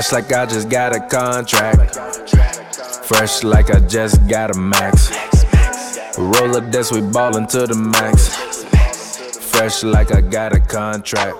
Fresh like I just got a contract. Fresh like I just got a max. Roller desk, we ballin' to the max. Fresh like I got a contract.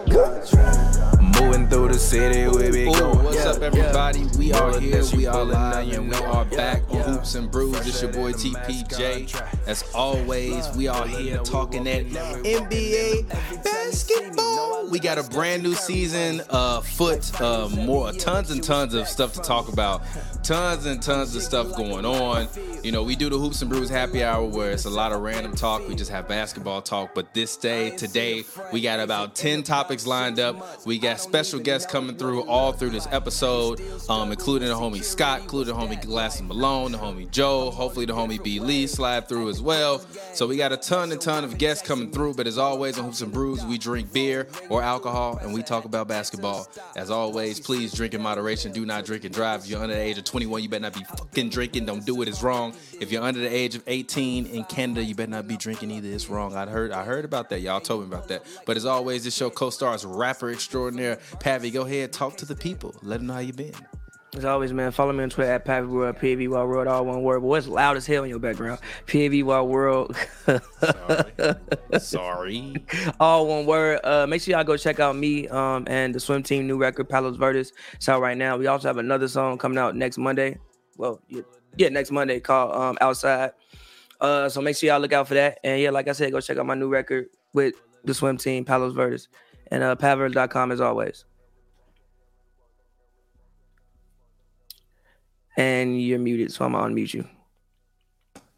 Moving through the city, we be going. what's up, everybody? We are here. We are live, and we are back on Hoops and Brews. It's your boy TPJ. As always, we are here talking that NBA basketball. We got a brand new season uh, foot. Uh, more, tons and tons of stuff to talk about. Tons and tons of stuff going on. You know, we do the Hoops and Brews happy hour where it's a lot of random talk. We just have basketball talk. But this day, today, we got about 10 topics lined up. We got special guests coming through all through this episode, um, including the homie Scott, including the homie Glasses Malone, the homie Joe, hopefully the homie B Lee slide through as well. So we got a ton and ton of guests coming through. But as always on Hoops and Brews, we drink beer or alcohol and we talk about basketball. As always, please drink in moderation. Do not drink and drive. If you're under the age of 21, you better not be fucking drinking. Don't do it. It's wrong. If you're under the age of 18 in Canada, you better not be drinking either. It's wrong. I heard I heard about that. Y'all told me about that. But as always, this show co-stars rapper extraordinaire Pavi. Go ahead, talk to the people. Let them know how you been. As always, man, follow me on Twitter at Pappy World, PAV Wild World, all one word. But what's loud as hell in your background? PAV Wild World, Sorry. all one word. Uh, make sure y'all go check out me um, and the swim team new record, Palos Verdes. It's out right now. We also have another song coming out next Monday. Well, yeah, yeah next Monday called um, Outside. Uh, so make sure y'all look out for that. And yeah, like I said, go check out my new record with the swim team, Palos Verdes. And uh, paverdes.com as always. And you're muted, so I'm gonna unmute you.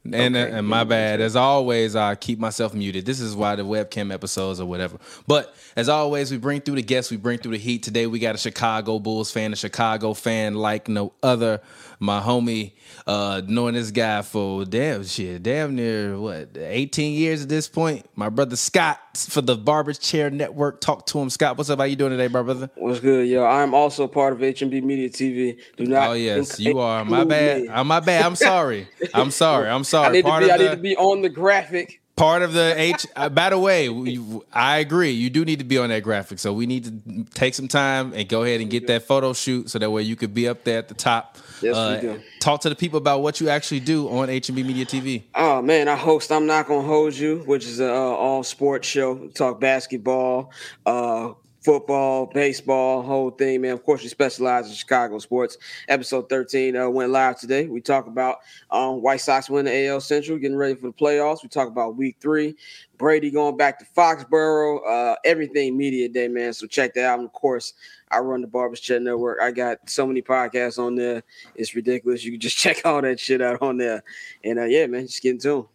And, Okay. and my bad. As always, I keep myself muted. This is why the webcam episodes or whatever. But as always, we bring through the guests, we bring through the heat. Today we got a Chicago Bulls fan, a Chicago fan like no other. My homie, uh, knowing this guy for damn shit, damn near what, 18 years at this point. My brother Scott for the Barber's Chair Network. Talk to him. Scott, what's up? How you doing today, my brother? What's good, yo? I'm also part of HMB Media TV. Do not. Oh yes, you are. My bad. I'm my bad. I'm sorry. I'm sorry. I'm sorry. I need to be. of I need the- to be on the graphic. part of the H. Uh, by the way, we, I agree. You do need to be on that graphic, so we need to take some time and go ahead and get that photo shoot, so that way you could be up there at the top. Yes, we Uh, do. Talk to the people about what you actually do on HMB Media TV. Oh man, I host. I'm not gonna hold you, which is a uh, all sports show. We talk basketball, uh, football, baseball, whole thing, man. Of course, we specialize in Chicago sports. Episode 13 uh, went live today. We talk about um, White Sox win the AL Central, getting ready for the playoffs. We talk about Week Three, Brady going back to Foxborough, uh, everything media day, man. So check that out. Of course, I run the Barbers Chat Network. I got so many podcasts on there. It's ridiculous. You can just check all that shit out on there. And uh, yeah, man, just get to 'em.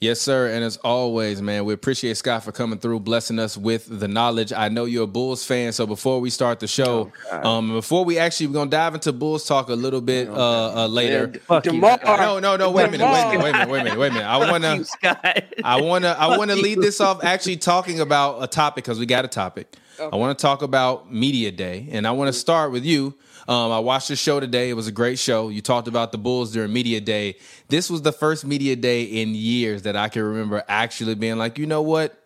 Yes, sir. And as always, man, we appreciate Scott for coming through, blessing us with the knowledge. I know you're a Bulls fan, so before we start the show, um, before we actually we're gonna dive into Bulls talk a little bit uh, uh later. Yeah, you. DeMar- No, no, no. Wait a minute. Wait a minute. Wait a minute. Wait a minute. Wait a minute. I wanna. You, I want to I want to lead this off actually talking about a topic because we got a topic. I want to talk about media day, and I want to start with you. Um, I watched the show today. It was a great show. You talked about the Bulls during media day. This was the first media day in years that I can remember actually being like, you know what?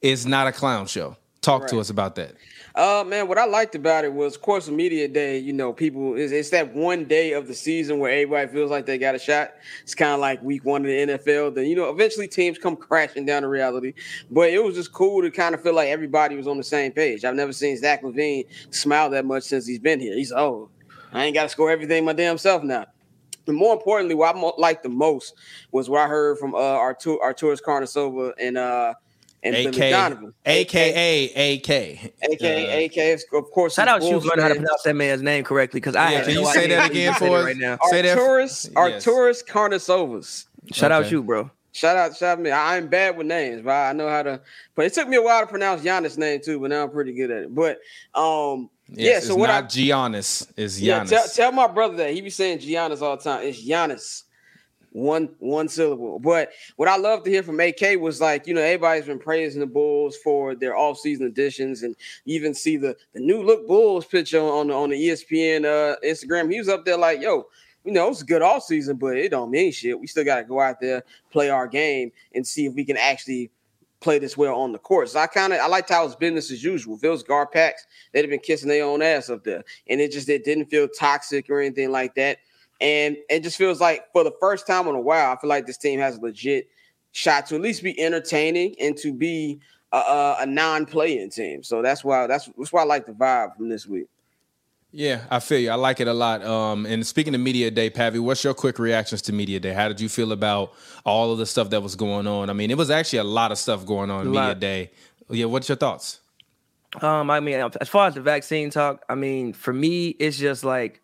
It's not a clown show. Talk to us about that. Uh, man, what I liked about it was, of course, media day. You know, people it's, it's that one day of the season where everybody feels like they got a shot. It's kind of like week one of the NFL. Then you know, eventually teams come crashing down to reality. But it was just cool to kind of feel like everybody was on the same page. I've never seen Zach LaVine smile that much since he's been here. He's oh, I ain't got to score everything my damn self now. And more importantly, what I liked the most was what I heard from uh, Artur Arturis Carnasova and uh and Billy Donovan, AKA AK. aka, aka, of course. Shout he's out you Bulls for learning how to pronounce that man's name correctly because I Yeah, had can no you say that again for us? right now. Say that- Arturis, Yes. Arturis Carnasovas. Shout out Okay. you, bro. Shout out, shout out me. I'm bad with names, but I know how to. But it took me a while to pronounce Giannis' name too, but now I'm pretty good at it. But um, Yes, yeah. it's So what I not Giannis, it's yeah Giannis. tell, tell my brother that he be saying Giannis all the time. It's Giannis, one one syllable. But what I love to hear from AK was like, you know, everybody's been praising the Bulls for their offseason additions, and even see the the new look Bulls picture on the on the ESPN uh, Instagram. He was up there like, yo. You know, it's a good off season, but it don't mean shit. We still got to go out there, play our game, and see if we can actually play this well on the court. So I kind of I liked how it was business as usual. It was GarPax, they'd have been kissing their own ass up there, and it just it didn't feel toxic or anything like that. And it just feels like for the first time in a while, I feel like this team has a legit shot to at least be entertaining and to be a, a non-playing team. So that's why that's that's why I like the vibe from this week. Yeah, I feel you. I like it a lot. Um, and speaking of Media Day, Pavi, what's your quick reactions to Media Day? How did you feel about all of the stuff that was going on? I mean, it was actually a lot of stuff going on Media Day. Yeah, what's your thoughts? Um, I mean, as far as the vaccine talk, I mean, for me, it's just like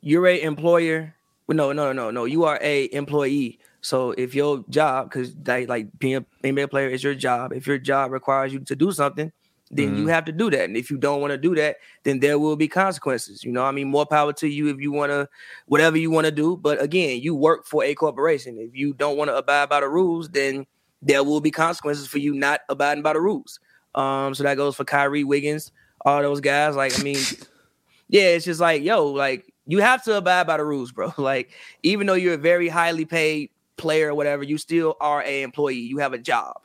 you're a employer. No, no, no, no. You are a employee. So if your job, because like being a NBA player is your job, if your job requires you to do something, then mm-hmm. you have to do that. And if you don't want to do that, then there will be consequences. You know, I mean, more power to you if you want to, whatever you want to do. But again, you work for a corporation. If you don't want to abide by the rules, then there will be consequences for you not abiding by the rules. Um, so that goes for Kyrie Wiggins, all those guys. Like, I mean, yeah, it's just like, yo, like you have to abide by the rules, bro. Like, even though you're a very highly paid player or whatever, you still are a employee. You have a job.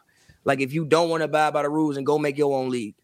Like if you don't want to abide by the rules and go make your own league.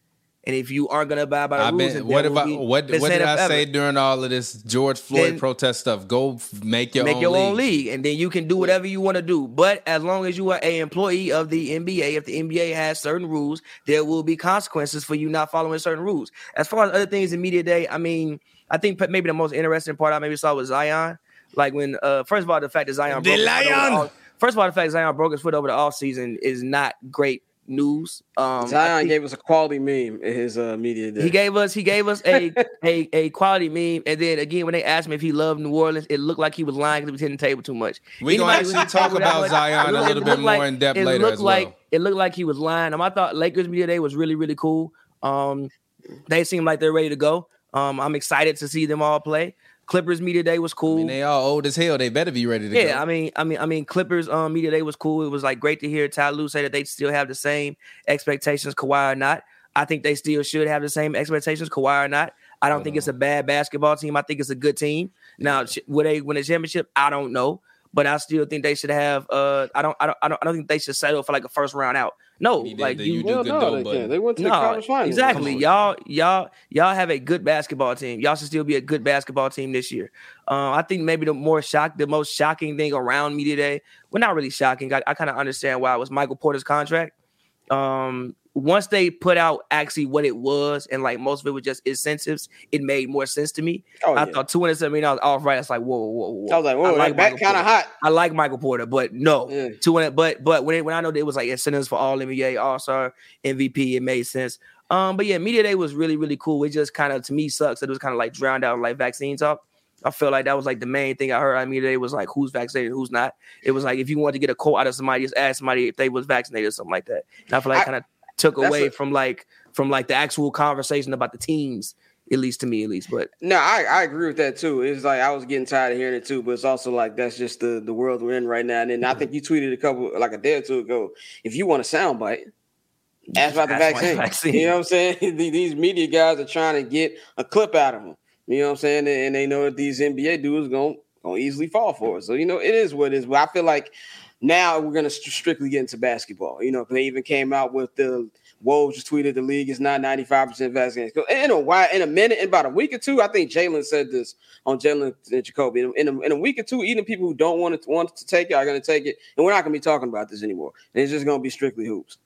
And if you aren't gonna abide by the I've rules, been, what if I, what what did I ever. say during all of this George Floyd then protest stuff? Go make your make own your league. own league, and then you can do whatever you want to do. But as long as you are a employee of the NBA, if the NBA has certain rules, there will be consequences for you not following certain rules. As far as other things in media day, I mean, I think maybe the most interesting part I maybe saw was Zion. Like when, uh, first of all, the fact that Zion the lion. First of all, the fact Zion broke his foot over the offseason is not great news. Um, Zion gave us a quality meme in his uh, media day. He gave us he gave us a, a a quality meme, and then again when they asked him if he loved New Orleans, it looked like he was lying because he was hitting the table too much. We gonna actually talk about Zion a little bit more in depth later as like, well. It looked like he was lying. Um, I thought Lakers media day was really really cool. Um, they seem like they're ready to go. Um, I'm excited to see them all play. Clippers media day was cool. I mean, they all old as hell. They better be ready to yeah, go. I mean, I mean, I mean, Clippers um media day was cool. It was like great to hear Ty Lue say that they still have the same expectations, Kawhi or not. I think they still should have the same expectations, Kawhi or not. I don't think it's a bad basketball team. I think it's a good team. Now, would they win a championship? I don't know, but I still think they should have. Uh, I don't, I don't, I don't, I don't think they should settle for like a first round out. No, like you, you do no, dough, they, they went to no, the conference finals. Exactly. Y'all, y'all, y'all have a good basketball team. Y'all should still be a good basketball team this year. Uh, I think maybe the more shock, the most shocking thing around me today, well, not really shocking. I, I kind of understand why it was Michael Porter's contract. Um, once they put out actually what it was, and like most of it was just incentives, it made more sense to me. Oh, I yeah. thought two hundred seventy dollars off right. It's like whoa, whoa, whoa. I was like, whoa, I like that kind of hot. I like Michael Porter, but no, yeah. two hundred. But but when it, when I know that it was like incentives for all NBA, All Star, MVP, it made sense. Um, but yeah, media day was really really cool. It just kind of to me sucks that it was kind of like drowned out like vaccine talk. I feel like that was like the main thing I heard on media day was like who's vaccinated, who's not. It was like if you want to get a quote out of somebody, just ask somebody if they was vaccinated or something like that. And I feel like kind of took away a, from like from like the actual conversation about the teams at least to me at least but no I, I agree with that too. It's like i was getting tired of hearing it too but it's also like that's just the the world we're in right now. And then i think you tweeted a couple like a day or two ago if you want a soundbite ask about the vaccine. vaccine. you know what i'm saying? These media guys are trying to get a clip out of them you know what i'm saying? And they know that these nba dudes gonna, gonna easily fall for it. So you know it is what it is. But i feel like now we're going to strictly get into basketball. You know, they even came out with the Woj just tweeted the league is not 95% vaccinated. In a while, in a minute, in about a week or two, I think Jalen said this on Jalen and Jacoby. In, in, a, in a week or two, even people who don't want to want to take it are going to take it, and we're not going to be talking about this anymore. And it's just going to be strictly hoops.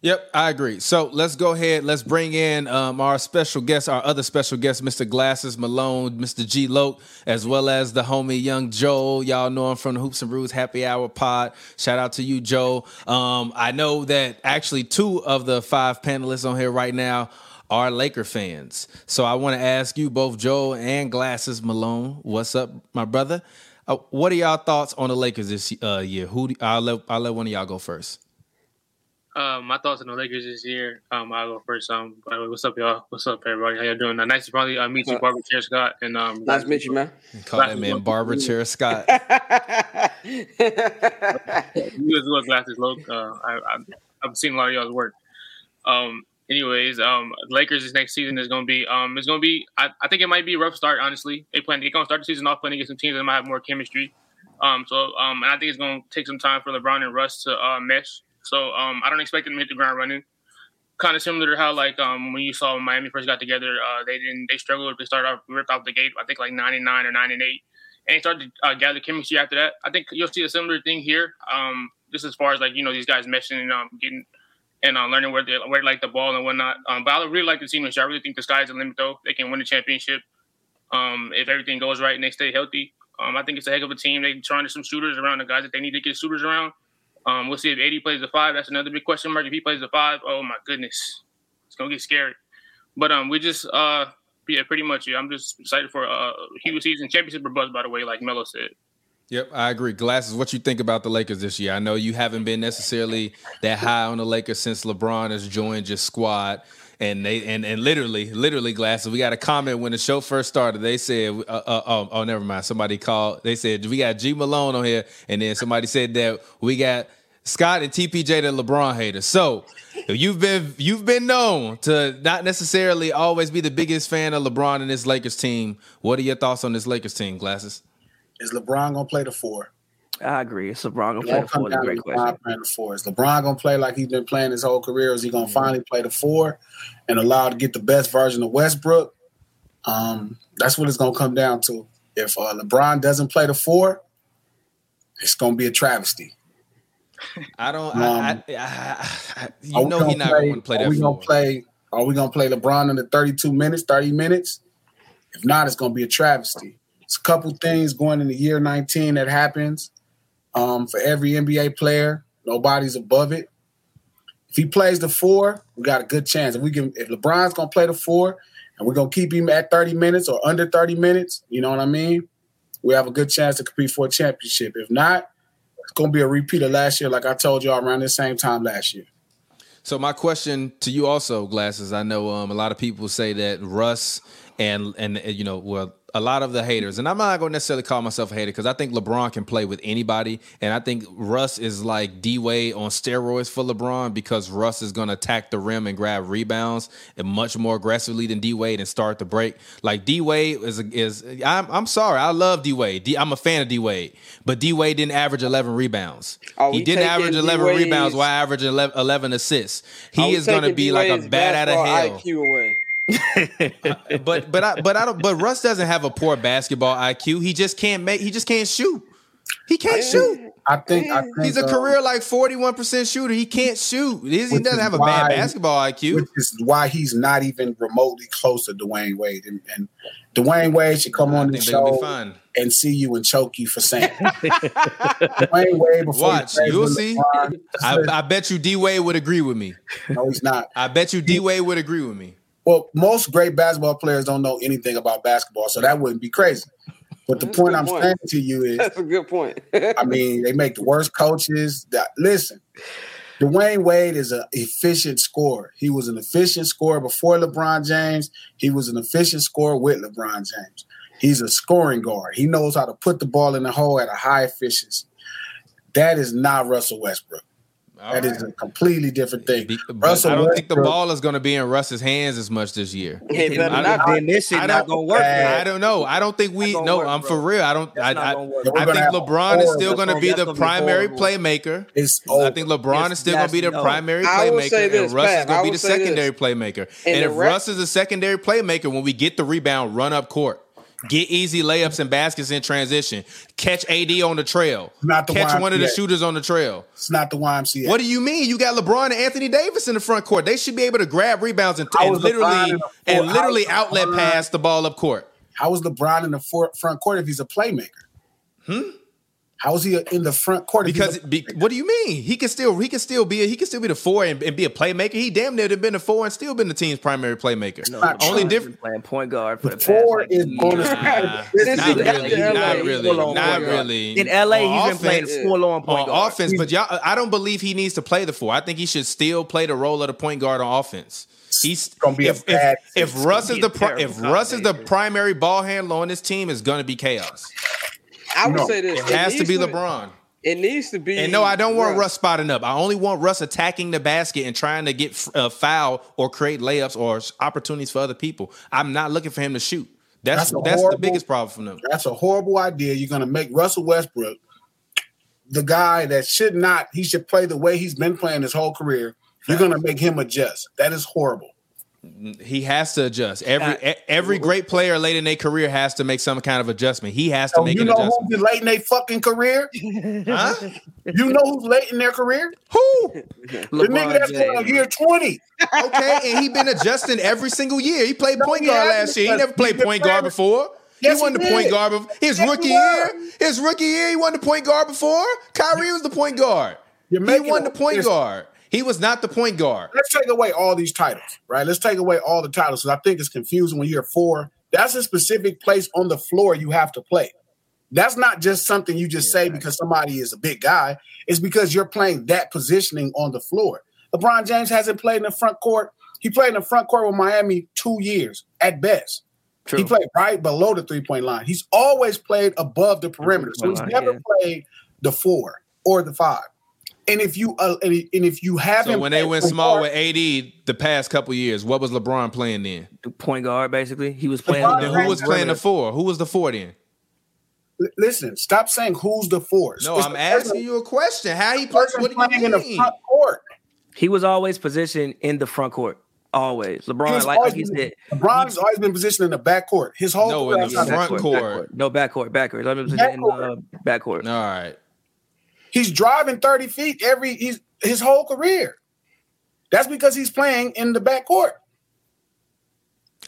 Yep, I agree. So let's go ahead. Let's bring in um, our special guest, our other special guest, Mr. Glasses Malone, Mr. G Loke, as well as the homie Young Joe. Y'all know him from the Hoops and Brews Happy Hour Pod. Shout out to you, Joe. Um, I know that actually two of the five panelists on here right now are Laker fans. So I want to ask you both, Joe and Glasses Malone, what's up, my brother? Uh, what are y'all thoughts on the Lakers this uh, year? Who? Do, I'll let I'll let one of y'all go first. Um, my thoughts on the Lakers this year. Um, I'll go first. Um, by the way, what's up, y'all? What's up, everybody? How y'all doing? Uh, nice to probably uh, meet you, Barbara Chair Scott. And um, nice to meet you, man. Call that man Barbara Chair Scott. you as well, glasses, Loke. Uh, I, I, I've seen a lot of y'all's work. Um, anyways, um, Lakers this next season is going to be um, it's going to be. I, I think it might be a rough start. Honestly, they plan they're going to start the season off playing against some teams that might have more chemistry. Um, so um, and I think it's going to take some time for LeBron and Russ to uh, mesh So um, I don't expect them to hit the ground running. Kind of similar to how like um, when you saw Miami first got together, uh, they didn't they struggled to start off ripped off the gate. I think like ninety nine or ninety eight, and they started to uh, gather chemistry after that. I think you'll see a similar thing here. Um, just as far as like you know these guys meshing and um, getting and uh, learning where they where they like the ball and whatnot. Um, but I really like the team this. I really think the sky's the limit though. They can win the championship um, if everything goes right and they stay healthy. Um, I think it's a heck of a team. They're trying to some shooters around the guys that they need to get shooters around. Um, we'll see if AD plays the five. That's another big question mark. If he plays the five, oh my goodness, it's gonna get scary. But um, we just uh, yeah, pretty much. Yeah, I'm just excited for uh, huge season championship or buzz. By the way, like Melo said. Yep, I agree. Glasses, what you think about the Lakers this year? I know you haven't been necessarily that high on the Lakers since LeBron has joined your squad. And they and, and literally, literally, glasses. We got a comment when the show first started. They said, uh, uh, oh, oh, never mind. Somebody called. They said we got G Malone on here, and then somebody said that we got Scott and TPJ the LeBron haters. So you've been you've been known to not necessarily always be the biggest fan of LeBron and this Lakers team. What are your thoughts on this Lakers team, glasses? Is LeBron gonna play the four? I agree. It's LeBron gonna play the four. That's a great question. Playing the four. Is LeBron gonna play like he's been playing his whole career? Is he gonna mm-hmm. finally play the four and allow to get the best version of Westbrook? Um, that's what it's gonna come down to. If uh, LeBron doesn't play the four, it's gonna be a travesty. I don't. Um, I, I, I, you know he's not going to play that. Are we gonna play? Are we gonna play LeBron in the thirty-two minutes, thirty minutes? If not, it's gonna be a travesty. It's a couple things going in the year 19 that happens um, for every NBA player. Nobody's above it. If he plays the four, we got a good chance. If we can, if LeBron's gonna play the four, and we're gonna keep him at 30 minutes or under 30 minutes, you know what I mean? We have a good chance to compete for a championship. If not, it's gonna be a repeat of last year, like I told y'all around the same time last year. So my question to you also, glasses. I know um, a lot of people say that Russ and and you know well a lot of the haters, and I'm not going to necessarily call myself a hater because I think LeBron can play with anybody, and I think Russ is like D Wade on steroids for LeBron because Russ is going to attack the rim and grab rebounds and much more aggressively than D Wade and start the break. Like D Wade is is I'm I'm sorry, I love D Wade. I'm a fan of D Wade, but D Wade didn't average 11 rebounds. he didn't average 11 D-Wade's, rebounds while averaging 11, 11 assists. He is going to be like a bat out of hell. But but I but I don't but Russ doesn't have a poor basketball IQ. He just can't make he just can't shoot. He can't I, shoot. I think, I think he's a uh, career like 41% shooter. He can't shoot. He doesn't have a why, bad basketball IQ. Which is why he's not even remotely close to Dwyane Wade. And, and Dwyane Wade should come I on the show and see you and choke you for saying Dwyane Wade before Watch, you'll see. LeBron, I, I bet you D Wade would agree with me. No, he's not. I bet you D Wade would agree with me. Well, most great basketball players don't know anything about basketball, so that wouldn't be crazy. But the That's point I'm point. saying to you is That's a good point. I mean, they make the worst coaches. That, listen, Dwyane Wade is an efficient scorer. He was an efficient scorer before LeBron James. He was an efficient scorer with LeBron James. He's a scoring guard. He knows how to put the ball in the hole at a high efficiency. That is not Russell Westbrook. All that right. is a completely different thing. Russell I don't Westbrook, think the ball is going to be in Russ's hands as much this year. It better I, not be. This shit not going to work. I don't know. I don't think we. No, work, I'm bro. for real. I don't. I, I, I think LeBron is still going to be the primary playmaker. I think LeBron is still going to be the primary playmaker, and Russ is going to be the secondary playmaker. And if Russ is a secondary playmaker, when we get the rebound, run up court. Get easy layups and baskets in transition. Catch AD on the trail. Not the Catch YMCA. one of the shooters on the trail. It's not the YMCA. What do you mean? You got LeBron and Anthony Davis in the front court. They should be able to grab rebounds and, and literally and literally outlet pass the ball up court. How is LeBron in the front court if he's a playmaker? Hmm. How is he in the front court? Because be, what do you mean? He can still he can still be a, he can still be the four and, and be a playmaker. He damn near have been the four and still been the team's primary playmaker. No, Only different playing point guard for the, the four is bonus. Nah, not really, not really, not really. In LA, he's been playing a full on point guard. offense. But y'all, I don't believe he needs to play the four. I think he should still play the role of the point guard on offense. He's gonna be if, a bad. If, if Russ is the if Russ is the primary ball handler on this team, it's gonna be chaos. I would say this: it has to be LeBron. It needs to be. And no, I don't want Russ, Russ spotting up. I only want Russ attacking the basket and trying to get a uh, foul or create layups or opportunities for other people. I'm not looking for him to shoot. That's that's, that's horrible, the biggest problem for them. That's a horrible idea. You're going to make Russell Westbrook the guy that should not, he should play the way he's been playing his whole career. You're going to make him adjust. That is horrible. He has to adjust. Every uh, every great player late in their career has to make some kind of adjustment. He has to so make you an know adjustment. who's late in their fucking career? huh? You know who's late in their career? Who? the nigga that's going on year 20. okay, and he been adjusting every single year. He played point guard last year. He never played point guard before. Yes, he wasn't the point guard before. His yes, rookie year. His rookie year, he wasn't the point guard before. Kyrie was the point guard. He won the point guard. He was not the point guard. Let's take away all these titles, right? Let's take away all the titles because I think it's confusing when you're four. That's a specific place on the floor you have to play. That's not just something you just say because somebody is a big guy. It's because you're playing that positioning on the floor. LeBron James hasn't played in the front court. He played in the front court with Miami two years at best. True. He played right below the three point line. He's always played above the perimeter. So he's never yeah. played the four or the five. And if you uh, and if you haven't, so when they went small with AD the past couple years, what was LeBron playing then? The point guard, basically. He was playing. Then who was playing the four? Who was the four then? listen, stop saying who's the four. No, it's I'm asking person, you a question. How he plays? What do you mean? in the front court? He was always positioned in the front court. Always, LeBron, like, like he said, LeBron's always been positioned in the back court. His whole no in the front court. court. No back court, back court. I've been positioned in the uh, back court. All right. He's driving 30 feet every he's his whole career. That's because he's playing in the back court.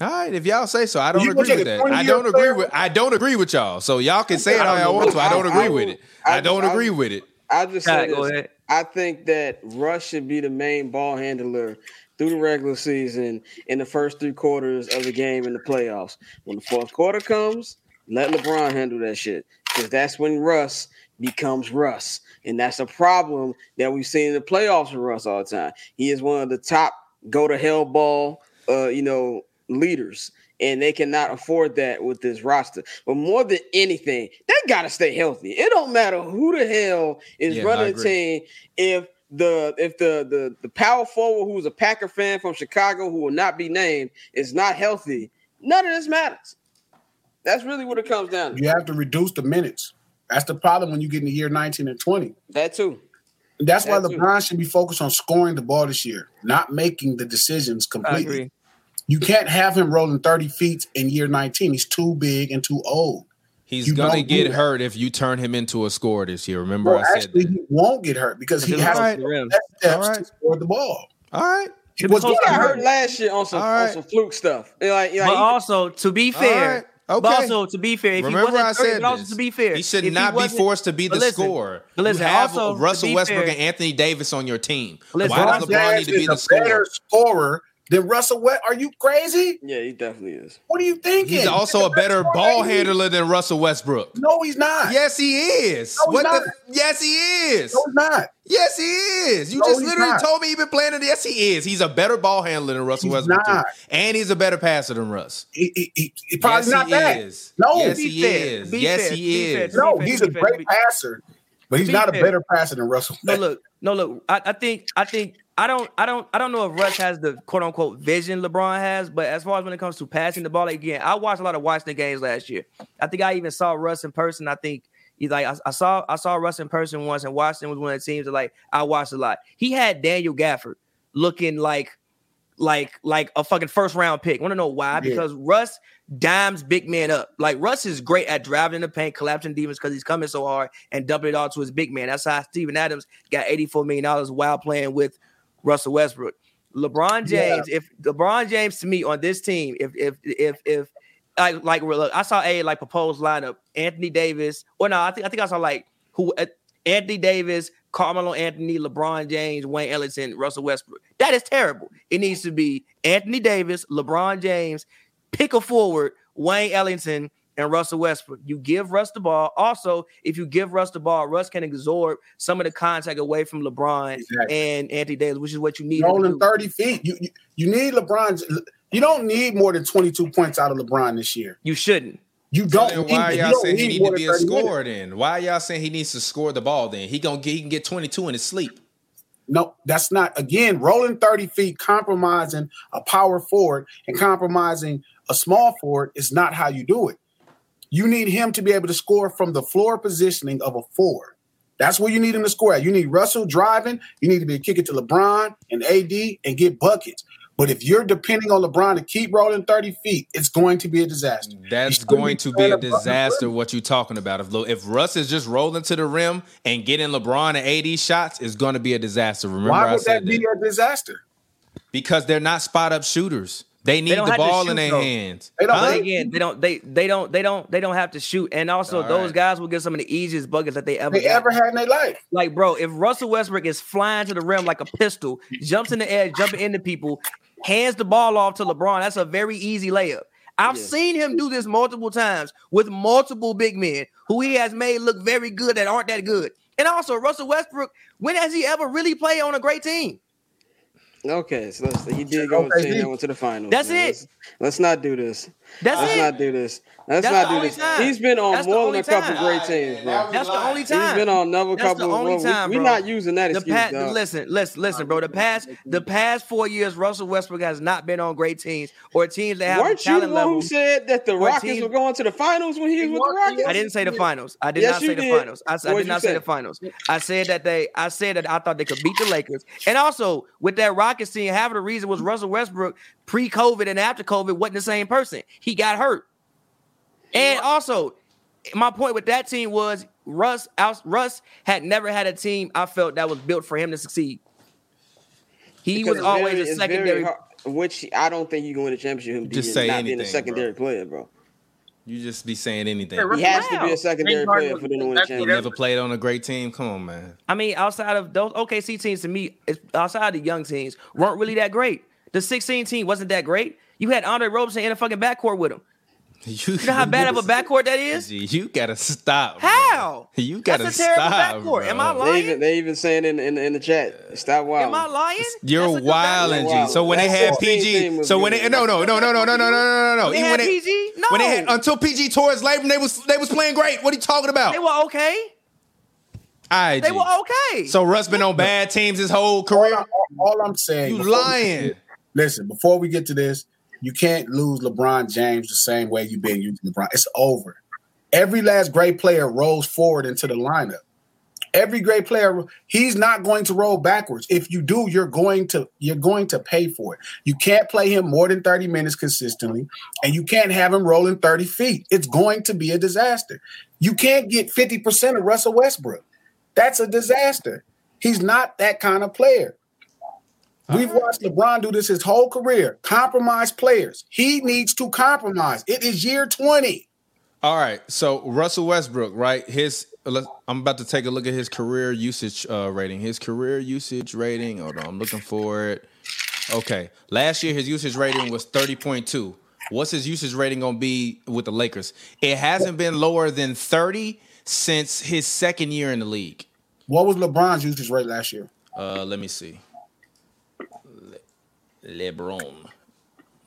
All right, if y'all say so, I don't agree with that. I don't agree with I don't agree with y'all. So y'all can say it how y'all want to. I don't agree with it. I don't agree with it. I just say this. I think that Russ should be the main ball handler through the regular season in the first three quarters of the game in the playoffs. When the fourth quarter comes, let LeBron handle that shit because that's when Russ becomes Russ. And that's a problem that we've seen in the playoffs with Russ all the time. He is one of the top go to hell ball, uh, you know, leaders. And they cannot afford that with this roster. But more than anything, they gotta stay healthy. It don't matter who the hell is yeah, running the team. If the if the the the power forward who's a Packer fan from Chicago who will not be named is not healthy, none of this matters. That's really what it comes down to. You have to reduce the minutes. That's the problem when you get in the year 19 and 20. That too. That's that why LeBron should be focused on scoring the ball this year, not making the decisions completely. You can't have him rolling 30 feet in year 19. He's too big and too old. He's you gonna get hurt if you turn him into a scorer this year. Remember, well, I said that. he won't get hurt because he has right. steps right. to score the ball. All right. He, was, he got hurt last year on some, right. on some fluke stuff. Like, like but he, also, to be fair, Okay. But also, to be fair, if Remember he wasn't I said also to be fair, he should not be forced to be the listen, scorer. Listen, you have also, Russell Westbrook fair, and Anthony Davis on your team. Listen, Why does LeBron need to be the scorer? scorer than Russell West. Are you crazy? Yeah, he definitely is. What are you thinking? He's also a better ball handler than Russell Westbrook. No, he's not. Yes, he is. No, what not. the? Yes, he is. No, he's not. Yes, he is. You no, just literally not. told me he's been playing it. Yes, he is. He's a better ball handler than Russell he's Westbrook, not. and he's a better passer than Russ. He, he, he, he probably yes, not he that. Is. No, yes, he fair. is. yes, fair. he is. No, he's a great passer, but he's not a better passer than Russell. No, look, no, look. I, I think, I think I don't, I don't, I don't know if Russ has the quote unquote vision LeBron has, but as far as when it comes to passing the ball, again, I watched a lot of Washington games last year. I think I even saw Russ in person. I think he's like, I, I saw, I saw Russ in person once, and Washington was one of the teams that like I watched a lot. He had Daniel Gafford looking like, like, like a fucking first round pick. Want to know why? Yeah. Because Russ dimes big man up. Like Russ is great at driving in the paint, collapsing demons because he's coming so hard and dumping it all to his big man. That's how Steven Adams got $84 million while playing with Russell Westbrook. LeBron James, yeah. if LeBron James to me on this team, if if if if like like look, I saw a like proposed lineup: Anthony Davis, or no, I think I think I saw like who uh, Anthony Davis, Carmelo Anthony, LeBron James, Wayne Ellington, Russell Westbrook. That is terrible. It needs to be Anthony Davis, LeBron James, pick a forward, Wayne Ellington, and Russell Westbrook. You give Russ the ball. Also, if you give Russ the ball, Russ can absorb some of the contact away from LeBron exactly. and Anthony Davis, which is what you need. Rolling 30 feet. You, you, you need LeBron. You don't need more than 22 points out of LeBron this year. You shouldn't. You don't. So why y'all saying he need to be a scorer then? Why y'all saying he needs to score the ball then? He gonna get, he can get 22 in his sleep. No, that's not. Again, rolling 30 feet, compromising a power forward and compromising a small forward is not how you do it. You need him to be able to score from the floor positioning of a four. That's where you need him to score at. You need Russell driving. You need to be kicking to LeBron and AD and get buckets. But if you're depending on LeBron to keep rolling 30 feet, it's going to be a disaster. That's going to be a disaster. What you're talking about? If if Russ is just rolling to the rim and getting LeBron and AD shots, it's going to be a disaster. Remember, Why would that be a disaster? because they're not spot up shooters. They need don't the ball shoot, in their though. hands. They don't Huh? But again, they don't they they don't they don't they don't have to shoot. And also All those right. guys will get some of the easiest buckets that they ever They got. ever had in their life. Like, bro, if Russell Westbrook is flying to the rim like a pistol, jumps in the air, jumping into people, hands the ball off to LeBron, that's a very easy layup. I've Yeah. seen him do this multiple times with multiple big men who he has made look very good that aren't that good. And also, Russell Westbrook, when has he ever really played on a great team? Okay, so let's, he did go Okay, and he- that went to the finals. That's man. it. Let's, let's not do this. That's let's it. not do this. Let's That's not do this. time. He's been on That's more than a couple time. great teams, bro. That's the only He's time. been on another That's couple. the only well, time, we, bro. We're not using that the excuse. past, dog. listen, listen, listen, bro. The past, the past four years, Russell Westbrook has not been on great teams or teams that have Weren't the you the talent one level. who said that the Or Rockets team- were going to the finals when he was with the Rockets? I didn't say the finals. I did Yes, not you say the finals. I, I did did not say say? the finals. I said that they. I said that I thought they could beat the Lakers, and also with that Rockets team, half of the reason was Russell Westbrook pre-COVID and after COVID wasn't the same person. He got hurt, and also my point with that team was Russ. Russ had never had a team I felt that was built for him to succeed. He Because was always very- a secondary. hard- which I don't think you can win a championship. Just being, say not being a anything, secondary player, bro. You just be saying anything. He has to be a secondary James player for them to win a You championship. never played on a great team. Come on, man. I mean, outside of those OKC teams, to me, outside of the young teams, weren't really that great. The 16 team wasn't that great. You had Andre Roberson in a fucking backcourt with him. You, You know how bad of a backcourt that is? You gotta stop. bro. How? You gotta stop. That's a terrible stop. backcourt. Am I lying? They even they even saying in in, in the chat, stop wild. Am I lying? You're That's a good wilding. G. So when they had PG, so when good. they no no no no no no no no no no no. They Even had when they, PG? No. when they had until PG tore his labrum, they was they was playing great. What are you talking about? They were okay. All right, They were okay. So Russ been on bad teams his whole All, career. I, all I'm saying, You lying. Listen, before we get to this, you can't lose LeBron James the same way you've been using LeBron. It's over. Every last great player rolls forward into the lineup. Every great player, he's not going to roll backwards. If you do, you're going to you're going to pay for it. You can't play him more than 30 minutes consistently, and you can't have him rolling 30 feet. It's going to be a disaster. You can't get 50% of Russell Westbrook. That's a disaster. He's not that kind of player. We've watched LeBron do this his whole career. Compromise players. He needs to compromise. It is year 20. All right. So Russell Westbrook, right? His I'm about to take a look at his career usage uh, rating. His career usage rating. Hold on, I'm looking for it. Okay. Last year his usage rating was 30.2. What's his usage rating gonna be with the Lakers? It hasn't been lower than 30 since his second year in the league. What was LeBron's usage rate last year? Uh, let me see. Le- LeBron.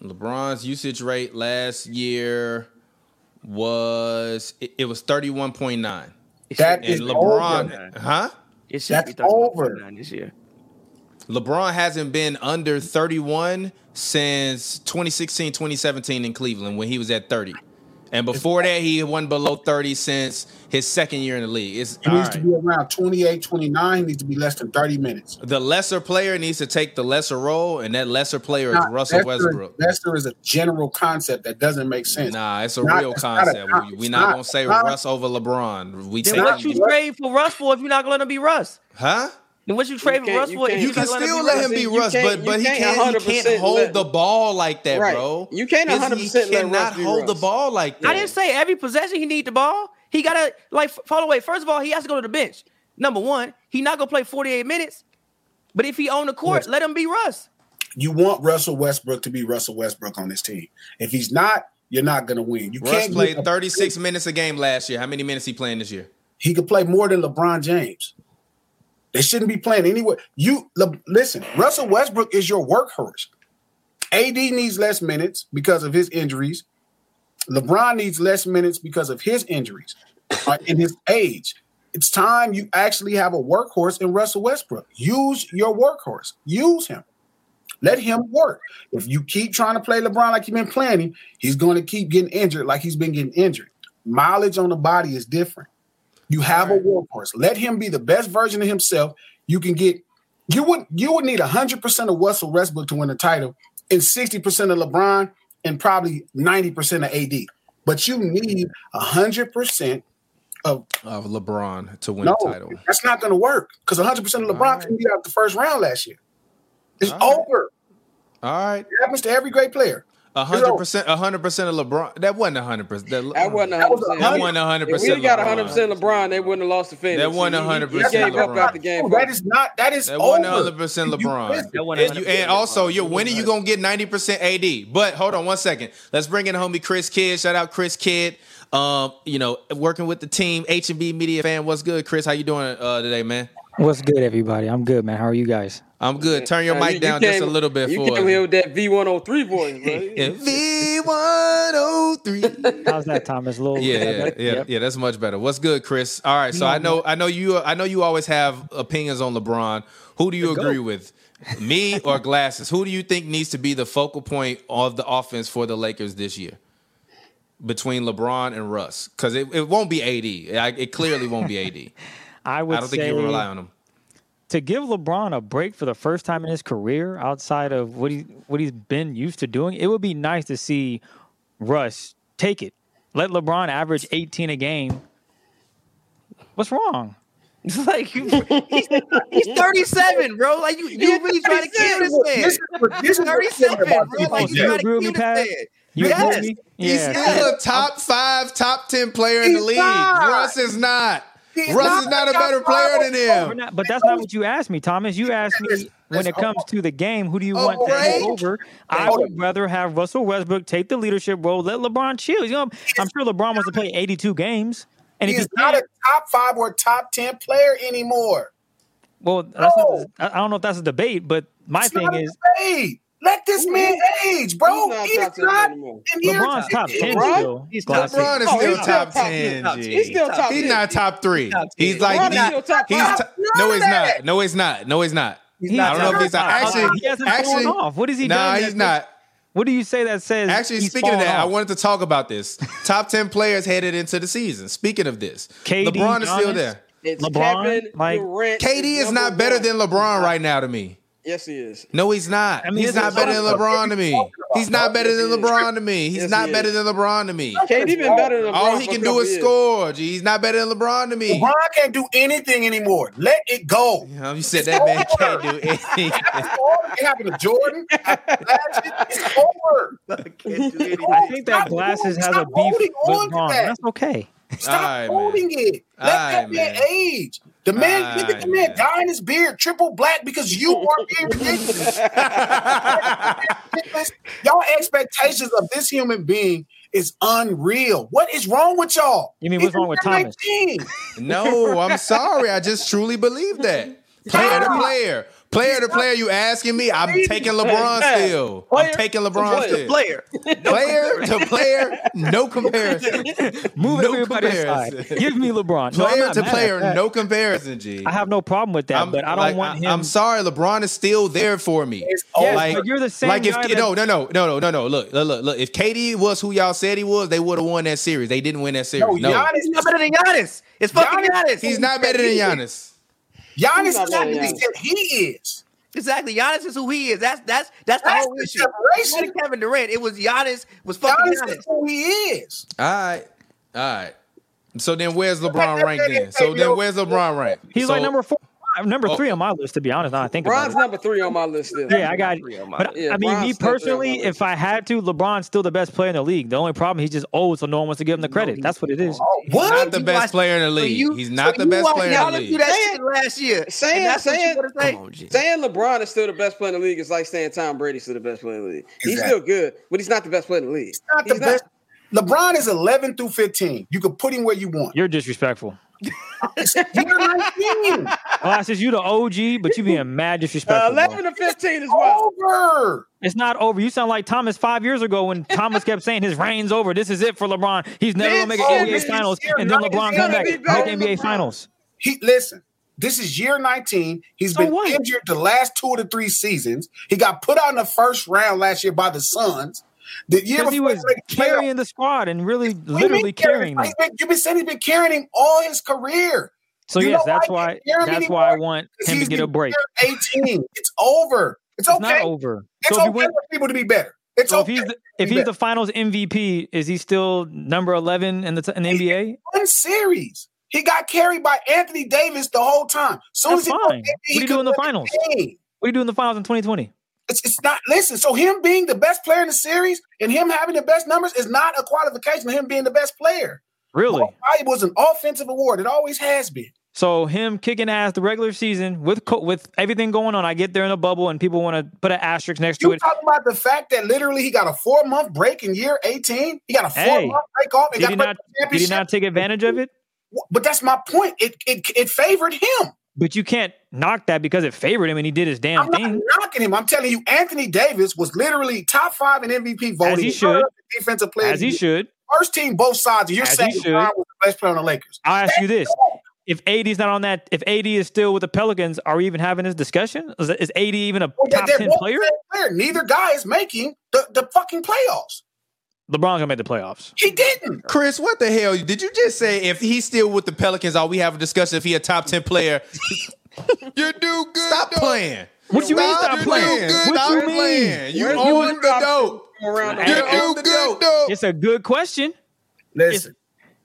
LeBron's usage rate last year was it, it was 31.9. That And is LeBron, over. huh? it That's over. this year. LeBron hasn't been under 31 since 2016, 2017 in Cleveland when he was at 30. And before that, he won below 30 since his second year in the league. It's He all needs to be around 28, 29. He needs to be less than 30 minutes. The lesser player needs to take the lesser role, and that lesser player is Russell Lester- Westbrook. Lester is a general concept that doesn't make sense. Nah, it's a Not- real it's not a concept. We're not, not- gonna say not- Russ over LeBron. We Then take what you trade for Russ for if you're not gonna be Russ? huh? Then what you trade for Russ you for? You you're can still let him be You Russ, but but he can't can't he can't hold let- the ball like that, Right. bro. You can't 100% He let cannot Russ be hold the ball like that. I didn't say every possession he need the ball. He gotta like fall away. First of all, he has to go to the bench. Number one, he not gonna play 48 minutes. But if he on the court, Yes. let him be Russ. You want Russell Westbrook to be Russell Westbrook on this team. If he's not, you're not going to win. You Russ can't played get- 36 minutes a game last year. How many minutes he playing this year? He could play more than LeBron James. They shouldn't be playing anywhere. You listen. Russell Westbrook is your workhorse. AD needs less minutes because of his injuries. LeBron needs less minutes because of his injuries uh, and his age. It's time you actually have a workhorse in Russell Westbrook. Use your workhorse. Use him. Let him work. If you keep trying to play LeBron like you've been playing him, he's going to keep getting injured like he's been getting injured. Mileage on the body is different. You have a workhorse. Let him be the best version of himself. You can get you would you would need hundred percent of Russell Westbrook to win the title, and sixty percent of LeBron, and probably ninety percent of AD. But you need hundred percent of of LeBron to win no. the title. That's not going to work because hundred percent of LeBron right. couldn't get out the first round last year. It's All right. over. All right, It happens to every great player. A hundred percent, a hundred percent of LeBron. That wasn't a hundred percent. That wasn't That 100%. That wasn't a hundred If we percent. got 100 percent LeBron, they wouldn't have lost the Phoenix. That wasn't He- he- 100% He gave up LeBron. after game. That is not. That is that one hundred percent LeBron. missed it. That wasn't And, you, and also, you're winning. You're gonna get ninety percent AD. But hold on one second. Let's bring in homie Chris Kidd. Shout out Chris Kidd. Um, you know, working with the team, H and B Media fan. What's good, Chris? How you doing uh, today, man? What's good, everybody? I'm good, man. How are you guys? I'm good. Turn your Uh, mic you- you down just a little bit You for came here us. with that V103 voice, bro. V one oh three. How's that, Thomas? A little Yeah, yeah, yeah, Yep. yeah. That's much better. What's good, Chris? All right. So I know, I know you, I know you always have opinions on LeBron. Who do you agree with, me or Glasses? Who do you think needs to be the focal point of the offense for the Lakers this year? Between LeBron and Russ, because it, it won't be AD. I- It clearly won't be AD. I would I don't say think you can rely on him. To give LeBron a break for the first time in his career, outside of what he what he's been used to doing, it would be nice to see Russ take it. Let LeBron average 18 a game. What's wrong? It's like he's, he's 37, bro. Like you, you really trying to kill this man. This is this is what I'm saying 37, bro. Like you you trying to kill this man. You Yes. agree with me? He's still a top five, top ten player in the league. not. Russ is not. He's Russ not is not a a better player than him. not- but that's not what you asked me, Thomas. You asked me when it comes to the game, who do you Oh, want to right. take over? I would rather have Russell Westbrook take the leadership role. Let LeBron chill. You know, I'm sure LeBron wants to play 82 games, and He's he not can't, a top five or top ten player anymore. well, that's No. not, I I don't know if that's a debate, but my It's thing not a is debate. Let this man age, bro. He's not He's top 10 not in LeBron's top 10 LeBron? still. He's Glasses. LeBron is Oh, still he's top top ten. ten. G. He's still top He's 10. not top three. Top He's like LeBron's he- still top he's five. t- no, of he's not. No, he's not. No, he's not. He's not I don't know if he's not. top. Actually, he hasn't actually, fallen off. What has he nah, done? he's not. What do you say that says? Actually, he's speaking of fallen that, I wanted to talk about this. Top ten players headed into the season. Speaking of this, KD, LeBron is still there. It's LeBron, Kevin like- Durant. KD is number not better one. than LeBron right now to me. Yes, he is. No, he's not. I mean, he's not better than LeBron to me. He's not better than Yes, he is. LeBron to me. He's not better than LeBron to me. KD been better than LeBron. All he can do is score. G. He's not better than LeBron to me. LeBron can't do anything anymore. Let it go. You, know, you said that man can't do anything. It's over. It happened to Jordan. It happened to Magic. It's over. I think that Glasses has a beef with LeBron. that. That's okay. Stop Alright, man. holding it. Let that Alright, man, man. age. The man, ah, look at the man man. dyeing his beard triple black because you are being ridiculous. y'all expectations of this human being is unreal. What is wrong with y'all? You mean what's It's wrong with Thomas? 19. no, I'm sorry. I just truly believe that. Player to player. Player to player, you asking me? I'm taking LeBron still. I'm taking LeBron still. player. Player to player, no comparison. Move No everybody aside. comparison. Give me LeBron. Player not to player, no comparison, G. I have no problem with that, I'm, but I don't like, want him. I'm sorry, LeBron is still there for me. Yes, over. like, but you're the same like if guy that- no, no, no, no, no, no, no. Look, look, look, look. If KD was who y'all said he was, they would have won that series. They didn't win that series. no, No, Giannis, He's not better than Giannis. It's fucking Giannis- Giannis. he's not better than Giannis. Giannis is not who he Giannis. said he is. Exactly. Giannis is who he is. That's that's that's the That's whole the issue. separation. It Kevin Durant. It was Giannis was fucking Giannis Giannis. is who he is. All right, all right. So then, where's LeBron ranked then? So then, where's LeBron ranked? He's So- like number four, number Oh. three on my list. To be honest, now I think about Bron's it. number three on my list still. Yeah, I got. Three on my But Yeah, I mean, Bron's me still three on personally, if I had to, LeBron's still the best player in the league. The only problem, he's just old, so no one wants to give him the credit. That's what it is. Oh, what? Not the You best watched- player in the league. you- He's not so the you best watched player in the Giannis league. do that Saying- shit last year. saying- and that's what saying- you gotta say. Come on, G. Saying LeBron is still the best player in the league is like saying Tom Brady's still the best player in the league. He's still good, but he's not the best player in the league. not the He's best. LeBron is 11 through 15. You can put him where you want. You're disrespectful. You're 19. Glasses, you the OG, but you being mad Uh, disrespectful. bro. 11 to 15 is well. Over. It's not over. You sound like Thomas five years ago when Thomas kept saying his reign's over. This is it for LeBron. He's never gonna make an Oh, NBA Finals, and then. LeBron come back make NBA than Finals. He listen. This is year 19. He's So been what? injured the last two of the three seasons. He got put out in the first round last year by the Suns. The year Because he was they made the playoffs, carrying the squad and really, literally carrying them. He's been- You've been saying he's been carrying him all his career. So You yes, that's why why. he can't carry him That's why I want him to get a break. 18. It's over. It's It's okay. not over. It's So if okay went, for people to be better. It's so if he's the, if he's better. the Finals MVP, is he still number eleven in the in the NBA? one series. He got carried by Anthony Davis the whole time. Soon That's as he fine. What do you do could in the finals? What do you do in the Finals in 2020? It's, it's not. Listen, so him being the best player in the series and him having the best numbers is not a qualification of him being the best player. Really? Most valuable is an offensive award. It always has been. So him kicking ass the regular season with co- with everything going on, I get there in a bubble and people want to put an asterisk next to You it. talking about the fact that literally he got a four month break in year 18? He got a four Hey, month break off and Did got he not? Did he not take advantage of it? But that's my point. It, it it favored him. But you can't knock that because it favored him and he did his damn I'm not thing. knocking him. I'm telling you, Anthony Davis was literally top five in MVP voting. he should. Defensive player. As he should. First team, both sides. You're As saying. LeBron was the best player on the Lakers. I'll ask you this: If AD is not on that, if AD is still with the Pelicans, are we even having this discussion? Is, is AD even a Well, top ten player? player. Neither guy is making the, the fucking playoffs. LeBron's gonna make the playoffs. He didn't. Chris, what the hell? Did you just say if he's still with the Pelicans, all we have a discussion if he a top ten player? you do good. Stop playing. What you mean stop playing? Good. What you mean? playing. You Where's own the the dope. Around You hey, do good dope. It's a good question, Listen,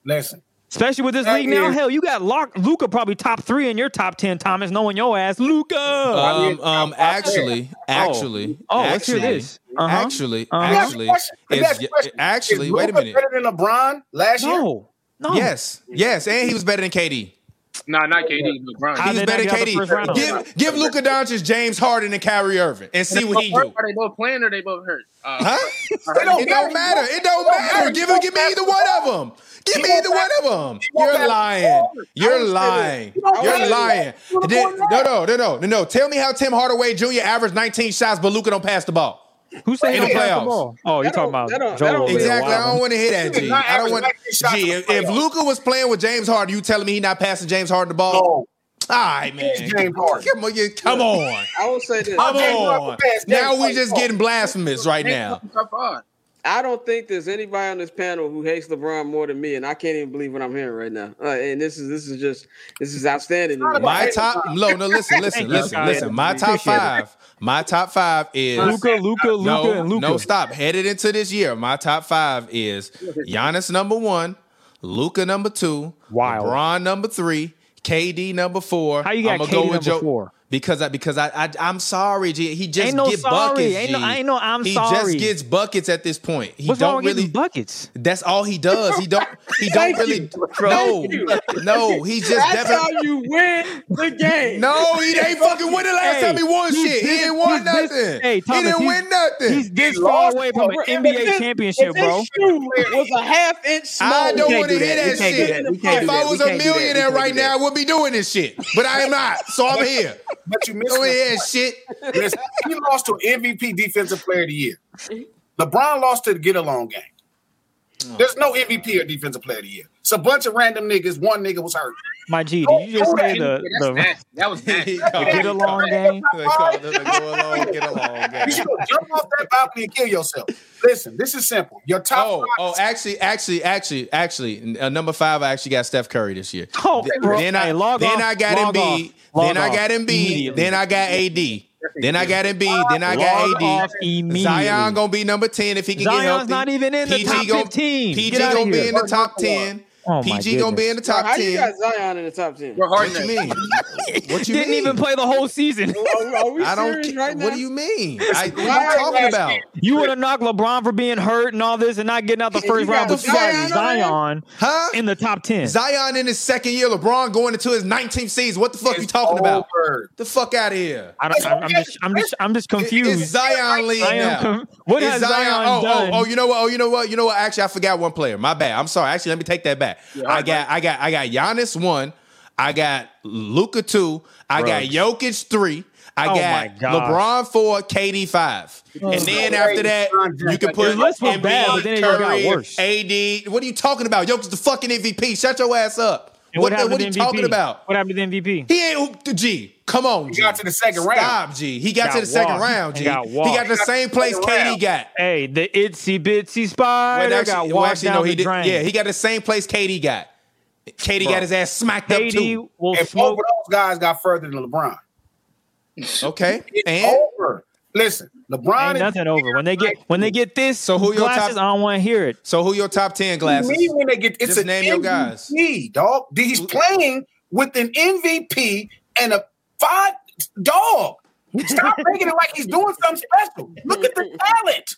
listen. Especially with this That league now. is- Hell, you got Lock Luka probably top three in your top ten. Thomas, knowing your ass, Luka. Um, um, actually, actually, oh, let's hear actually, this. Uh-huh. Actually, Uh-huh. Let me ask you a actually, question. Let me is- ask you a question. actually, wait a minute. Better than LeBron last year. no, no. Yes, yes, and he was better than KD. Nah, not KD, LeBron. How He better not than get out the first round? KD. Give give Luka Doncic James Harden and Kyrie Irving and see what he do. Are they both playing or they both hurt? Uh, Huh? They don't It don't matter. It don't matter. Give him, give me either one of them. Give me either one of them. You're lying. You're lying. You're lying. Then- No, no, no, no, no, no. Tell me how Tim Hardaway Jr. averaged 19 shots, but Luka don't pass the ball. Who said he In the don't pass the playoffs. ball? Oh, you're That talking about that don't- Joel. that don't- Exactly. I don't want to hear that, He G. did not I don't want. 19 G, if, if. Luka was playing with James Harden, you telling me he not passing James Harden the ball? No, All right, man. James Harden. Come on, you- come on. I will say this. Come on. Now we Harden just getting blasphemous right now. Top five. I don't think there's anybody on this panel who hates LeBron more than me, and I can't even believe what I'm hearing right now. Uh, and this is this is just this is outstanding. My top, no, no. Listen, listen, Thank you, listen, listen. My top five. My top five is Luka, Luka, Luka, no, and Luka. no. Stop. Headed into this year, my top five is Giannis number one, Luka number two, Wild. LeBron number three, KD number four. How you got I'ma KD number four? Because I because I, I I'm sorry, G. He just Ain't no get sorry. buckets. Ain't no- G. ain't no I'm he sorry. He just gets buckets at this point. He What's don't really. buckets? That's all he does. He don't. He don't really. No, no. He just That's definitely. how you win the game. No, he ain't fucking win the last Hey, time he won shit. He ain't won he's this- nothing. hey, he didn't win nothing. He's this far away from an NBA championship, bro. His shoe was a half inch small. I don't want to do hear that. that, We can't do shit. that. If do I was a can't do that. We millionaire right now, I would be doing this shit. But I am not, so I'm here. but you missed Don't the hear shit. He lost to MVP Defensive Player of the Year. LeBron lost to the get along game. There's no MVP or Defensive Player of the Year. It's a bunch of random niggas. One nigga was hurt. My G, did you just say Yeah, the that's the, nasty. That was nasty. He get along game? They call it the go along, get along You game. should go jump off that balcony and kill yourself. Listen, this is simple. Your top Oh, five. oh, actually, actually, actually, actually, uh, number five, I actually got Steph Curry this year. Oh, Th- bro. then I, Hey, log then off, I got log Embiid. off, log Then I got Embiid. immediately. Then I got AD. Then I got Embiid. Then I got off AD. Zion gonna be number ten if he can get it. Zion's healthy. not even in the top gon- 15. PG Get outta gonna be in the top ten. Oh, my PG gonna be in the top How you got ten. Zion in the top ten? We're What you mean? What you Didn't mean? even play the whole season. Are, are we I don't. ca- right now? what do you mean? I, what are you talking about? year. You would have knocked LeBron for being hurt and all this and not getting out the first round, but you Zion got Zion Huh? in the top 10. Zion in his second year, LeBron going into his 19th season. What the fuck are you talking about? The fuck out of here. I don't, I'm, I'm just, I'm just, I'm just It- confused. It's Zion league I am now. com- what It's has Zion oh, oh, done? Oh, oh, you know what? Oh, you know what? You know what? Actually, I forgot one player. My bad. I'm sorry. Actually, let me take that back. I got, I got, I got Giannis one. I got Luka two. I got Jokic three. I Oh got my. LeBron four, KD five, and then after that you can put Your list Embiid, bad, but then it got Curry. AD. What are you talking about? Jokic's the fucking MVP. Shut your ass up. What, what, the, what are you MVP? talking about? What happened to the MVP? He ain't hooped the G. Come on, He got to the second round. Stop, G. He got, Got to the second washed. round, He G. got He got the same place Second KD round. got. Hey, the itsy bitsy spider Well, got actually, washed well, actually, down no, he the did. drain. Yeah, he got the same place KD got. KD got his ass smacked up KD too. will And both of those guys got further than LeBron. Okay, It's and over. Listen, LeBron Ain't is nothing over. When they get when they get this So who your glasses, top- I don't want to hear it. so who your top ten glasses? Me when they get it's Just an name your guys. MVP, dog. He's playing with an MVP and a five dog. Stop making it like he's doing something special. Look at the talent.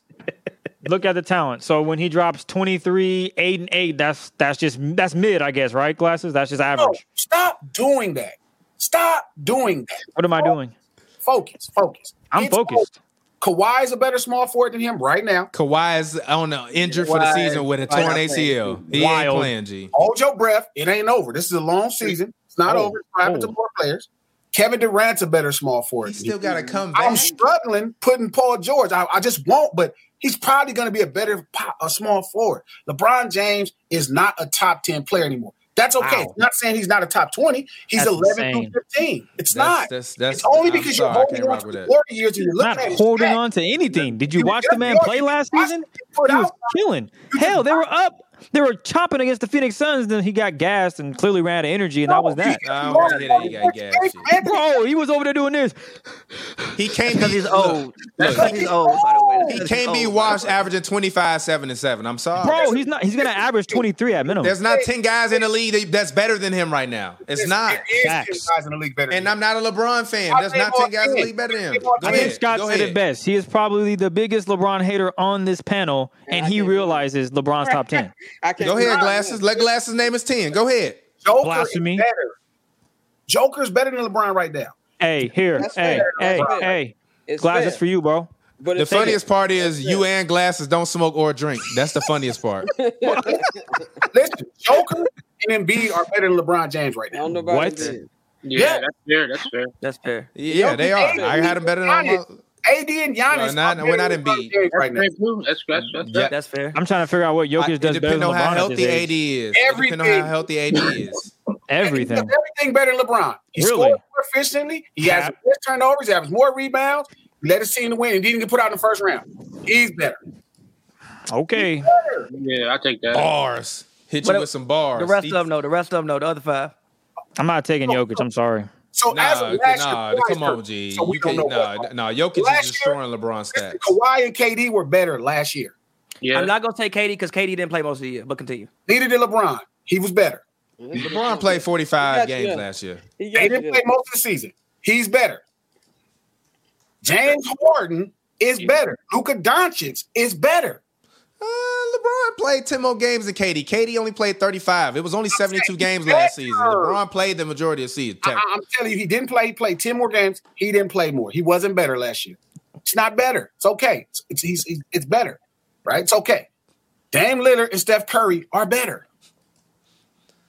Look at the talent. So when he drops 23, 8 and 8, that's that's just that's mid, I guess, right? Glasses, that's just No, average. stop doing that. Stop doing that. What am I doing? Focus, focus. I'm It's focused. over. Kawhi is a better small forward than him right now. Kawhi is on the injured for the season with a torn ACL. He Wild. ain't playing, G. Hold your breath. It ain't over. This is a long season. It's not Oh, over. It's happened oh. to more players. Kevin Durant's a better small forward. He than still got to come back. I'm struggling putting Paul George. I, I just won't, but he's probably going to be a better a small forward. LeBron James is not a top 10 player anymore. That's okay. Wow. It's not saying he's not a top 20. He's That's 11 insane. through 15. It's That's- not. that's- that's- it's only I'm because sorry, you're holding on to with the that. glory years and you're looking Not at holding on to anything. Did you You- watch the man play last season? He was out- killing. Hell, they were up. They were chopping against the Phoenix Suns. Then he got gassed and clearly ran out of energy, and that was that. I don't want that he got gas. Bro, oh, he was over there doing this. He can't Because he's old. That's because he's old, by the way. He That's can't be old, washed by the way. averaging 25, 7, and 7. I'm sorry. Bro, he's not. He's gonna average 23 at minimum. There's not 10 guys in the league that's better than him right now. It's not. There is 10 Facts. guys in the league better. And than I'm not a LeBron fan. I'll There's not 10 guys in the league better than him. Go I ten. think ahead. Scott Go said ahead. it best. He is probably the biggest LeBron hater on this panel, and he realizes LeBron's top 10. I can't Go ahead, Glasses. Let Glasses name his 10. Go ahead. Joker Blasphemy. is better. Joker's better than LeBron right now. Hey, here, That's hey, fair. hey, hey. It's Glasses fair. for you, bro. But The funniest part is you and Glasses don't smoke or drink. That's the funniest part. Listen, Joker and Embiid are better than LeBron James right now. don't know What? that. Yeah, Yeah. that's fair. That's fair. That's fair. Yeah, they are. I had them better than all my. AD and Giannis. No, not- we're not in than beat. LeBron James That's right now. fair. That's that's that's Yeah. That's fair. I'm trying to figure out what I- Jokic it does better than depends than on how healthy AD age. is. It depends on how healthy AD is. Everything. He does everything better than LeBron. He Really? scores more efficiently. He has Cap. more turnovers. He has more rebounds. He led his team to win. and didn't get put out in the first round. He's better. Okay. Yeah, I take that. Bars. Hit But you with some bars. The rest He- of them know. The rest of them know. The other five. I'm not taking oh. Jokic. I'm sorry. So as of last nah, year, come on, hurt. G. So we You don't can't, know nah, what- nah, Jokic Last is year- destroying LeBron's Listen, stats. Kawhi and KD were better last year. Yeah, I'm not gonna say KD because KD didn't play most of the year. But continue. Neither did LeBron. He was better. LeBron played 45 games you. last year. He They didn't you. play most of the season. He's better. James Harden is better. Luka Doncic is better. Uh, LeBron played 10 more games than KD. KD only played 35. It was only 72 games last season. LeBron played the majority of season. I, I'm telling you, he didn't play. He played 10 more games. He didn't play more. He wasn't better last year. It's not better. It's okay. It's, it's, he's, it's better, right? It's okay. Dame Lillard and Steph Curry are better.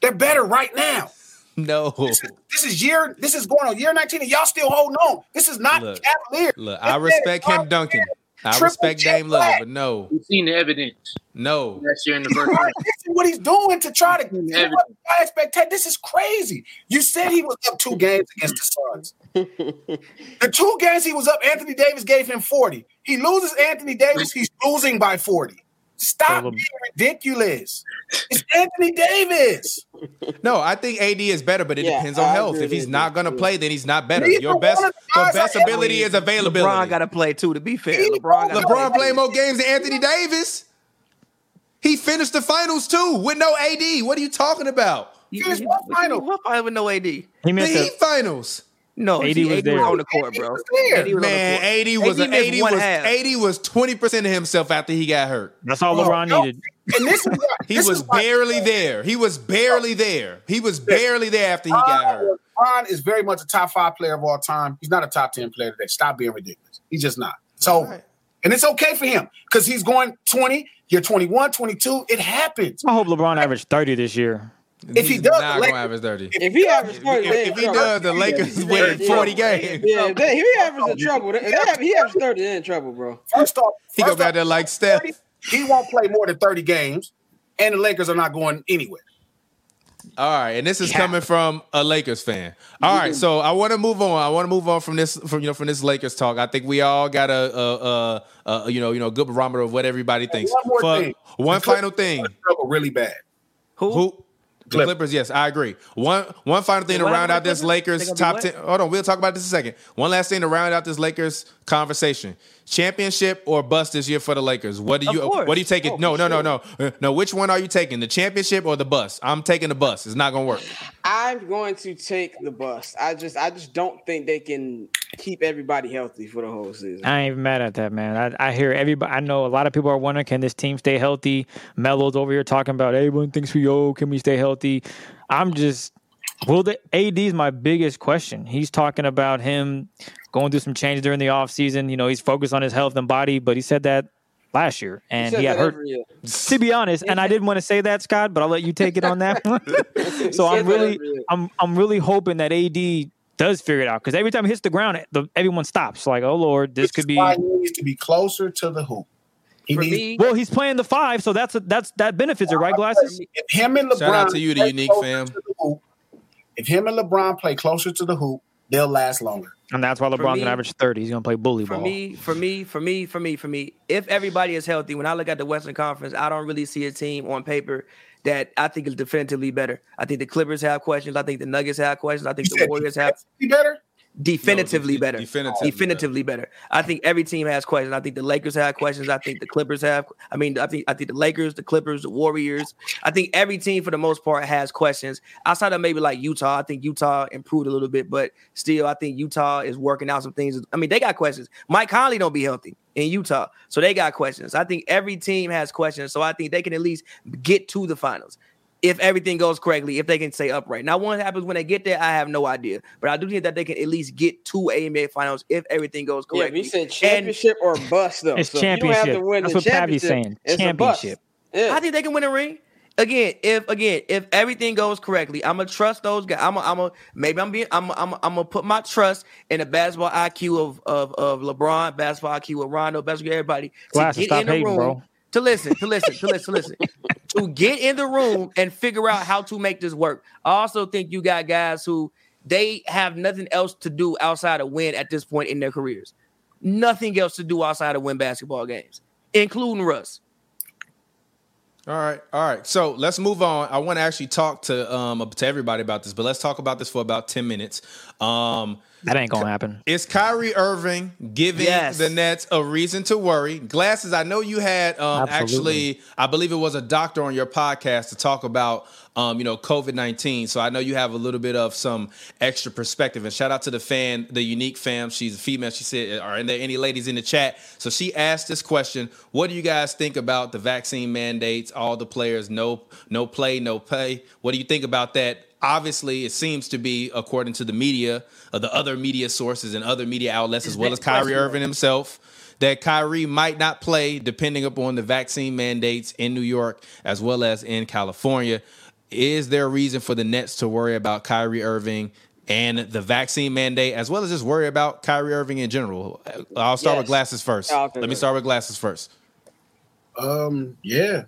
They're better right now. No. This is year. This is going on year 19, and y'all still holding on. This is not Look, Cavalier. Look, I respect him dunking. I Triple respect Dame Lillard, black. but no. we've seen the evidence No. last year in the first round. This is what he's doing to try to Everything. give up expectation. This is crazy. You said he was up two games against the Suns. the two games he was up, Anthony Davis gave him 40. He loses Anthony Davis, he's losing by 40. Stop being ridiculous. It's Anthony Davis. No, I think AD is better, but it Yeah, depends on I health. If he's not going to play, then he's not better. Neither Your one best, the your best ability is availability. LeBron got to play too. To be fair, He LeBron got to play. LeBron played more games than Anthony Davis. He finished the finals too with no AD. What are you talking about? He finished one final. What final with no AD? He The missed Heat a, finals. No, AD see, was AD there. on the court, bro. AD was there. AD was on the Man, court. AD was AD a, missed 80 was 80 was 20% of himself after he got hurt. That's all Oh, LeBron no. needed. And this is why, He this was is why- barely there. He was barely there. He was barely there after he got hurt. LeBron is very much a top five player of all time. He's not a top 10 player today. Stop being ridiculous. He's just not. So. Right. And it's okay for him because he's going 20, you're 21, 22. It happens. I hope LeBron averaged 30 this year. If he does, not the going to Lakers- average 30. If he averages If, 30, they if in he trouble. does, the Lakers win Yeah. 40 games. Yeah, if, they, if he averages in trouble. If, they have, he averages 30, they're in trouble, bro. First off, He goes first back there like Steph. 30, he won't play more than 30 games, and the Lakers are not going anywhere. All right, and this is coming from a Lakers fan. All mm-hmm. right, so I want to move on. I want to move on from this from you know from this Lakers talk. I think we all got a, a, a, a you know you know good barometer of what everybody thinks. One more For- thing. One The final thing. really bad. Who? Who? The Clippers. Clippers, yes, I agree. One one final thing to round out this Lakers top ten. Hold on, we'll talk about this in a second. One last thing to round out this Lakers conversation: championship or bust this year for the Lakers. What do Of you? course. What do you take it? Oh, no, for no, no, no, Uh, no. Which one are you taking? The championship or the bust? I'm taking the bust. It's not gonna work. I'm going to take the bus. I just I just don't think they can keep everybody healthy for the whole season. I ain't even mad at that, man. I, I hear everybody. I know a lot of people are wondering, can this team stay healthy? Melo's over here talking about everyone thinks we owe. Can we stay healthy? I'm just. Will the AD is my biggest question. He's talking about him going through some changes during the offseason. You know, he's focused on his health and body, but he said that last year, and says he had hurt. To be honest, and I didn't want to say that, Scott, but I'll let you take it on that one. so I'm really. I'm, I'm really hoping that AD does figure it out because every time he hits the ground, the, everyone stops. Like, oh lord, this Which could be. he needs to be closer to the hoop. He For needs me, Well, he's playing the five, so that's a, that's that benefits it, right? Glasses. him and LeBron Shout out to you, the unique fam. to the hoop, if him and LeBron play closer to the hoop, they'll last longer. And that's why LeBron's me- gonna average thirty. He's gonna play bully for ball. For me, for me, for me, for me, for me, if everybody is healthy, when I look at the Western Conference, I don't really see a team on paper that I think is definitively better. I think the Clippers have questions. I think the Nuggets have questions. I think You the Warriors have defensively better. Definitively de- better. definitively definitively better. I think every team has questions. I think the Lakers have questions. I think the Clippers have. I mean, I think I think the Lakers, the Clippers, the Warriors. I think every team for the most part has questions. Outside of maybe like Utah, I think Utah improved a little bit, but still, I think Utah is working out some things. I mean, they got questions. Mike Conley don't be healthy in Utah, so they got questions. I think every team has questions, so I think they can at least get to the finals if everything goes correctly, if they can stay upright. Now, what happens when they get there, I have no idea. But I do think that they can at least get to a NBA Finals if everything goes correctly. Yeah, we said championship or bust though. It's So if you don't have to championship. win That's the what Pavy's saying. it's a bust. Championship. Yeah. I think they can win a ring. Again, if again, if everything goes correctly, I'm gonna trust those guys. I'm gonna, I'm maybe I'm being, I'm, I'm, I'm gonna put my trust in the basketball IQ of of, of LeBron, basketball IQ of Rondo, basketball everybody to Glasses, get stop in the hating, room, bro. To listen, to listen, to listen, to listen, to get in the room and figure out how to make this work. I also think you got guys who they have nothing else to do outside of win at this point in their careers. Nothing else to do outside of win basketball games, including Russ. All right, all right. So let's move on. I want to actually talk to um to everybody about this, but let's talk about this for about ten minutes. Um, That ain't gonna happen. is Kyrie Irving giving Yes. the Nets a reason to worry? Glasses. I know you had um actually, I believe it was a doctor on your podcast to talk about um you know COVID nineteen. So I know you have a little bit of some extra perspective. And shout out to the fan, the unique fam. She's a female. She said, "Are there any ladies in the chat?" So she asked this question: What do you guys think about the vaccine mandates? All the players, no no play, no pay. What do you think about that? Obviously, it seems to be, according to the media, uh, the other media sources and other media outlets, as well as Kyrie Irving himself, that Kyrie might not play depending upon the vaccine mandates in New York as well as in California. Is there a reason for the Nets to worry about Kyrie Irving and the vaccine mandate, as well as just worry about Kyrie Irving in general? I'll start with glasses first. Let me start with glasses first. Um, yeah.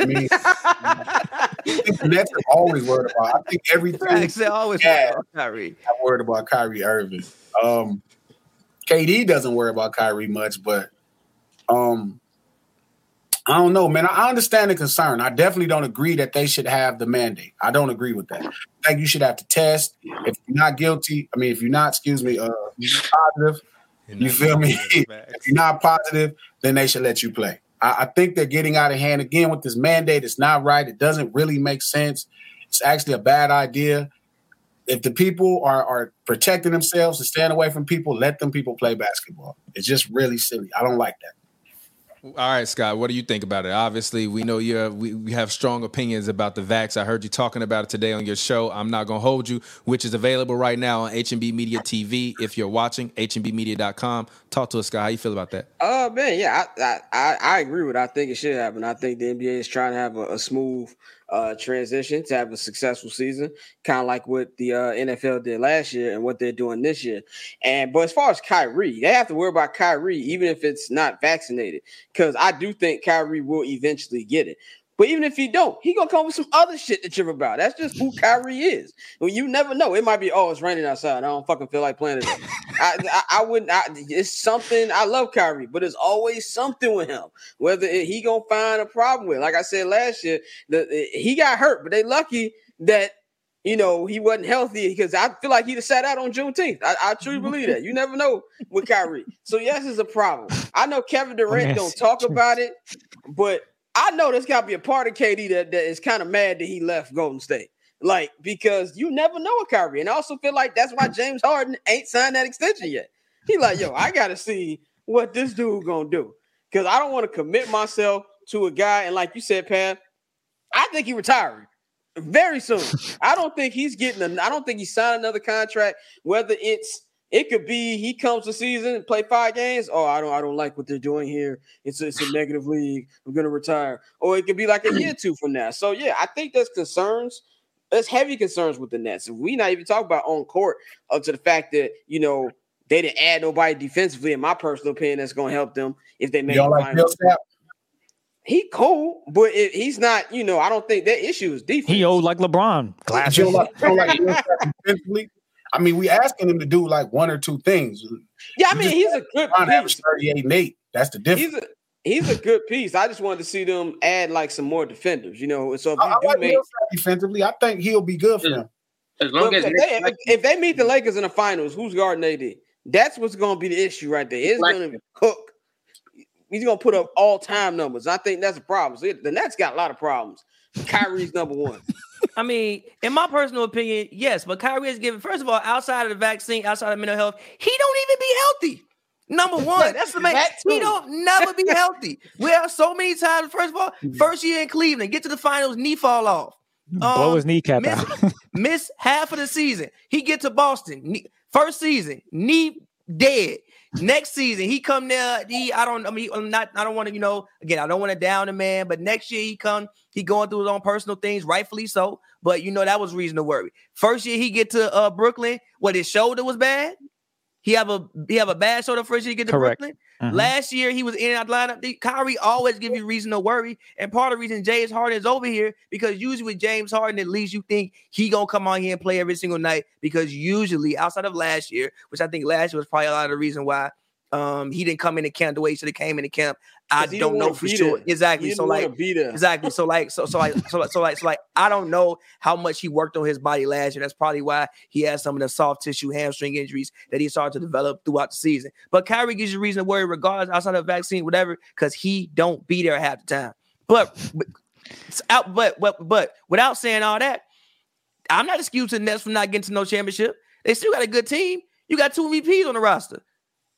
I mean, I think the Nets are always worried about. I think everything Facts, they always Yeah. about Kyrie. I'm worried about Kyrie Irving. Um, KD doesn't worry about Kyrie much, but um, I don't know, man. I understand the concern. I definitely don't agree that they should have the mandate. I don't agree with that. I think you should have to test. If you're not guilty, I mean, if you're not, excuse me, uh, you're positive, you feel me? if you're not positive, then they should let you play. I, I think they're getting out of hand again with this mandate. It's not right. It doesn't really make sense. It's actually a bad idea. If the people are, are protecting themselves and staying away from people, let them people play basketball. It's just really silly. I don't like that. All right, Scott, what do you think about it? Obviously, we know you we, we have strong opinions about the vax. I heard you talking about it today on your show. I'm not going to hold you, which is available right now on HB Media TV. If you're watching, hbmedia.com. Talk to us, Scott. How you feel about that? Uh man, yeah, I, I I I agree with. It. I think it should happen. I think the NBA is trying to have a, a smooth uh transition to have a successful season, kind of like what the uh, NFL did last year and what they're doing this year. And but as far as Kyrie, they have to worry about Kyrie even if it's not vaccinated, because I do think Kyrie will eventually get it. But even if he don't, he gonna come with some other shit to trip about. That's just who Kyrie is. Well, you never know. It might be, oh, it's raining outside. I don't fucking feel like playing today. I, I, I wouldn't. I, it's something. I love Kyrie, but it's always something with him. Whether it, he gonna find a problem with. Like I said last year, the, he got hurt, but they lucky that you know he wasn't healthy because I feel like he'd have sat out on Juneteenth. I, I truly believe that. You never know with Kyrie. So yes, it's a problem. I know Kevin Durant don't talk about it, but I know there's got to be a part of KD that, that is kind of mad that he left Golden State. Like, because you never know a Kyrie. And I also feel like that's why James Harden ain't signed that extension yet. He like, yo, I got to see what this dude going to do. Because I don't want to commit myself to a guy. And like you said, Pat, I think he retiring very soon. I don't think he's getting a, I don't think he signed another contract, whether it's it could be he comes the season and play five games. Oh, I don't, I don't like what they're doing here. It's a, it's a negative league. I'm gonna retire. Or it could be like a year or two from now. So yeah, I think there's concerns. There's heavy concerns with the Nets. We not even talk about on court up to the fact that you know they didn't add nobody defensively. In my personal opinion, that's gonna help them if they make. Y'all like he cool, but it, he's not. You know, I don't think that issue is defense. He old like LeBron. Glasses. You like, like defensively. I mean, we asking him to do like one or two things. Yeah, I mean, he's a good piece. 38 and 8. That's the difference. He's a, he's a good piece. I just wanted to see them add like some more defenders, you know. So if I, do like make defensively, I think he'll be good for them. As long as if they, if, if they, meet the Lakers in the finals, who's guarding AD? That's what's going to be the issue right there. It's going to be cook. He's going to put up all time numbers. I think that's a problem. So the Nets got a lot of problems. Kyrie's number one. I mean, in my personal opinion, yes, but Kyrie is given, first of all, outside of the vaccine, outside of mental health, he don't even be healthy. Number one, that's the main. He don't never be healthy. We have so many times. First of all, first year in Cleveland, get to the finals, knee fall off. Um, Blow his kneecap miss, out. miss half of the season. He get to Boston, knee, first season, knee dead. Next season, he come there. He, I don't. I mean, I'm not. I don't want to. You know, again, I don't want to down the man. But next year, he come. He going through his own personal things, rightfully so. But you know, that was reason to worry. First year, he get to uh, Brooklyn. What his shoulder was bad. He have a he have a bad shoulder first year he get to Correct. Brooklyn. Mm-hmm. Last year he was in and out lineup. Kyrie always give you reason to worry, and part of the reason James Harden is over here because usually with James Harden, at least you think he gonna come on here and play every single night because usually outside of last year, which I think last year was probably a lot of the reason why um, he didn't come in the camp the way he should have came in the camp. I don't know for sure. Exactly. So like exactly. So like so so like so like so like so like I don't know how much he worked on his body last year. That's probably why he has some of the soft tissue hamstring injuries that he started to develop throughout the season. But Kyrie gives you reason to worry regardless outside of vaccine, whatever, because he don't be there half the time. But but out but but but without saying all that, I'm not excusing the Nets for not getting to no championship. They still got a good team. You got two MVPs on the roster.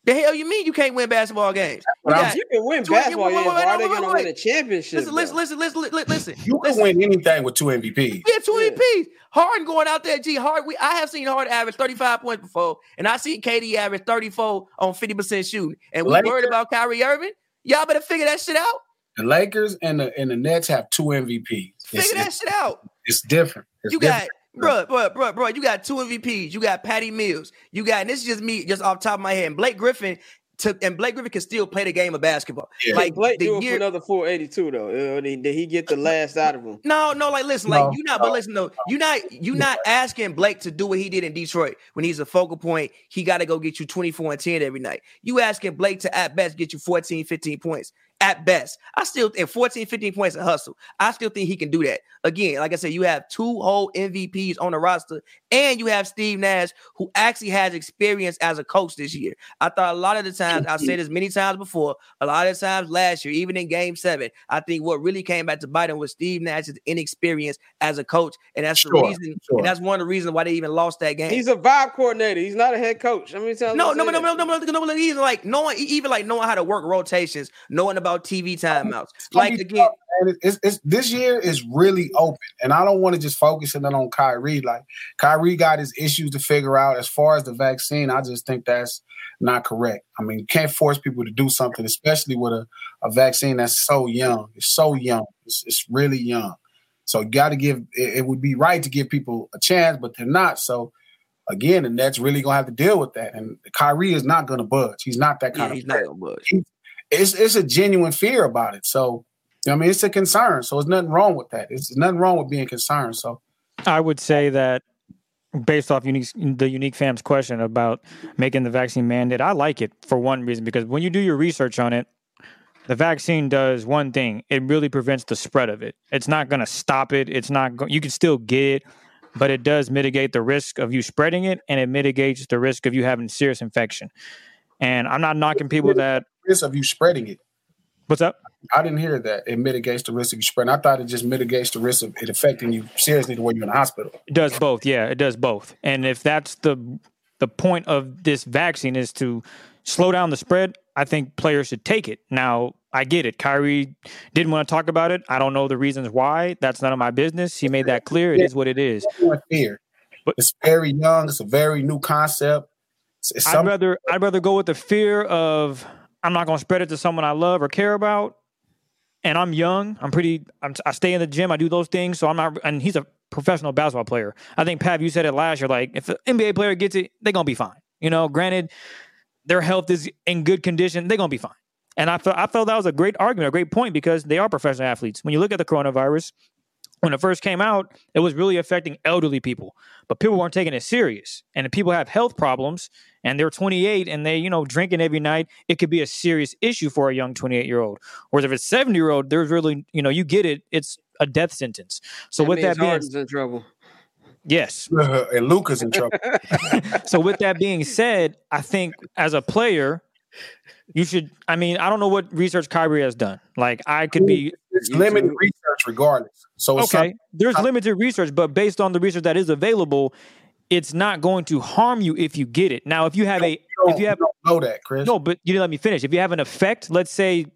The hell you mean you can't win basketball games? You, got, you can win basketball games. Why are they going to win a championship? Listen, listen, listen, listen, listen, listen. You can listen. win anything with two MVPs. Yeah, two yeah. MVPs. Harden going out there, G. Hard. We I have seen Harden average 35 points before, and I seen KD average 34 on 50% shooting. And we Lakers, worried about Kyrie Irving. Y'all better figure that shit out. The Lakers and the and the Nets have two MVPs. Figure it's, that shit out. It's different. It's you different. got Bro, bro, bro, bro, you got two MVPs. You got Patty Mills. You got, and this is just me, just off top of my head. And Blake Griffin to and Blake Griffin can still play the game of basketball. Yeah. Like Blake do year, for another 482 though. Uh, did he get the last out of him? No, no, like listen, no, like you not, no, but listen, though, you not you not asking Blake to do what he did in Detroit when he's a focal point. He got to go get you 24 and 10 every night. You asking Blake to at best get you 14, 15 points at best. I still think 14, 15 points a hustle. I still think he can do that. Again, like I said, you have two whole MVPs on the roster, and you have Steve Nash, who actually has experience as a coach this year. I thought a lot of the times, I've said this many times before, a lot of times last year, even in game seven, I think what really came back to bite him was Steve Nash's inexperience as a coach. And that's sure, the reason, sure. and that's one of the reasons why they even lost that game. He's a vibe coordinator. He's not a head coach. I mean, no, no, no, no, no, no, no, no, no, he's like knowing, even like knowing how to work rotations, knowing about TV timeouts. Like again, it's, it's, this year is really open, and I don't want to just focus it on Kyrie. Like Kyrie got his issues to figure out. As far as the vaccine, I just think that's not correct. I mean, you can't force people to do something, especially with a, a vaccine that's so young. It's so young. It's, it's really young. So you got to give. It, it would be right to give people a chance, but they're not. So again, and that's really gonna have to deal with that. And Kyrie is not gonna budge. He's not that kind yeah, of. He's player. not gonna budge. He, it's it's a genuine fear about it. So I mean, it's a concern. So there's nothing wrong with that. It's nothing wrong with being concerned. So I would say that based off unique the unique fam's question about making the vaccine mandate, I like it for one reason because when you do your research on it, the vaccine does one thing: it really prevents the spread of it. It's not going to stop it. It's not. Go- you can still get it, but it does mitigate the risk of you spreading it, and it mitigates the risk of you having serious infection. And I'm not knocking people that. risk of you spreading it. What's up? I didn't hear that. It mitigates the risk of you spreading. I thought it just mitigates the risk of it affecting you seriously the way you're in the hospital. It does both. Yeah, it does both. And if that's the the point of this vaccine is to slow down the spread, I think players should take it. Now, I get it. Kyrie didn't want to talk about it. I don't know the reasons why. That's none of my business. He made that clear. It is what it is. Fear. But- it's very young. It's a very new concept. It's, it's I'd rather I'd rather go with the fear of I'm not going to spread it to someone I love or care about. And I'm young. I'm pretty. I'm, I stay in the gym. I do those things. So I'm not. And he's a professional basketball player. I think Pav, you said it last year. Like if an NBA player gets it, they're gonna be fine. You know, granted, their health is in good condition. They're gonna be fine. And I felt I felt that was a great argument, a great point because they are professional athletes. When you look at the coronavirus, when it first came out, it was really affecting elderly people, but people weren't taking it serious. And if people have health problems and they're 28 and they, you know, drinking every night, it could be a serious issue for a young 28 year old. Whereas if it's 70 year old, there's really, you know, you get it, it's a death sentence. So That with that being, Harden's in trouble. yes. and Luka's in trouble. so with that being said, I think as a player, you should. I mean, I don't know what research Kyrie has done. Like, I could be It's limited research regardless. So it's okay. There's limited research, but based on the research that is available, it's not going to harm you if you get it. Now, if you have a, if you have don't know that, Chris. no, but you didn't let me finish. If you have an effect, let's say,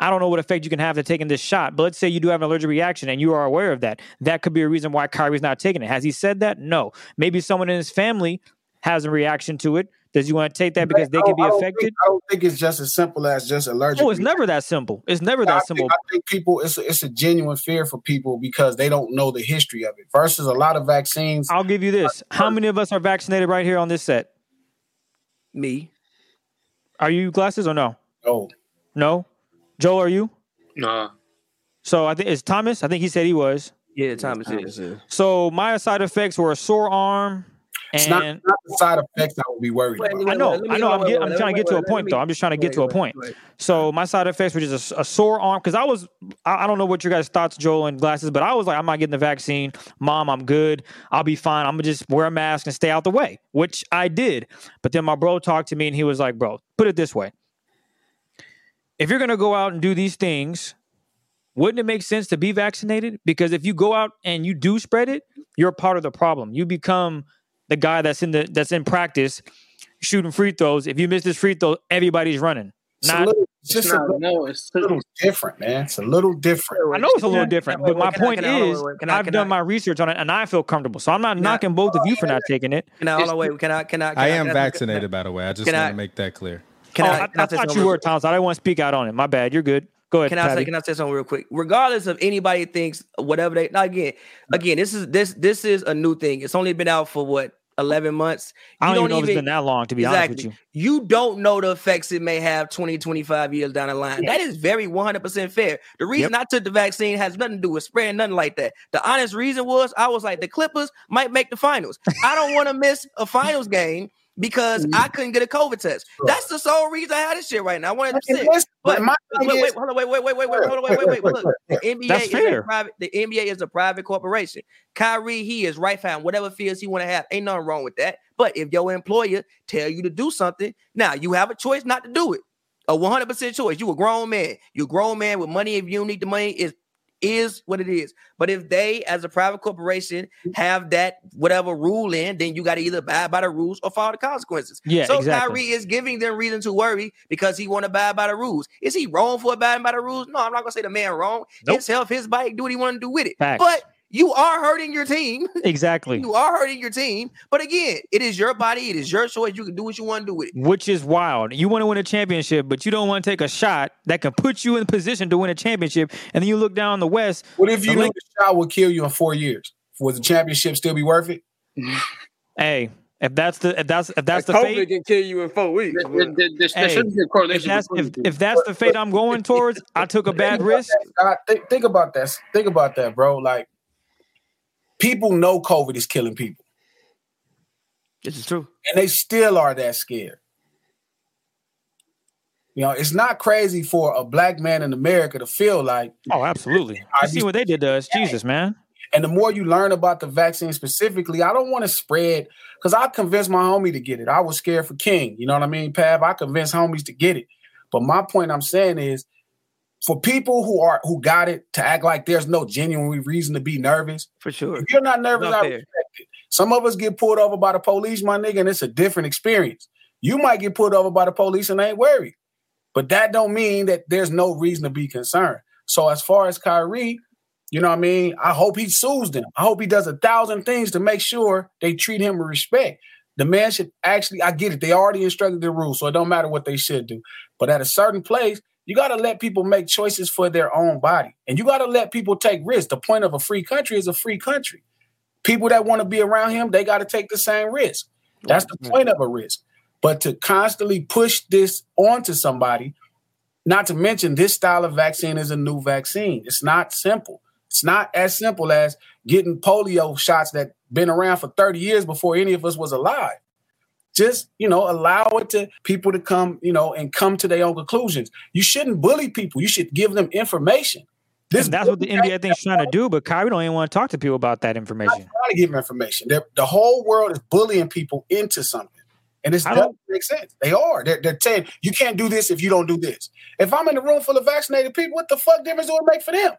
I don't know what effect you can have to taking this shot, but let's say you do have an allergic reaction and you are aware of that. That could be a reason why Kyrie's not taking it. Has he said that? No. Maybe someone in his family has a reaction to it. Does he want to take that because they I can be I affected? Think, I don't think it's just as simple as just allergic. Oh, it's never that simple. It's never I that think, simple. I think people it's a, it's a genuine fear for people because they don't know the history of it. Versus a lot of vaccines. I'll give you this. How many of us are vaccinated right here on this set? Me. Are you glasses or no? Oh, No. Joel, are you? Nah. So I think it's Thomas. I think he said he was. Yeah, Thomas is. So my side effects were a sore arm, it's and not, not the side effects I would be worried Wait, about. wait, I know, let me- I know. I'm, get, wait, I'm wait, trying to wait, get to a point me- though. I'm just trying to get wait, to a point. wait. So my side effects were just a, a sore arm because I was I, I don't know what your guys' thoughts, Joel and glasses, but I was like, I'm not getting the vaccine. Mom, I'm good. I'll be fine. I'm gonna just wear a mask and stay out the way, which I did. But then my bro talked to me and he was like, Bro, put it this way: if you're gonna go out and do these things, wouldn't it make sense to be vaccinated? Because if you go out and you do spread it, you're part of the problem. You become the guy that's in the that's in practice shooting free throws. If you miss this free throw, everybody's running. It's, a Not little, it's It's just a little, no, it's little different, man. It's a little different. I know it's a little different, but my wait, can I- point can I- hold on, is, wait, wait, can I- I've done my research on it and I feel comfortable. So I'm not Can I- knocking both of you for not taking it. Can I hold on? Wait. Can I? Can I? Can I am can vaccinated, by the way. I just want I- to make that clear. Can oh, I? I, I, I thought you were Thomas. I didn't want to speak out on it. My bad. You're good. Go ahead. Can I say Patty. can I say something real quick? Regardless of anybody thinks whatever they now again, again, this is this this is a new thing. It's only been out for what eleven months. I You don't, even know if it's been that long, to be honest with you. You don't know the effects it may have 20, 25 years down the line. That is very 100% fair. The reason I took the vaccine has nothing to do with spreading nothing like that. The honest reason was I was like, the Clippers might make the finals. I don't want to miss a finals game because I mm-hmm. couldn't get a COVID test. That's the sole reason I had this shit right now. I wanted to sit. But my wait, thing wait, hold on, wait, wait, wait, wait, wait, hold on, wait, wait, wait. Look, the NBA That's is fair. a private. The NBA is a private corporation. Kyrie, he is right fine. Whatever feels he want to have, ain't nothing wrong with that. But if your employer tell you to do something, now you have a choice not to do it. A 100 percent choice. You a grown man. You a grown man with money. If you don't need the money, is is what it is. But if they, as a private corporation, mm-hmm. have that whatever rule in, then you got to either abide by the rules or follow the consequences. Yeah, so exactly. Kyrie is giving them reason to worry because he want to abide by the rules. Is he wrong for abiding by the rules? No, I'm not gonna say the man wrong. Nope. His health, his bike, do what he want to do with it. Facts. But you are hurting your team. Exactly. you are hurting your team. But again, it is your body. It is your choice. You can do what you want to do with it. Which is wild. You want to win a championship, but you don't want to take a shot that can put you in position to win a championship. And then you look down the West. What if you The knew link- the shot would kill you in four years? Would the championship still be worth it? Hey, If that's the if that's if that's the COVID fate, can kill you in four weeks. There, there, there, there Hey, be a if that's if, the if that's the fate I'm going towards, I took a bad risk. God, think, think about that. Think about that, bro. Like people know COVID is killing people, This is true. and they still are that scared. You know, it's not crazy for a black man in America to feel like Oh, absolutely. I see what they did to us, Jesus, man. And the more you learn about the vaccine specifically, I don't want to spread because I convinced my homie to get it. I was scared for King. You know what I mean, Pav? I convinced homies to get it. But my point I'm saying is for people who are who got it to act like there's no genuine reason to be nervous. For sure. If you're not nervous, Not I there. respect it. Some of us get pulled over by the police, my nigga, and it's a different experience. You might get pulled over by the police and ain't worried. But that don't mean that there's no reason to be concerned. So as far as Kyrie, you know what I mean? I hope he sues them. I hope he does a thousand things to make sure they treat him with respect. The man should actually, I get it. They already instructed the rules, so it don't matter what they should do. But at a certain place, you got to let people make choices for their own body. And you got to let people take risks. The point of a free country is a free country. People that want to be around him, they got to take the same risk. That's the mm-hmm. point of a risk. But to constantly push this onto somebody, not to mention this style of vaccine is a new vaccine. It's not simple. It's not as simple as getting polio shots that been around for 30 years before any of us was alive. Just, you know, allow it to people to come, you know, and come to their own conclusions. You shouldn't bully people. You should give them information. And that's what the NBA I think is trying to do, but Kyrie don't even want to talk to people about that information. I trying to give them information. They're, the whole world is bullying people into something. And it doesn't don't- make sense. They are. They're, they're saying, you can't do this if you don't do this. If I'm in a room full of vaccinated people, what the fuck difference do it make for them?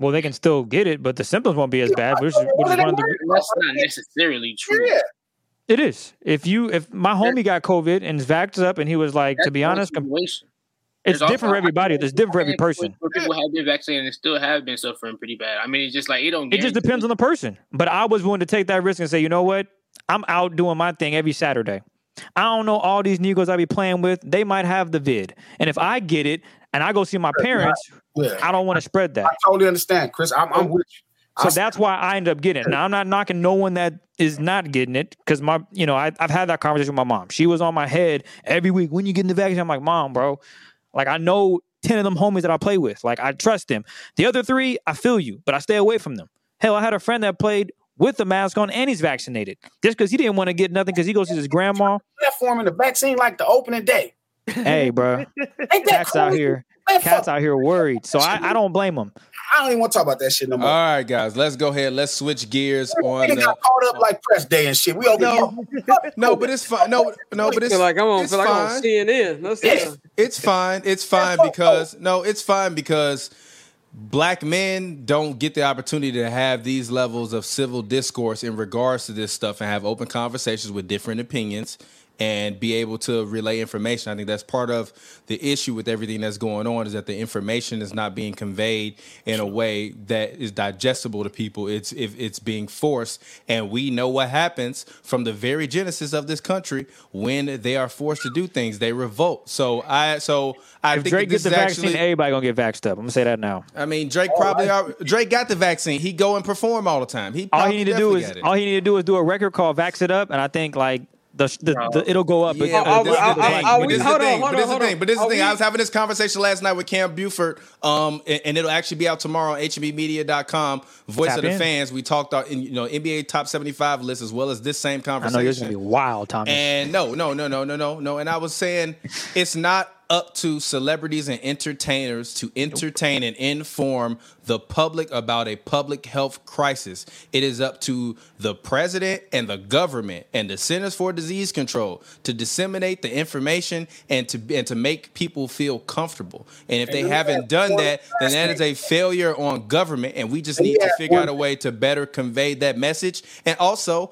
Well, they can still get it, but the symptoms won't be as bad. Which, which is one of the That's not necessarily true. Yeah. It is. If you if my homie got COVID and is vaxxed up and he was like, That's to be honest, com- situation. it's There's different for everybody. It's different for every person. Where people have been vaccinated and still have been suffering pretty bad. I mean, it's just like it don't. Get it just guarantee- depends on the person. But I was willing to take that risk and say, you know what? I'm out doing my thing every Saturday. I don't know all these Negroes I be playing with. They might have the vid. And if I get it and I go see my parents, Yeah. I don't want to spread that. I totally understand, Chris. I'm, I'm with you. So I- that's why I end up getting it. Now I'm not knocking no one that is not getting it because my, you know, I, I've had that conversation with my mom. She was on my head every week. When you getting the vaccine? I'm like, mom, bro. Like I know ten of them homies that I play with. Like I trust them. The other three, I feel you, but I stay away from them. Hell, I had a friend that played with the mask on and he's vaccinated just because he didn't want to get nothing because he goes to his grandma. platform in the vaccine like the opening day. hey, bro, Ain't that cats out here, Man, cats out here worried. So I, I don't blame them. I don't even want to talk about that shit no more. All right, guys, let's go ahead. Let's switch gears we on done the. got caught up like press day and shit. We over No, no, but it's fine. No, no, but it's like I'm on, it's feel like I'm on fine. CNN. Let's Yes. It's fine. It's fine fuck because no, it's fine because black men don't get the opportunity to have these levels of civil discourse in regards to this stuff and have open conversations with different opinions and be able to relay information. I think that's part of the issue with everything that's going on is that the information is not being conveyed in a way that is digestible to people. It's if it's being forced, and we know what happens from the very genesis of this country when they are forced to do things. They revolt. So I so I If think Drake gets the vaccine, actually. everybody gonna get vaxxed up. I'm gonna say that now. I mean, Drake probably are, Drake got the vaccine. He go and perform all the time. He all he need to do is all he need to do is do a record called "Vax It Up," and I think like the, the, the it'll go up. Yeah, but this I- I- thing. I- But this is the hold on, But this is the thing. But this is the thing. I was having this conversation last night with Cam Buford, um, and, and it'll actually be out tomorrow on HBMedia.com. Voice Tap of the in. fans. We talked about in you know NBA top seventy five list as well as this same conversation. I conversation. know yours gonna be wild, Thomas. And no, no, no, no, no, no, no. And I was saying it's not up to celebrities and entertainers to entertain and inform the public about a public health crisis. It is up to the president and the government and the Centers for Disease Control to disseminate the information and to and to make people feel comfortable. And if they haven't done that, then that is a failure on government and we just need to figure out a way to better convey that message. And also,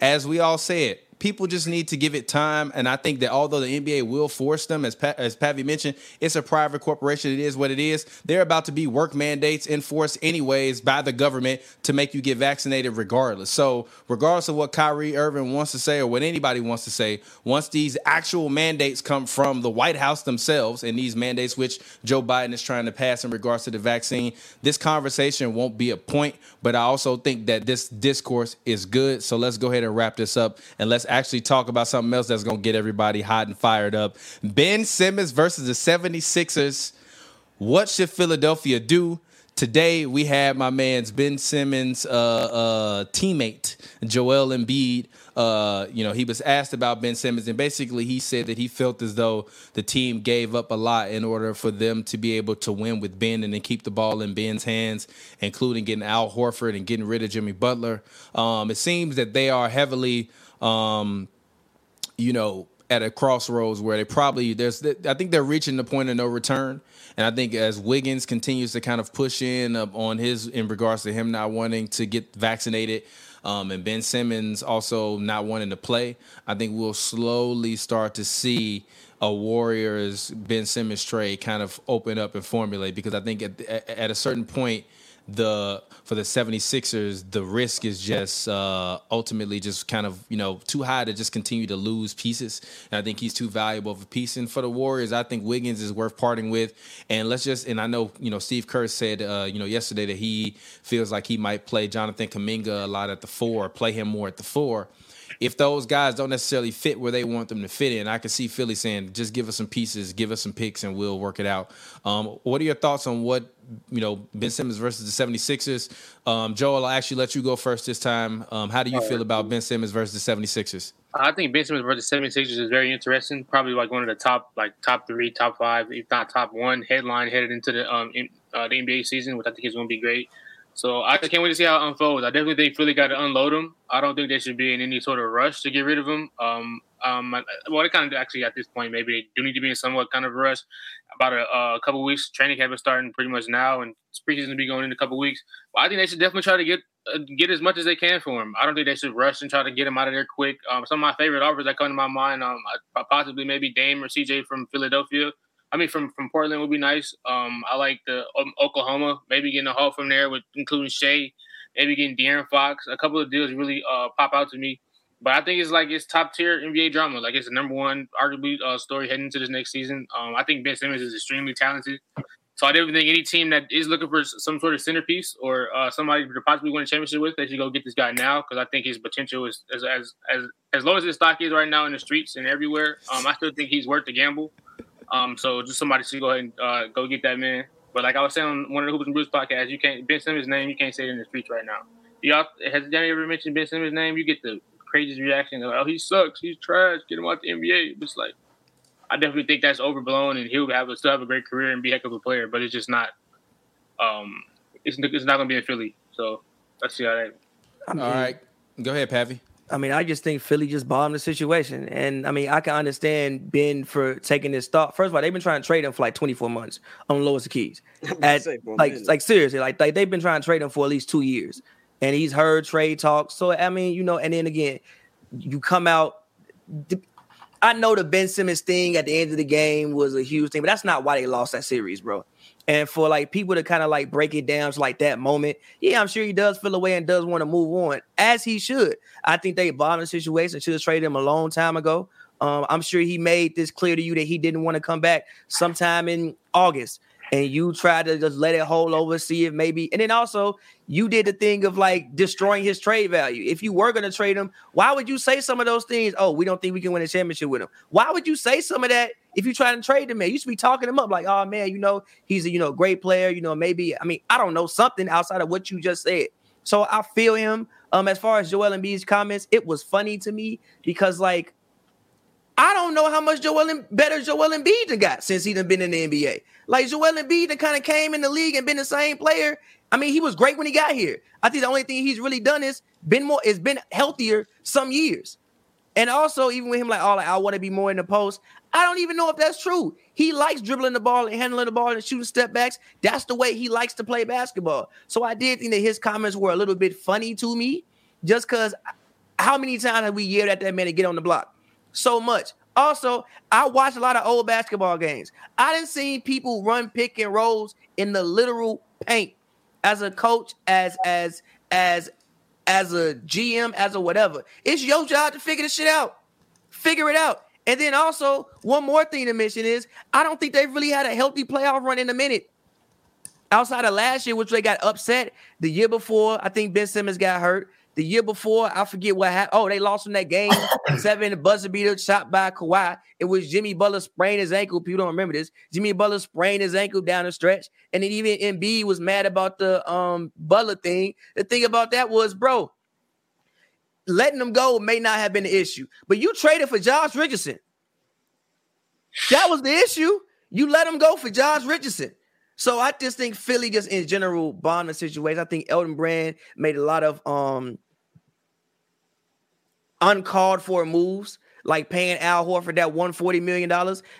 as we all said, people just need to give it time. And I think that although the NBA will force them, as pa- as Pavi mentioned, it's a private corporation. It is what it is. They're about to be work mandates enforced anyways by the government to make you get vaccinated regardless. So regardless of what Kyrie Irving wants to say or what anybody wants to say, once these actual mandates come from the White House themselves and these mandates which Joe Biden is trying to pass in regards to the vaccine, this conversation won't be a point. But I also think that this discourse is good. So let's go ahead and wrap this up and let's actually talk about something else that's going to get everybody hot and fired up. Ben Simmons versus the 76ers. What should Philadelphia do? Today we had my man's Ben Simmons uh, uh, teammate Joel Embiid. Uh, you know, he was asked about Ben Simmons, and basically he said that he felt as though the team gave up a lot in order for them to be able to win with Ben and then keep the ball in Ben's hands, including getting Al Horford and getting rid of Jimmy Butler. Um, it seems that they are heavily um, you know, at a crossroads where they probably there's I think they're reaching the point of no return. And I think as Wiggins continues to kind of push in on his in regards to him not wanting to get vaccinated, um, and Ben Simmons also not wanting to play, I think we'll slowly start to see a Warriors Ben Simmons trade kind of open up and formulate because I think at, at a certain point the for the 76ers the risk is just uh, ultimately just kind of you know too high to just continue to lose pieces. And i think he's too valuable of a piece. And for the warriors i think wiggins is worth parting with. And let's just and i know you know steve kerr said uh, you know yesterday that he feels like he might play jonathan kuminga a lot at the four play him more at the four. If those guys don't necessarily fit where they want them to fit in, I can see Philly saying, just give us some pieces, give us some picks, and we'll work it out. Um, what are your thoughts on what, you know, Ben Simmons versus the 76ers? Um, Joel, I'll actually let you go first this time. Um, how do you feel about Ben Simmons versus the 76ers? I think Ben Simmons versus the 76ers is very interesting. Probably like one of the top, like top three, top five, if not top one headline headed into the um in, uh, the NBA season, which I think is going to be great. So I can't wait to see how it unfolds. I definitely think Philly got to unload him. I don't think they should be in any sort of rush to get rid of him. Um, um, well, they kind of actually at this point maybe they do need to be in somewhat kind of rush. About a, a couple weeks, training camp is starting pretty much now, and preseason will be going in a couple weeks. But I think they should definitely try to get uh, get as much as they can for him. I don't think they should rush and try to get him out of there quick. Um, some of my favorite offers that come to my mind, um, possibly maybe Dame or CJ from Philadelphia. I mean, from from Portland would be nice. Um, I like the um, Oklahoma, maybe getting a haul from there with including Shai, maybe getting De'Aaron Fox. A couple of deals really uh, pop out to me. But I think it's like it's top tier NBA drama. Like it's the number one, arguably, uh, story heading into this next season. Um, I think Ben Simmons is extremely talented. So I definitely think any team that is looking for some sort of centerpiece or uh, somebody to possibly win a championship with, they should go get this guy now because I think his potential is as as as as low as his stock is right now in the streets and everywhere. Um, I still think he's worth the gamble. Um, so just somebody should go ahead and uh, go get that man. But like I was saying on one of the Hoops and Brews podcasts, you can't Ben Simmons' name, you can't say it in the streets right now. Y'all has Danny ever mentioned Ben Simmons' name? You get the craziest reaction. Of, oh, he sucks. He's trash. Get him out the NBA. It's like I definitely think that's overblown, and he'll have a, still have a great career and be a heck of a player. But it's just not. Um, it's it's not going to be in Philly. So let's see how that. All right, go ahead, Pavi. I mean, I just think Philly just bombed the situation. And I mean, I can understand Ben for taking this thought. First of all, they've been trying to trade him for like 24 months on the lowest of keys. At, like, like seriously, like, like they've been trying to trade him for at least two years. And he's heard trade talks. So I mean, you know, and then again, you come out. I know the Ben Simmons thing at the end of the game was a huge thing, but that's not why they lost that series, bro. And for like people to kind of like break it down to like that moment, yeah, I'm sure he does feel away and does want to move on, as he should. I think they bombed the situation, should have traded him a long time ago. Um, I'm sure he made this clear to you that he didn't want to come back sometime in August and you tried to just let it hold over, see if maybe, and then also you did the thing of like destroying his trade value. If you were going to trade him, why would you say some of those things? Oh, we don't think we can win a championship with him. Why would you say some of that if you try to trade the Man, you should be talking him up like, oh man, you know he's a you know great player. You know maybe I mean I don't know something outside of what you just said. So I feel him. Um, as far as Joel Embiid's comments, it was funny to me because like I don't know how much Joel better Joel Embiid got since he done been in the NBA. Like Joel Embiid that kind of came in the league and been the same player. I mean, he was great when he got here. I think the only thing he's really done is been more is been healthier some years. And also, even with him, like, oh, like, I want to be more in the post. I don't even know if that's true. He likes dribbling the ball and handling the ball and shooting step backs. That's the way he likes to play basketball. So I did think that his comments were a little bit funny to me, just because How many times have we yelled at that man to get on the block? So much. Also, I watch a lot of old basketball games. I didn't see people run pick and rolls in the literal paint. As a coach, as as as as a GM, as a whatever, it's your job to figure this shit out. Figure it out. And then also, one more thing to mention is I don't think they've really had a healthy playoff run in a minute. Outside of last year, which they got upset, the year before, I think Ben Simmons got hurt. The year before, I forget what happened. Oh, they lost in that game seven, the buzzer beater shot by Kawhi. It was Jimmy Butler sprained his ankle. People don't remember this. Jimmy Butler sprained his ankle down the stretch, and then even Embiid was mad about the um Butler thing. The thing about that was, bro, letting them go may not have been the issue, but you traded for Josh Richardson. That was the issue. You let him go for Josh Richardson. So I just think Philly, just in general, bond situation. I think Elton Brand made a lot of um uncalled for moves, like paying Al Horford that $140 million.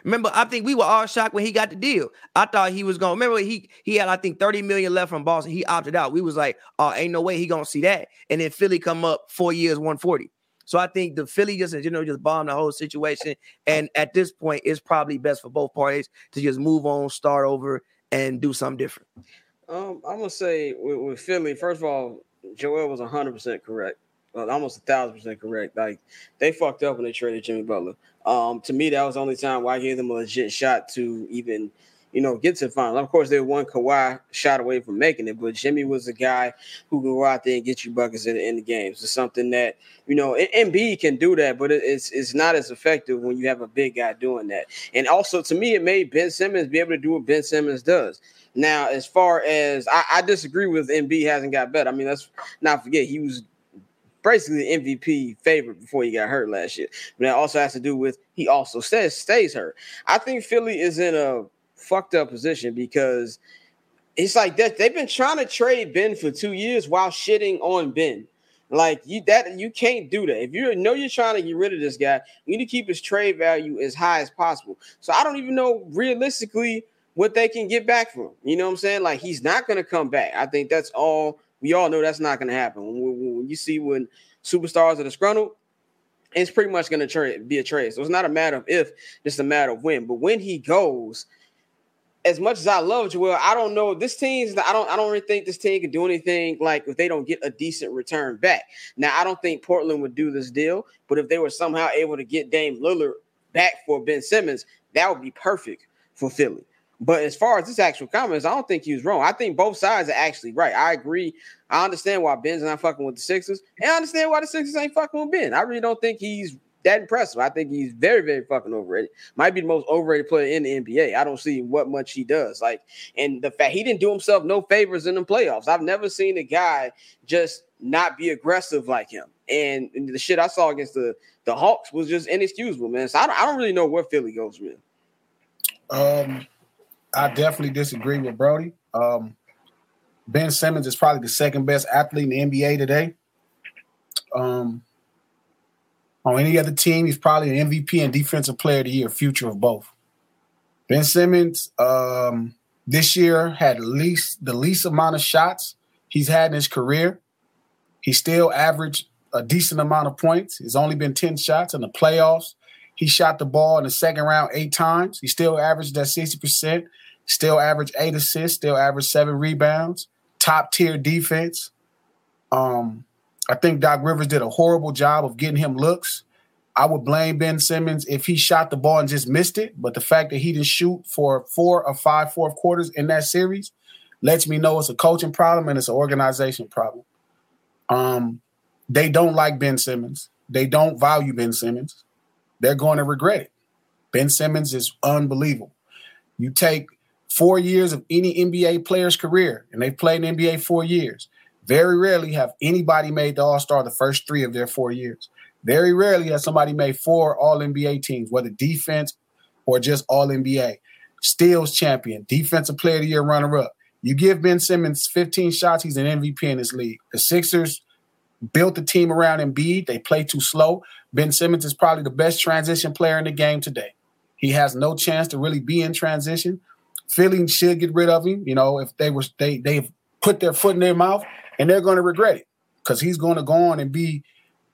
Remember, I think we were all shocked when he got the deal. I thought he was going to remember he he had, I think, 30 million left from Boston. He opted out. We was like, oh, ain't no way he gonna see that. And then Philly come up four years, 140. So I think the Philly just in general just bombed the whole situation. And at this point, it's probably best for both parties to just move on, start over, and do something different. Um, I'm gonna say with, with Philly, first of all, Joel was 100 percent correct almost a thousand percent correct. Like they fucked up when they traded Jimmy Butler. Um, to me, that was the only time why I gave them a legit shot to even, you know, get to the final. Of course, they won Kawhi shot away from making it, but Jimmy was a guy who can go out there and get you buckets in, in the games. It's something that you know, Embiid can do that, but it's it's not as effective when you have a big guy doing that. And also, to me, it made Ben Simmons be able to do what Ben Simmons does. Now, as far as I, I disagree with Embiid hasn't got better. I mean, let's not forget he was basically the MVP favorite before he got hurt last year. But that also has to do with he also says stays hurt. I think Philly is in a fucked up position because it's like that they've been trying to trade Ben for two years while shitting on Ben. Like you that you can't do that. If you know you're trying to get rid of this guy, you need to keep his trade value as high as possible. So I don't even know realistically what they can get back from him. You know what I'm saying? Like he's not gonna come back. I think that's all we all know that's not going to happen. When, when, you see when superstars are disgruntled, it's pretty much going to be a trade. So it's not a matter of if, it's a matter of when. But when he goes, as much as I love Joel, I don't know this team's. I don't. I don't really think this team can do anything like if they don't get a decent return back. Now, I don't think Portland would do this deal, but if they were somehow able to get Dame Lillard back for Ben Simmons, that would be perfect for Philly. But as far as this actual comments, I don't think he was wrong. I think both sides are actually right. I agree. I understand why Ben's not fucking with the Sixers, and I understand why the Sixers ain't fucking with Ben. I really don't think he's that impressive. I think he's very, very fucking overrated. Might be the most overrated player in the NBA. I don't see what much he does. Like, and the fact he didn't do himself no favors in the playoffs. I've never seen a guy just not be aggressive like him. And, and the shit I saw against the the Hawks was just inexcusable, man. So I don't, I don't really know where Philly goes with. Um, I definitely disagree with Brody. Um, ben Simmons is probably the second best athlete in the NBA today. Um, on any other team, he's probably an MVP and Defensive Player of the Year, future of both. Ben Simmons um, this year had least the least amount of shots he's had in his career. He still averaged a decent amount of points. He's only been 10 shots in the playoffs. He shot the ball in the second round eight times. He still averaged that 60%, still averaged eight assists, still averaged seven rebounds, top tier defense. Um, I think Doc Rivers did a horrible job of getting him looks. I would blame Ben Simmons if he shot the ball and just missed it. But the fact that he didn't shoot for four or five fourth quarters in that series lets me know it's a coaching problem and it's an organization problem. Um, they don't like Ben Simmons. They don't value Ben Simmons they're going to regret it. Ben Simmons is unbelievable. You take four years of any NBA player's career, and they've played in NBA four years. Very rarely have anybody made the All Star the first three of their four years. Very rarely has somebody made four All NBA teams, whether defense or just All NBA. Steals champion, defensive player of the year runner up. You give Ben Simmons 15 shots, he's an MVP in this league. The Sixers built the team around Embiid. They play too slow. Ben Simmons is probably the best transition player in the game today. He has no chance to really be in transition. Philly should get rid of him. You know, if they were they they've put their foot in their mouth and they're going to regret it because he's going to go on and be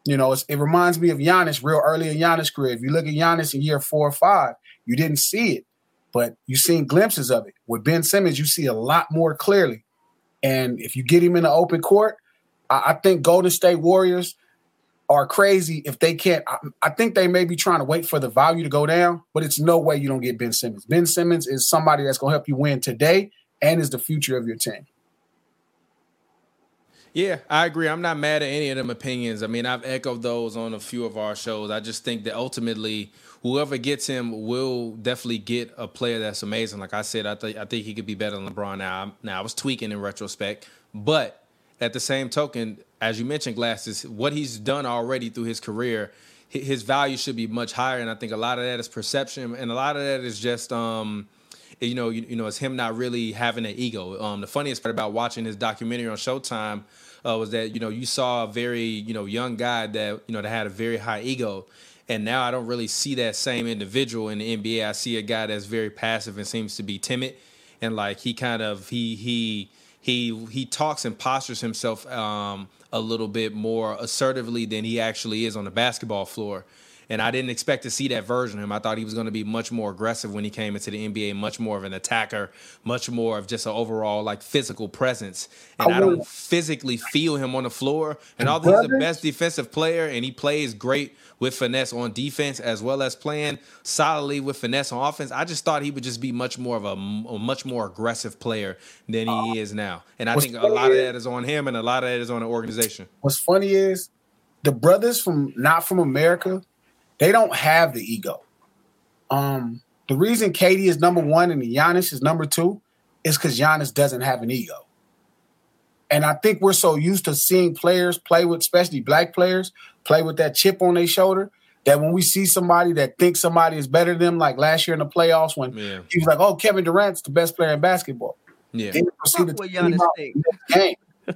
You know, it reminds me of Giannis real early in Giannis' career. If you look at Giannis in year four or five, you didn't see it, but you seen glimpses of it. With Ben Simmons, you see a lot more clearly. And if you get him in the open court, I, I think Golden State Warriors are crazy if they can't. I, I, think they may be trying to wait for the value to go down, but it's no way you don't get Ben Simmons. Ben Simmons is somebody that's going to help you win today and is the future of your team. Yeah, I agree. I'm not mad at any of them opinions. I mean, I've echoed those on a few of our shows. I just think that ultimately, whoever gets him will definitely get a player that's amazing. Like I said, I think I think he could be better than LeBron. Now, now I was tweaking in retrospect, but at the same token, as you mentioned, glasses, what he's done already through his career, his value should be much higher. And I think a lot of that is perception, and a lot of that is just. um you know, you, you know, it's him not really having an ego. Um, the funniest part about watching his documentary on Showtime uh, was that you know you saw a very you know young guy that you know that had a very high ego, and now I don't really see that same individual in the NBA. I see a guy that's very passive and seems to be timid, and like he kind of he he he he talks and postures himself um, a little bit more assertively than he actually is on the basketball floor. And I didn't expect to see that version of him. I thought he was going to be much more aggressive when he came into the NBA, much more of an attacker, much more of just an overall like physical presence. And I, I don't physically feel him on the floor. And although he's the best defensive player and he plays great with finesse on defense as well as playing solidly with finesse on offense, I just thought he would just be much more of a, a much more aggressive player than he is now. And I think a lot of that is on him and a lot of that is on the organization. What's funny is the brothers from not from America they don't have the ego. Um, the reason KD is number one and Giannis is number two is because Giannis doesn't have an ego. And I think we're so used to seeing players play with, especially black players, play with that chip on their shoulder that when we see somebody that thinks somebody is better than them, like last year in the playoffs when yeah. he was like, "Oh, Kevin Durant's the best player in basketball," yeah, then proceeded to game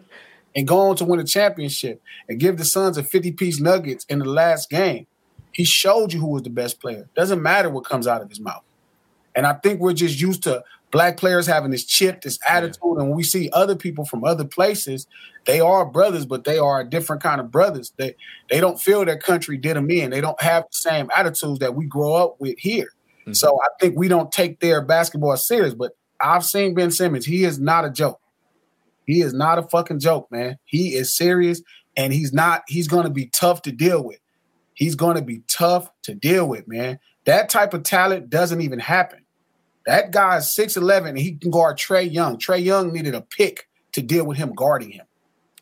and go on to win a championship and give the Suns a fifty-piece Nuggets in the last game. He showed you who was the best player. Doesn't matter what comes out of his mouth. And I think we're just used to black players having this chip, this attitude. Yeah. And we see other people from other places, they are brothers, but they are a different kind of brothers. They they don't feel their country did them in. They don't have the same attitudes that we grow up with here. Mm-hmm. So I think we don't take their basketball serious. But I've seen Ben Simmons. He is not a joke. He is not a fucking joke, man. He is serious and he's not, he's gonna be tough to deal with he's going to be tough to deal with, man. That type of talent doesn't even happen. That guy's 6'11 and he can guard Trae Young. Trae Young needed a pick to deal with him guarding him.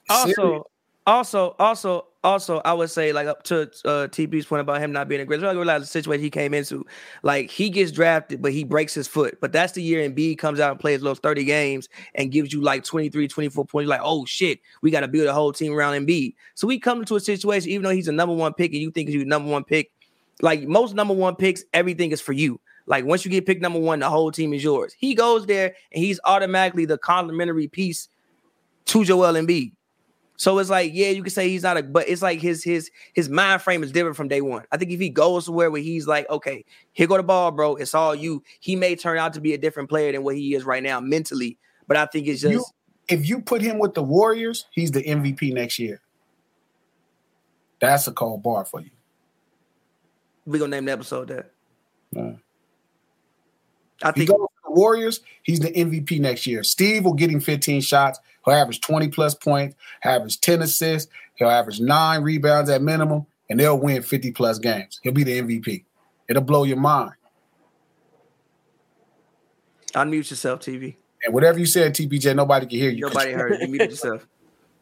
Also, Serious. also, also, also, I would say, like up to uh, TP's point about him not being a great. I realize the situation he came into. Like he gets drafted, but he breaks his foot. But that's the year Embiid comes out and plays those 30 games and gives you like 23, 24 points. You're like, oh shit, we got to build a whole team around Embiid. So we come into a situation, even though he's a number one pick and you think he's number one pick, like most number one picks, everything is for you. Like once you get picked number one, the whole team is yours. He goes there and he's automatically the complimentary piece to Joel Embiid. So it's like, yeah, you can say he's not a, but it's like his his his mind frame is different from day one. I think if he goes somewhere where he's like, okay, here go the ball, bro, it's all you. He may turn out to be a different player than what he is right now mentally. But I think it's just you, if you put him with the Warriors, he's the MVP next year. That's a cold bar for you. We gonna name the episode that. I think the Warriors, he's the MVP next year. Steve will get him 15 shots. He'll average 20 plus points, average 10 assists, he'll average nine rebounds at minimum, and they'll win 50 plus games. He'll be the MVP. It'll blow your mind. Unmute yourself, TV. And whatever you said, TPJ, nobody can hear you. Nobody heard you. You muted yourself.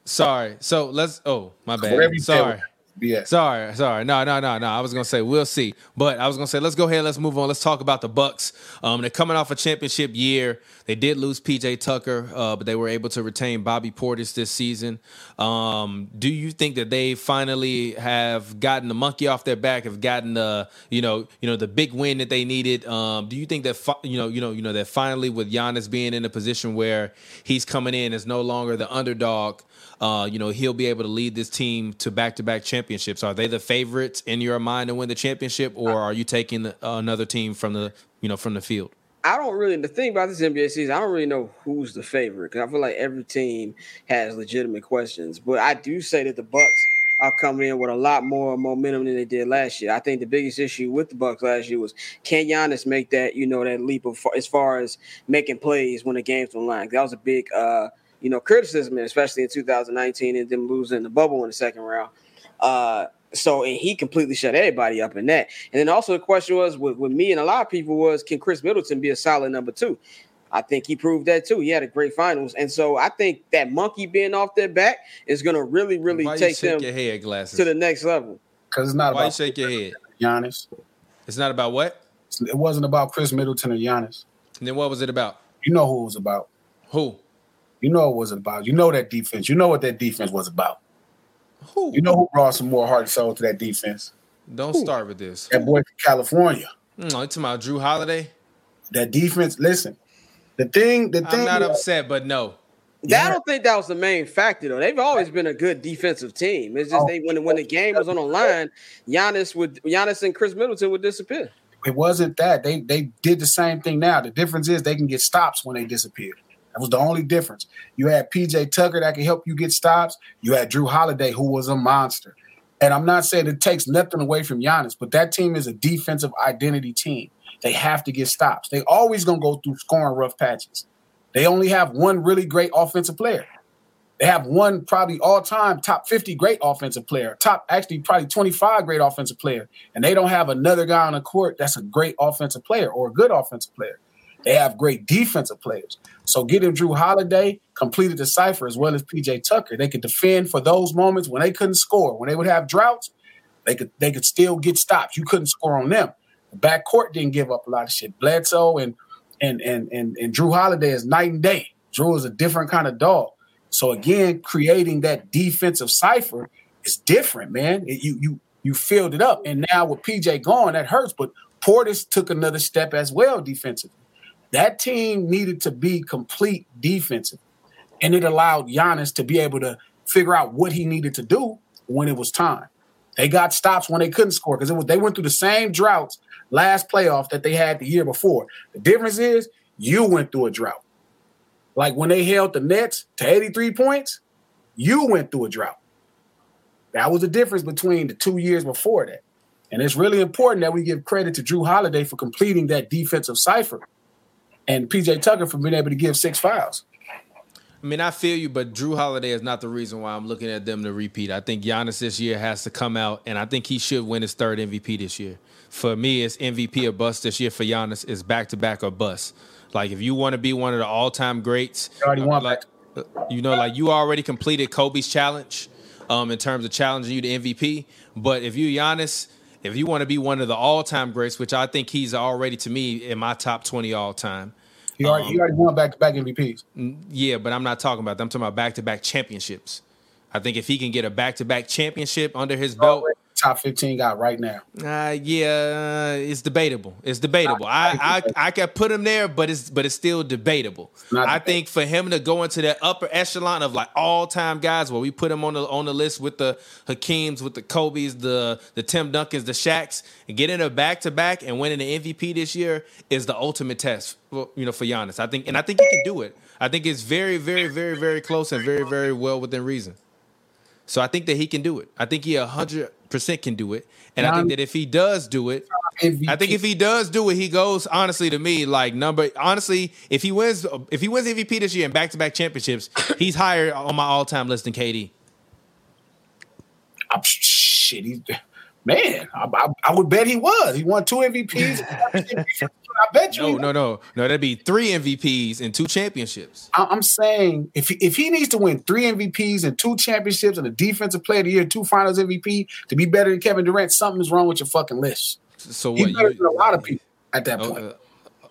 Sorry. So let's. Oh, my bad. Sorry. Yeah. Sorry, sorry. No, no, no, no. I was gonna say we'll see, but I was gonna say let's go ahead. Let's move on. Let's talk about the Bucks. Um, they're coming off a championship year. They did lose PJ Tucker, uh, but they were able to retain Bobby Portis this season. Um, do you think that they finally have gotten the monkey off their back? Have gotten the you know you know the big win that they needed? Um, do you think that fi- you know you know you know that finally with Giannis being in a position where he's coming in as no longer the underdog? Uh, you know, he'll be able to lead this team to back to back championships. Are they the favorites in your mind to win the championship, or are you taking the, uh, another team from the you know from the field? I don't really. The thing about this NBA season, I don't really know who's the favorite because I feel like every team has legitimate questions. But I do say that the Bucks are coming in with a lot more momentum than they did last year. I think the biggest issue with the Bucks last year was can Giannis make that you know that leap of as far as making plays when the game's on line. That was a big uh, you know criticism, especially in 2019 and them losing the bubble in the second round. Uh, so and he completely shut everybody up in that. And then also the question was with, with me and a lot of people was can Khris Middleton be a solid number two? I think he proved that too. He had a great finals, and so I think that monkey being off their back is going to really, really Why take shake them your head, glasses? to the next level. Because it's not Why you about shake your head? Giannis. It's not about what? It wasn't about Khris Middleton or Giannis. And then what was it about? You know who it was about. Who? You know what it was about. You know that defense. You know what that defense was about. Who? You know who brought some more heart and soul to that defense? Don't start with this. That boy from California. Mm, you talking about Jrue Holiday? That defense. Listen, the thing. The I'm thing. not is- upset, but no. I don't think that was the main factor though. They've always been a good defensive team. It's just they when when the game was on the line, Giannis would Giannis and Khris Middleton would disappear. it wasn't that they they did the same thing now. The difference is they can get stops when they disappear. That was the only difference. You had PJ Tucker that could help you get stops. You had Jrue Holiday who was a monster. And I'm not saying it takes nothing away from Giannis, but that team is a defensive identity team. They have to get stops. They always gonna go through scoring rough patches. They only have one really great offensive player. They have one probably all-time top 50 great offensive player, top actually probably 25 great offensive player, and they don't have another guy on the court that's a great offensive player or a good offensive player. They have great defensive players. So getting Jrue Holiday completed the cipher as well as PJ Tucker. They could defend for those moments when they couldn't score. When they would have droughts, they could they could still get stops. You couldn't score on them. The backcourt didn't give up a lot of shit. Bledsoe and and and and, and Jrue Holiday is night and day. Jrue is a different kind of dog. So again, creating that defensive cipher is different, man. It- you you you filled it up, and now with PJ gone, that hurts. But Portis took another step as well defensively. That team needed to be complete defensive, and it allowed Giannis to be able to figure out what he needed to do when it was time. They got stops when they couldn't score because they went through the same droughts last playoff that they had the year before. The difference is you went through a drought. Like when they held the Nets to 83 points, you went through a drought. That was the difference between the two years before that. And it's really important that we give credit to Jrue Holiday for completing that defensive cipher and PJ Tucker for being able to give six fouls. I mean, I feel you, but Jrue Holiday is not the reason why I'm looking at them to repeat. I think Giannis this year has to come out, and I think he should win his third MVP this year. For me, it's MVP or bust this year. For Giannis, it's back to back or bust. Like if you want to be one of the all time greats, You already won like you know, like you already completed Kobe's challenge um, in terms of challenging you to MVP. But if you Giannis, if you want to be one of the all time greats, which I think he's already to me in my top twenty all time. He already, he um, already won back to back MVPs. Yeah, but I'm not talking about that. I'm talking about back to back championships. I think if he can get a back to back championship under his belt, Top 15 guy right now. uh, yeah, it's debatable. It's debatable. I, I I can put him there, but it's but it's still debatable. not I think for him to go into that upper echelon of like all time guys, where we put him on the on the list with the Hakeem's, with the Kobe's, the the Tim Duncans, the Shaqs, and getting a back to back and winning the MVP this year is the ultimate test. For, you know, for Giannis, I think, and I think he can do it. I think it's very, very, very, very close and very, very well within reason. So I think that he can do it. I think he hundred percent can do it, and I think that if he does do it. I think if he does do it, he goes honestly to me like number. Honestly, if he wins, if he wins MVP this year and back to back championships, he's higher on my all time list than KD. I'm, shit, he, man, I, I, I would bet he was. He won two MVPs. I bet you. No, no, no, no. That'd be three MVPs and two championships. I- I'm saying if he, if he needs to win three MVPs and two championships and a defensive player of the year, two finals MVP to be better than Kevin Durant, something's wrong with your fucking list. So He's better you- than a lot of people at that Oh, point. uh,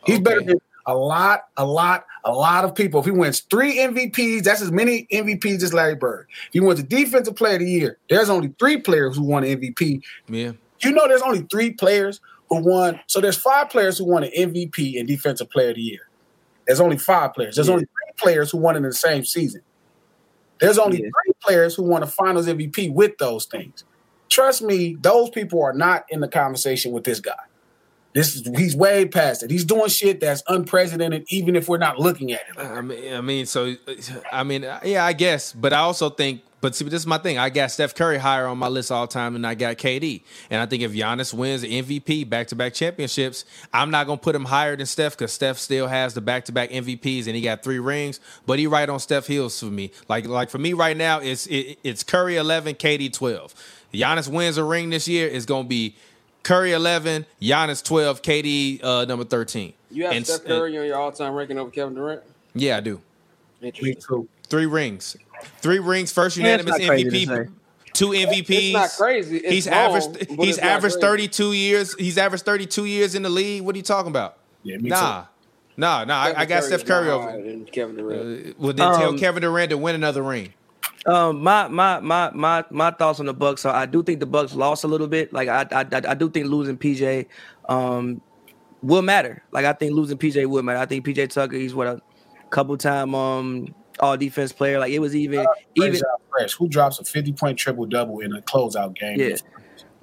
He's better than a lot, a lot, a lot of people. If he wins three MVPs, that's as many MVPs as Larry Bird. If he wins a defensive player of the year, there's only three players who won MVP. Yeah. You know, there's only three players who won. So there's five players who won an MVP and defensive player of the year. There's only five players. There's only three players who won in the same season. There's only Yeah. three players who won a Finals MVP with those things. Trust me, those people are not in the conversation with this guy. This is he's way past it. He's doing shit that's unprecedented, even if we're not looking at it. I mean, I mean, so I mean, yeah, I guess, but I also think But see, this is my thing. I got Steph Curry higher on my list all time than I got KD. And I think if Giannis wins MVP, back to back championships, I'm not gonna put him higher than Steph because Steph still has the back to back MVPs and he got three rings. But he right on Steph heels for me. Like like for me right now, it's it, it's Curry 11, KD 12. Giannis wins a ring this year, it's gonna be Curry 11, Giannis 12, KD uh, number 13. You have And- Steph Curry on your all-time ranking over Kevin Durant. Yeah, I do. Me Interesting. too. Three rings. Three rings, first unanimous not MVP. Two MVPs. It's not crazy. It's he's wrong, averaged he's it's averaged 32 years. He's averaged 32 years in the league. What are you talking about? Yeah, me nah. Nah, nah. I, I got Steph Curry over. higher Kevin Durant. Uh, well, then tell Um, Kevin Durant to win another ring. Um, my my my my my thoughts on the Bucks are I do think the Bucks lost a little bit. Like I I I, I do think losing PJ um will matter. Like I think losing PJ will matter. I think PJ Tucker he's what a couple time um all defense player. Like it was even even Fresh. Who drops a 50 point triple double in a closeout game? Yeah.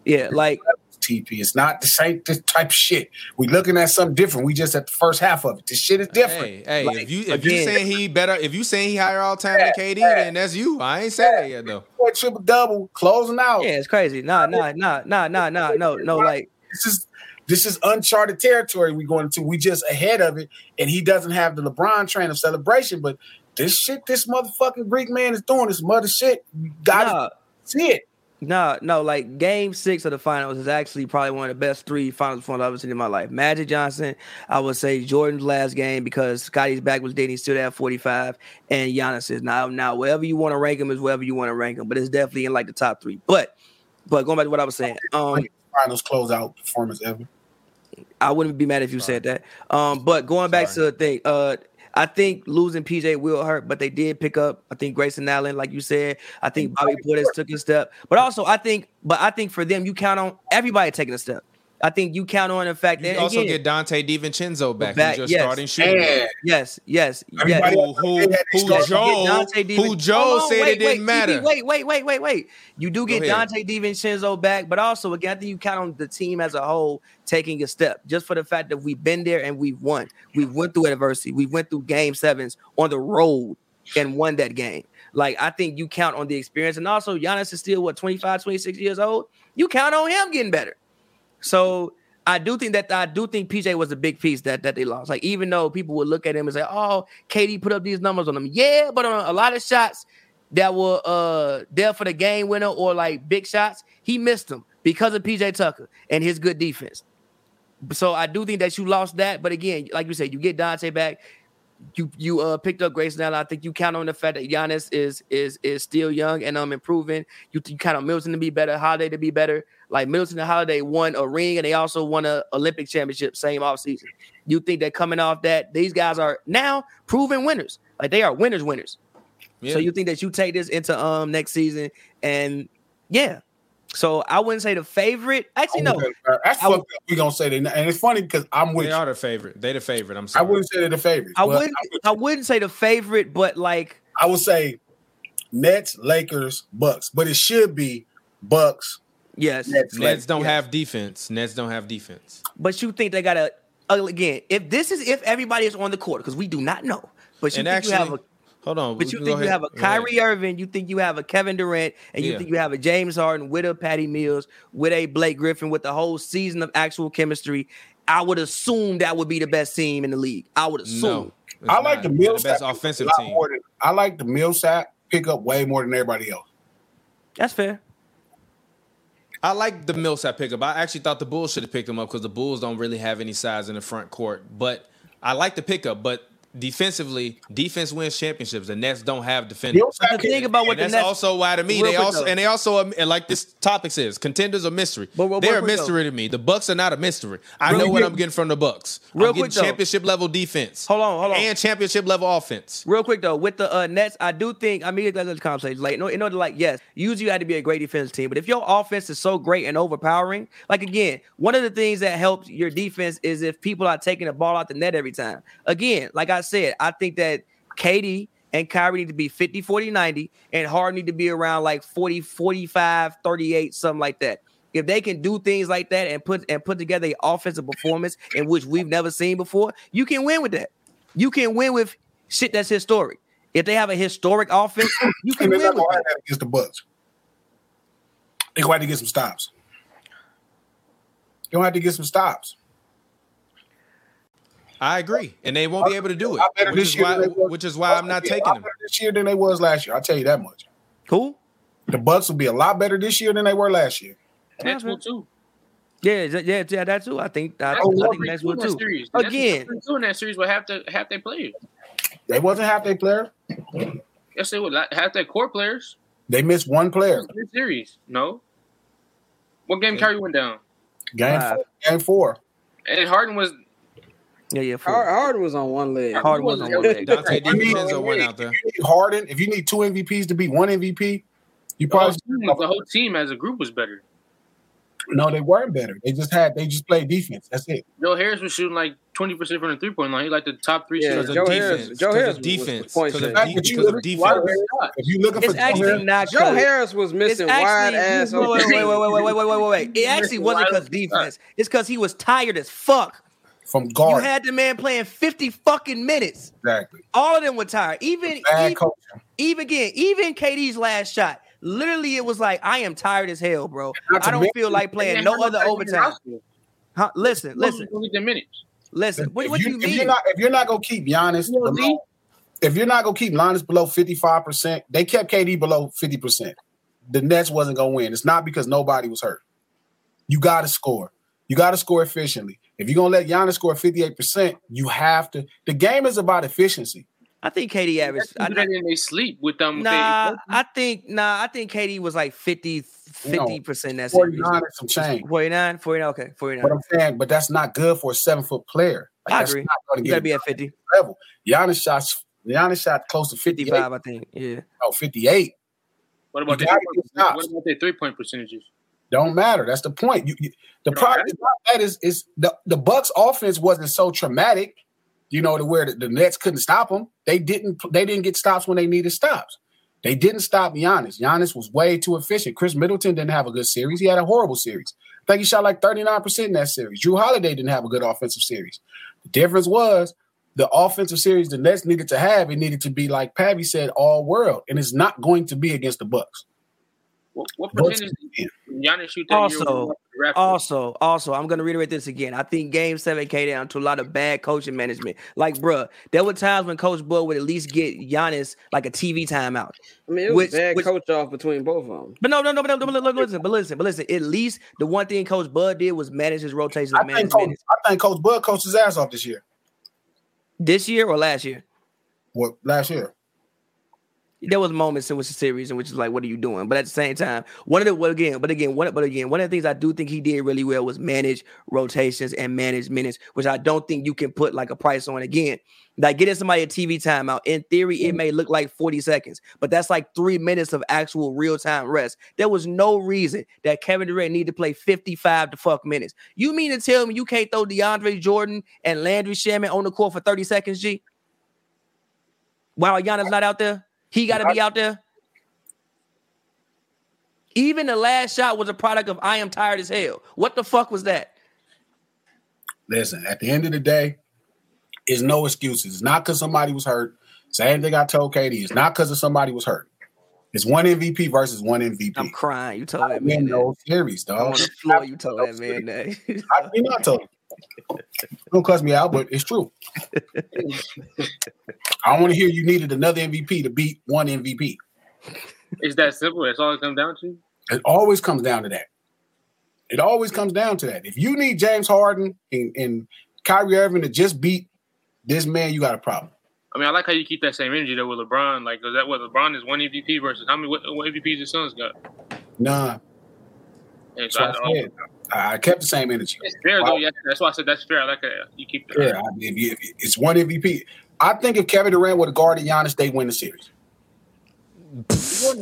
yeah like TP. It's not the same this type of shit. We looking at something different. We just at the first half of it. This shit is different. Hey, hey, Like, if you if you saying he better, if you saying he higher all time than KD, then that's you. I ain't saying that yet though. Point triple double, closing out. yeah, it's crazy. Nah, nah, nah, nah, nah, nah, no, no, like This is this is uncharted territory we going into. We just ahead of it, and he doesn't have the LeBron train of celebration. But this shit, this motherfucking Greek man is doing this mother shit. You gotta nah, see it. No, no, like game six of the finals is actually probably one of the best three finals performances I've ever seen in my life. Magic Johnson, I would say Jordan's last game because Scottie's back was dating still at 45, and Giannis is now now wherever you want to rank him is wherever you want to rank him, but it's definitely in like the top three. But but going back to what I was saying, um, Finals closeout performance ever. I wouldn't be mad if you said that. Um, but going back to the thing, uh, I think losing PJ will hurt, but they did pick up. I think Grayson Allen, like you said, I think Bobby Portis took a step. But also, I think, but I think for them, you count on everybody taking a step. I think you count on the fact You that you also again, get Donte DiVincenzo back, Back, who's just yes. starting shooting. Yeah. yes, yes, yes. Who, who, they had to who Joe, Dante who Joe on, said wait, it didn't wait, matter. TP, Wait, wait, wait, wait, wait. You do get Donte DiVincenzo back, but also again, I think you count on the team as a whole taking a step, just for the fact that we've been there and we've won. We went through adversity. We went through game sevens on the road and won that game. Like I think you count on the experience, and also Giannis is still what 25, 26 years old. You count on him getting better. So I do think that I do think PJ was a big piece that that they lost. Like even though people would look at him and say, "Oh, KD put up these numbers on him," yeah, but on a lot of shots that were uh there for the game winner or like big shots, he missed them because of PJ Tucker and his good defense. So I do think that you lost that, but again, like you said, you get Donte back. You you uh picked up Grayson Allen. I think you count on the fact that Giannis is is is still young and um improving. You you count on Middleton to be better, Holiday to be better. Like Middleton and Holiday won a ring and they also won a Olympic championship same offseason. You think that coming off that, these guys are now proven winners. Like they are winners, winners. Yeah. So you think that you take this into um next season and yeah. So I wouldn't say the favorite. Actually, no. That's I would- fucked up. We gonna say they, and it's funny because I'm with They you. are the favorite. They the favorite. I'm sorry. I wouldn't say they're the favorite. I wouldn't I wouldn't say the favorite, but like I would say Nets, Lakers, Bucks, but it should be Bucks. Yes. Nets, Nets Lakers. don't Yes. have defense. Nets don't have defense. But you think they gotta uh, again, if this is if everybody is on the court, because we do not know. But you And think actually, you have a hold on. But you think go you have a Kyrie Irving, you think you have a Kevin Durant, and you Yeah. think you have a James Harden with a Patty Mills, with a Blake Griffin, with the whole season of actual chemistry. I would assume that would be the best team in the league. I would assume. No, it's I like not. the They're Millsap. best offensive team. than- I like the Millsap pick up way more than everybody else. That's fair. I like the Millsap pickup. I actually thought the Bulls should have picked him up because the Bulls don't really have any size in the front court. But I like the pickup. But defensively, defense wins championships. The Nets don't have defenders. Millsap But the can- thing about what And the that's Nets also why to me they also though. and they also and like this topic says contenders are mystery. But real- They're real a quick, mystery to me. The Bucks are not a mystery. I Real know what I'm getting from the Bucks. Real I'm getting quick, though. championship level defense. Hold on, hold on. And championship level offense. Real quick though, with the uh, Nets, I do think I mean that's the conversation. Like, no, in order, like, yes, usually you had to be a great defense team, but if your offense is so great and overpowering, like again, one of the things that helps your defense is if people are taking the ball out the net every time. Again, like I said, I think that KD and Kyrie need to be 50, 40, 90, and Harden need to be around like 40, 45, 38, something like that. If they can do things like that and put and put together an offensive performance in which we've never seen before, you can win with that. You can win with shit that's historic. If they have a historic offense, you can win with gonna it. have that against the Bucks. They're gonna have to get some stops. They're gonna have to get some stops. I agree, and they won't be able to do it, better which this is year why was- which is why I'm not They'll be a taking them. better This year than they was last year. I'll tell you that much. Cool. The Bucks will be a lot better this year than they were last year. Nets will too. Yeah, th- yeah, yeah. That too. I think. I, Nets I will think be next two one in that too. series. Will Again, be two in that series with half the half their players. They wasn't half their player. Yes, they would like, half their core players. They missed one player. in the series. No. What game Kyrie went down? Game Five. four, game four. And Harden was yeah, yeah. Hard, Four. Harden was on one leg. Harden was on one leg. Donte I mean, DiVincenzo went out there. If you need Harden, if you need two MVPs to be one MVP, you the whole, probably team, the whole team as a group was better. no. They weren't better. They just had they just played defense. That's it. Joe Harris was shooting like twenty percent from the three point line. He like the top three Yeah, shooters. Because Joe of Harris- defense. Joe Harris of was- was defense. point Because of check. de- But you because of look- defense. If you looking It's for Joe actually Harris, not. Joe 'cause- Harris was It's missing wide ass. wait, wait, wait, wait, wait, wait, wait, wait, wait, wait. It actually wasn't because defense. It's because he was tired as fuck. From You had the man playing fifty fucking minutes. exactly. All of them were tired. Even Bad even, even again, even KD's last shot. Literally, it was like I am tired as hell, bro. I don't feel like playing no other overtime. Huh? Listen, listen, the minutes. listen. What, if what you, you if you're not if you're not gonna keep Giannis You know, below, if you're not gonna keep Giannis below 55 percent, they kept KD below 50 percent. The Nets wasn't gonna win. It's not because nobody was hurt. You got to score. You got to score efficiently. If you're gonna let Giannis score 58 percent, you have to. The game is about efficiency. I think KD averaged. I, That's that in they sleep with them. nah, they- I think nah. I think KD was like 50 percent That's series. 49 and some change. 49, 49, okay, 49. But I'm saying, but that's not good for a seven foot player. Like, I that's agree. not gonna You gotta be at 50, level. Giannis shots. Giannis shot close to 55, I think. Yeah. Oh, 58. What about You their gotta three-point- get stops. what about their three point percentages? Don't matter. That's the point. You, you- the Right. problem is not that is is the the Bucks offense wasn't so traumatic, you know, to where the, the Nets couldn't stop them. They didn't they didn't get stops when they needed stops. They didn't stop Giannis. Giannis was way too efficient. Khris Middleton didn't have a good series. He had a horrible series. I think he shot like 39% in that series. Jrue Holiday didn't have a good offensive series. The difference was the offensive series the Nets needed to have, it needed to be like Pappy said, all world. And it's not going to be against the Bucks. What, what percentage did Giannis shoot that year? Also- with? Also, also, I'm gonna reiterate this again. I think Game Seven came down to a lot of bad coaching management. Like, bruh, there were times when Coach Bud would at least get Giannis like a TV timeout. I mean, it was Which- bad which- coach off between both of them. But no, no, no, but no, but but listen, but listen, but listen. At least the one thing Coach Bud did was manage his rotations I think, Coach. I think Coach Bud coached his ass off this year. This year or last year, What last year? There was moments in which the series in which is like, what are you doing? But at the same time, one of the well, again, but again, one but again, one of the things I do think he did really well was manage rotations and manage minutes, which I don't think you can put like a price on. Again, like getting somebody a TV timeout. In theory, it may look like 40 seconds, but that's like three minutes of actual real time rest. There was no reason that Kevin Durant needed to play 55 to fuck minutes. You mean to tell me you can't throw DeAndre Jordan and Landry Shamet on the court for 30 seconds, G? While Giannis not out there? He got to be out there. Even the last shot was a product of I am tired as hell. What the fuck was that? Listen, at the end of the day, it's no excuses. It's not because somebody was hurt. Same thing I told Katie. It's not because of somebody was hurt. It's one MVP versus one MVP. I'm crying. You told I that man win that. no series, dog. on the floor. You told that man that. I mean, I told you. Don't cuss me out, but it's true. I want to hear you needed another MVP to beat one MVP. It's that simple. That's all it comes down to. It always comes down to that. It always comes down to that. If you need James Harden and, and Kyrie Irving to just beat this man, you got a problem. I mean, I like how you keep that same energy though with LeBron. Like, is that what LeBron is one MVP versus how many what, what MVPs his sons got? Nah, And so I said. I I kept the same energy. it's fair though. Yeah, that's why I said that's fair. I like that. You keep that. Yeah, I- if you- if it's one MVP. I think if Kevin Durant would have guarded Giannis, they win the series.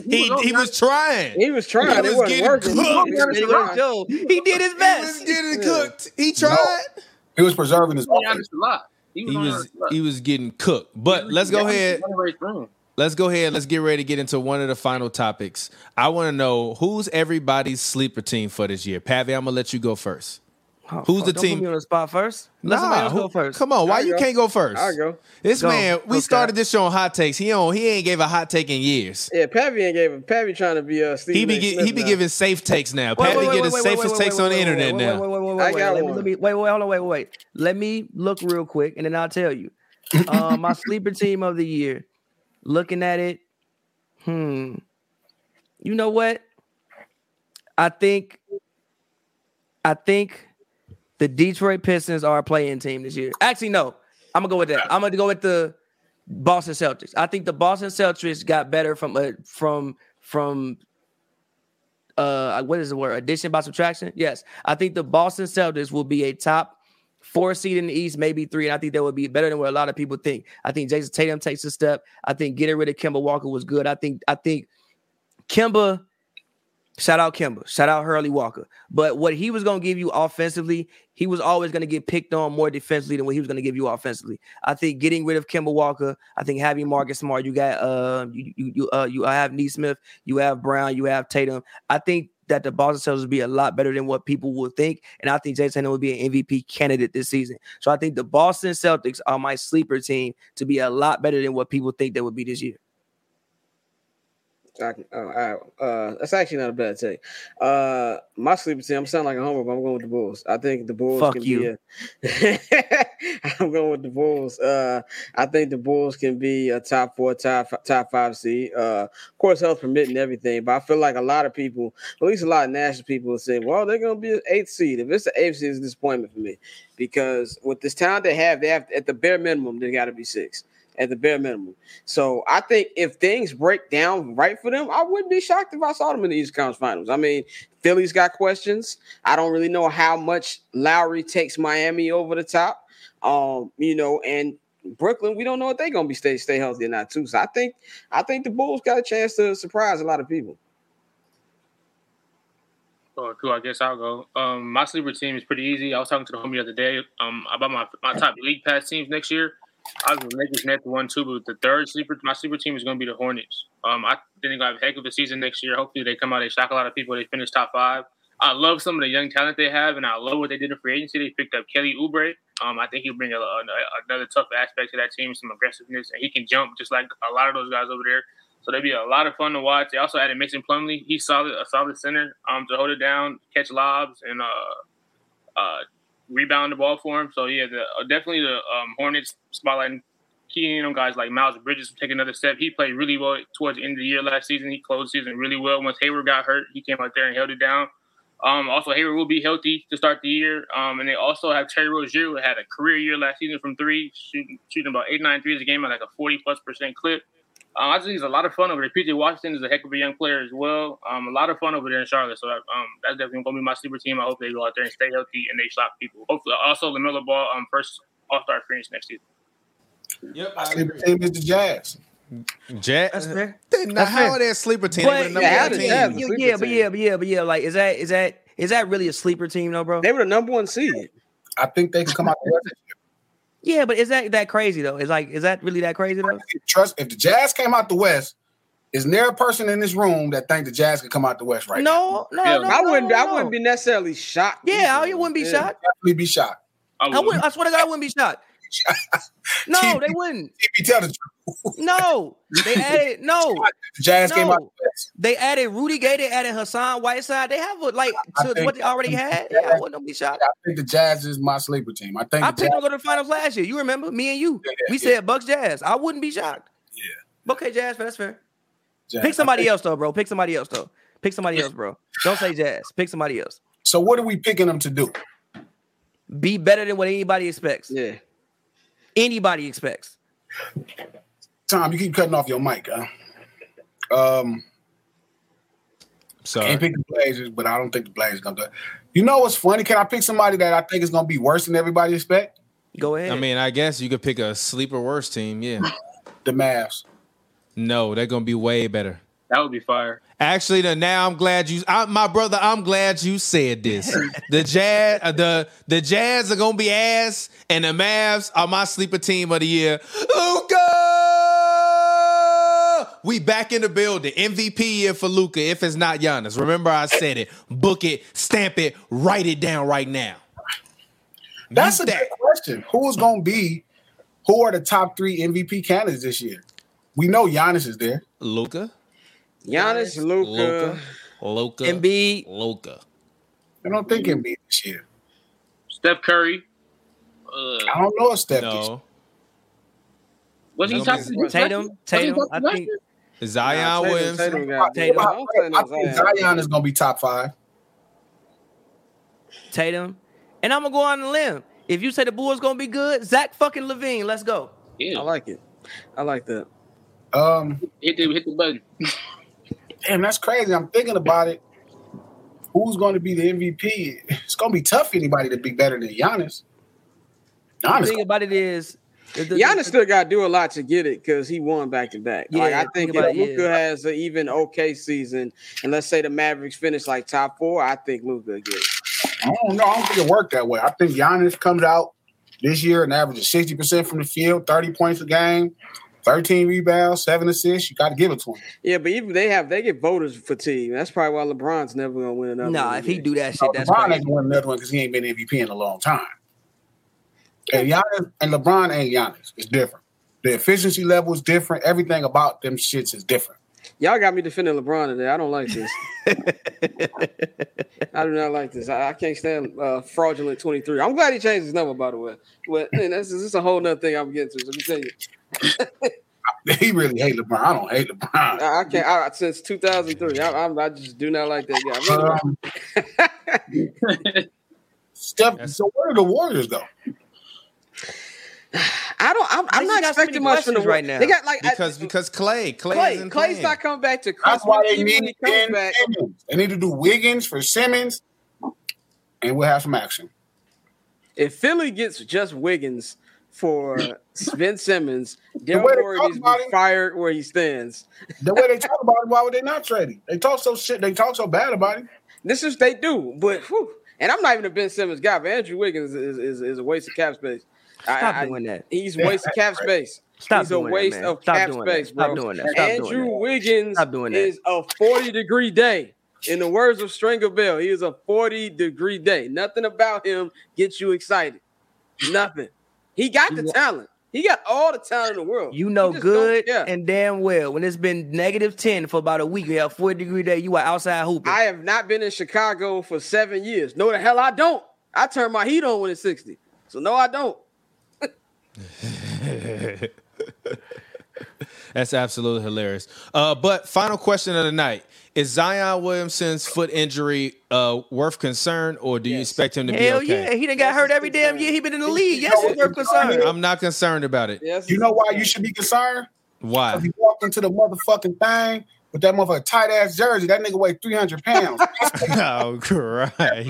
He he was trying. He was trying. He was getting working. cooked. He He was was trying. Joe. He did his He was best. getting cooked. He tried. He was preserving his He. Giannis a lot. He was, He was Giannis a lot. he was getting cooked. But let's go ahead. Was running right through him. Let's go ahead. Let's get ready to get into one of the final topics. I want to know who's everybody's sleeper team for this year. Pavi, I'm gonna let you go first. Oh, Who's fuck, the don't team? Put me on the spot first. Let somebody else who- go first. Come on, why you go. can't go first? I'll go. This Go. man, we Go, started this show on hot takes. He on he ain't gave a hot take in years. Yeah, Pappy ain't gave him. Pappy trying to be a Steve. He be gi- he be giving safe takes now. Pat be getting the safest takes on the internet wait, now. Wait, wait, wait, wait, I wait, got let me, one. let me wait, wait, hold on, wait, wait, wait. Let me look real quick, and then I'll tell you. Um, my sleeper team of the year. Looking at it, hmm. You know what? I think, I think, the Detroit Pistons are a play-in team this year. Actually, no. I'm gonna go with that. I'm gonna go with the Boston Celtics. I think the Boston Celtics got better from a from from uh what is the word addition by subtraction yes i think the boston celtics will be a top four seed in the east maybe three and i think that would be better than what a lot of people think. I think jayson tatum takes a step. I think getting rid of kemba walker was good. I think i think kemba shout out kemba shout out hurley walker. But what he was going to give you offensively he was always going to get picked on more defensively than what he was going to give you offensively. I think getting rid of kemba walker i think having marcus smart you got uh you you, you uh you have Nesmith, you have brown you have tatum. I think that the Boston Celtics would be a lot better than what people would think, and I think Jayson Tatum would be an MVP candidate this season. So I think the Boston Celtics are my sleeper team to be a lot better than what people think they would be this year. I can, right. Uh, that's actually not a bad take. Uh, my sleeper team. I'm sounding like a homer, but I'm going with the Bulls. I think the Bulls. Fuck can you. Be a, I'm going with the Bulls. Uh, I think the Bulls can be a top four, top top five seed. Uh, of course, health permitting everything, but I feel like a lot of people, at least a lot of national people, will say, "Well, they're going to be an eighth seed." If it's an eighth seed, it's a disappointment for me because with this talent they have, they have at the bare minimum they got to be six at the bare minimum. So I think if things break down right for them, I wouldn't be shocked if I saw them in the East Conference Finals. I mean, Philly's got questions. I don't really know how much Lowry takes Miami over the top. Um, you know, and Brooklyn, we don't know if they're gonna be stay stay healthy or not too. So I think I think the Bulls got a chance to surprise a lot of people. Oh, cool. I guess I'll go. Um, my sleeper team is pretty easy. I was talking to the homie the other day um, about my my top league pass teams next year. I was Lakers Nets one two, but the third sleeper, my sleeper team is going to be the Hornets. Um, I think to have a heck of a season next year. Hopefully, they come out, they shock a lot of people, they finish top five. I love some of the young talent they have, and I love what they did in free agency. They picked up Kelly Oubre. Um, I think he'll bring a, a, another tough aspect to that team, some aggressiveness, and he can jump just like a lot of those guys over there. So they'll be a lot of fun to watch. They also added Mason Plumlee. He's solid, a solid center um, to hold it down, catch lobs, and uh, uh, rebound the ball for him. So yeah, the, uh, definitely the um, Hornets spotlighting keying in on guys like Miles Bridges to take another step. He played really well towards the end of the year last season. He closed season really well. Once Hayward got hurt, he came out there and held it down. Um, also, Hayward will be healthy to start the year. Um, and they also have Terry Rozier, who had a career year last season from three, shooting, shooting about eight, nine threes a game at like a 40 plus percent clip. Um, I think he's a lot of fun over there. PJ Washington is a heck of a young player as well. Um, a lot of fun over there in Charlotte. So um, that's definitely going to be my sleeper team. I hope they go out there and stay healthy and they shock people. Hopefully, also LaMelo Ball, um, first All Star appearance next season. Yep, My sleeper team is the Jazz. Jazz. That's fair. They- now, That's how fair. are they a sleeper team? But, They were the number yeah, one team. Jazz- yeah, sleeper yeah, but yeah, but yeah, but yeah, like is that is that is that really a sleeper team though, bro? They were the number one seed. I think they can come out the West. Yeah, but is that that crazy though? Is like is that really that crazy though? Trust if the Jazz came out the West, is there a person in this room that think the Jazz could come out the West right now? No, no, Yeah, no. I wouldn't. no, I wouldn't be necessarily shocked. Yeah, either. I wouldn't be Yeah. shocked. We'd be shocked. I I would. I swear to God, I wouldn't be shocked. No, they wouldn't. If you tell the truth, No, they added no. the Jazz came No. out. They added Rudy Gay. They added Hassan Whiteside. They have a, like to think- what they already had. Yeah, I wouldn't be shocked. I think the Jazz is my sleeper team. I think I the picked them Jazz, to the finals last year. You remember me and you? Yeah, yeah, we yeah. said Bucks Jazz. I wouldn't be shocked. Yeah. Okay, Jazz. That's fair. Jazz. Pick somebody else though, bro. Pick somebody else though. Pick somebody else, bro. Don't say Jazz. Pick somebody else. So what are we picking them to do? Be better than what anybody expects. Yeah. Anybody expects. Tom, you keep cutting off your mic. Huh? Um, Sorry. can't pick the Blazers, but I don't think the Blazers gonna do it. You know what's funny? Can I pick somebody that I think is gonna be worse than everybody expect? Go ahead. I mean, I guess you could pick a sleeper worst team. Yeah. The Mavs. No, they're gonna be way better. That would be fire. Actually, the, now I'm glad you, I, my brother. I'm glad you said this. The jazz, uh, the the Jazz are gonna be ass, and the Mavs are my sleeper team of the year. Luka, we back in the building. MVP year for Luka. If it's not Giannis, remember I said it. Book it, stamp it, write it down right now. That's a good question. Who's going to be? Who are the top three MVP candidates this year? We know Giannis is there. Luka, Giannis, Luka. Luka, Luka, Embiid. Luka. I don't think Embiid this year. Steph Curry. Uh, I don't know if Steph. gets- No, was he No, top? but- Tatum, Tatum. I think Zion Nah, Tatum- Tatum got- Tatum. I don't say no I think Zion. Zion is going to be top five. Tatum. And I'm gonna go on the limb. If you say the Bulls gonna be good, Zach fucking LaVine, let's go. Yeah, I like it. I like that. Um, hit the hit the button. damn, that's crazy. I'm thinking about it. Who's going to be the MVP? It's going to be tough for anybody to be better than Giannis. The Giannis, thing about it is, the, the- Giannis still got to do a lot to get it because he won back to back. Like Yeah, I think think if Luka yeah. has an even okay season, and let's say the Mavericks finish like top four, I think Luka get it. I don't know. I don't think it worked that way. I think Giannis comes out this year and averages 60% from the field, 30 points a game, 13 rebounds, seven assists. You got to give it to him. Yeah, but even they have they get voters fatigue. That's probably why LeBron's never gonna win another. Nah, one if he do that shit, So that's LeBron crazy. ain't going to win another one because he ain't been MVP in a long time. And Giannis and LeBron ain't Giannis. It's different. The efficiency level is different. Everything about them shits is different. Y'all got me defending LeBron today. I don't like this. I do not like this. I, I can't stand uh, fraudulent twenty three. I'm glad he changed his number, by the way. But man, that's this is a whole nother thing I'm getting to. So let me tell you, He really hate LeBron. I don't hate LeBron. I, I can't. I, since 2003, I, I'm, I just do not like that guy. Really. Um, Steph, so where are the Warriors go? I don't. I'm, I'm not just got so expecting much from the right now. They got like I- Because because Clay, Clay, Clay. isn't Clay's playing. not coming back to Christmas. That's why they need he comes Ben back. Simmons. They need to do Wiggins for Simmons, and we'll have some action. If Philly gets just Wiggins for Ben Simmons, Daryl way they Morey talk needs to about be him- fired where he stands. The way they talk about him, why would they not trade him? They talk so shit. They talk so bad about him. This is they do, but whew, and I'm not even a Ben Simmons guy, but Andrew Wiggins is, is, is a waste of cap space. I- Stop I- doing that. He's a waste of cap space. Stop He's a doing that, waste man. of Stop cap doing that. space, bro. Stop doing that. Stop doing Andrew that. Wiggins Stop doing that. is a 40 degree day. In the words of Stringer Bell, he is a 40 degree day. Nothing about him gets you excited. Nothing. He got the talent. He got all the talent in the world. You know good yeah. and damn well when it's been negative 10 for about a week, you have 40 degree day, you are outside hooping. I have not been in Chicago for seven years. No, the hell I don't. I turn my heat on when it's 60. So no, I don't. That's absolutely hilarious. Uh, but final question of the night: Is Zion Williamson's foot injury uh, worth concern, or do you expect him to Hell be okay? yeah, he done got Yes, hurt it's every damn year he been in the You league. Yes, what it's worth concern concern. I'm not concerned about it. Yes. You know why you should be concerned? Why? Because he walked into the motherfucking thing with that motherfucking tight ass jersey. That nigga weighed 300 pounds. oh, right.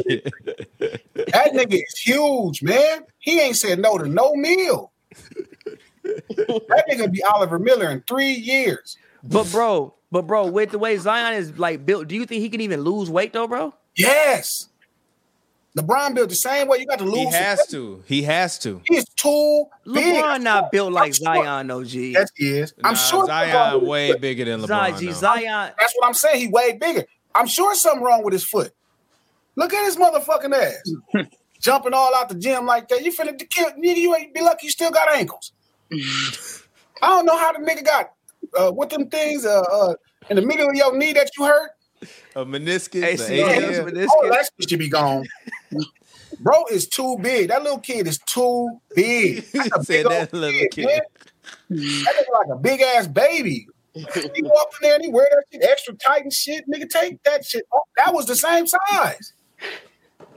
that nigga is huge, man. He ain't said no to no meal. that nigga be Oliver Miller in three years. But bro, but bro, with the way Zion is like built, do you think he can even lose weight though, bro? Yes. LeBron built the same way. You got to lose. he has to. He has to. He is too big. LeBron not built like sure- Zion, though, G. Yes, he is. I'm Nah, sure Zion LeBron- way bigger than Zion, LeBron. G, though. Zion. That's what I'm saying. He way bigger. I'm sure something wrong with his foot. Look at his motherfucking ass. Jumping all out the gym like that. You finna kill nigga, you ain't be lucky you still got ankles. I don't know how the nigga got uh what them things uh, uh in the middle of your knee that you hurt. A meniscus. Hey, a ACL. yeah, but All that shit should be gone. Bro is too big. That little kid is too big. That's a Said big that little kid, kid. man. That nigga like a big ass baby. He go up in there and he wear that shit extra tight and shit. Nigga, take that shit off. That was the same size.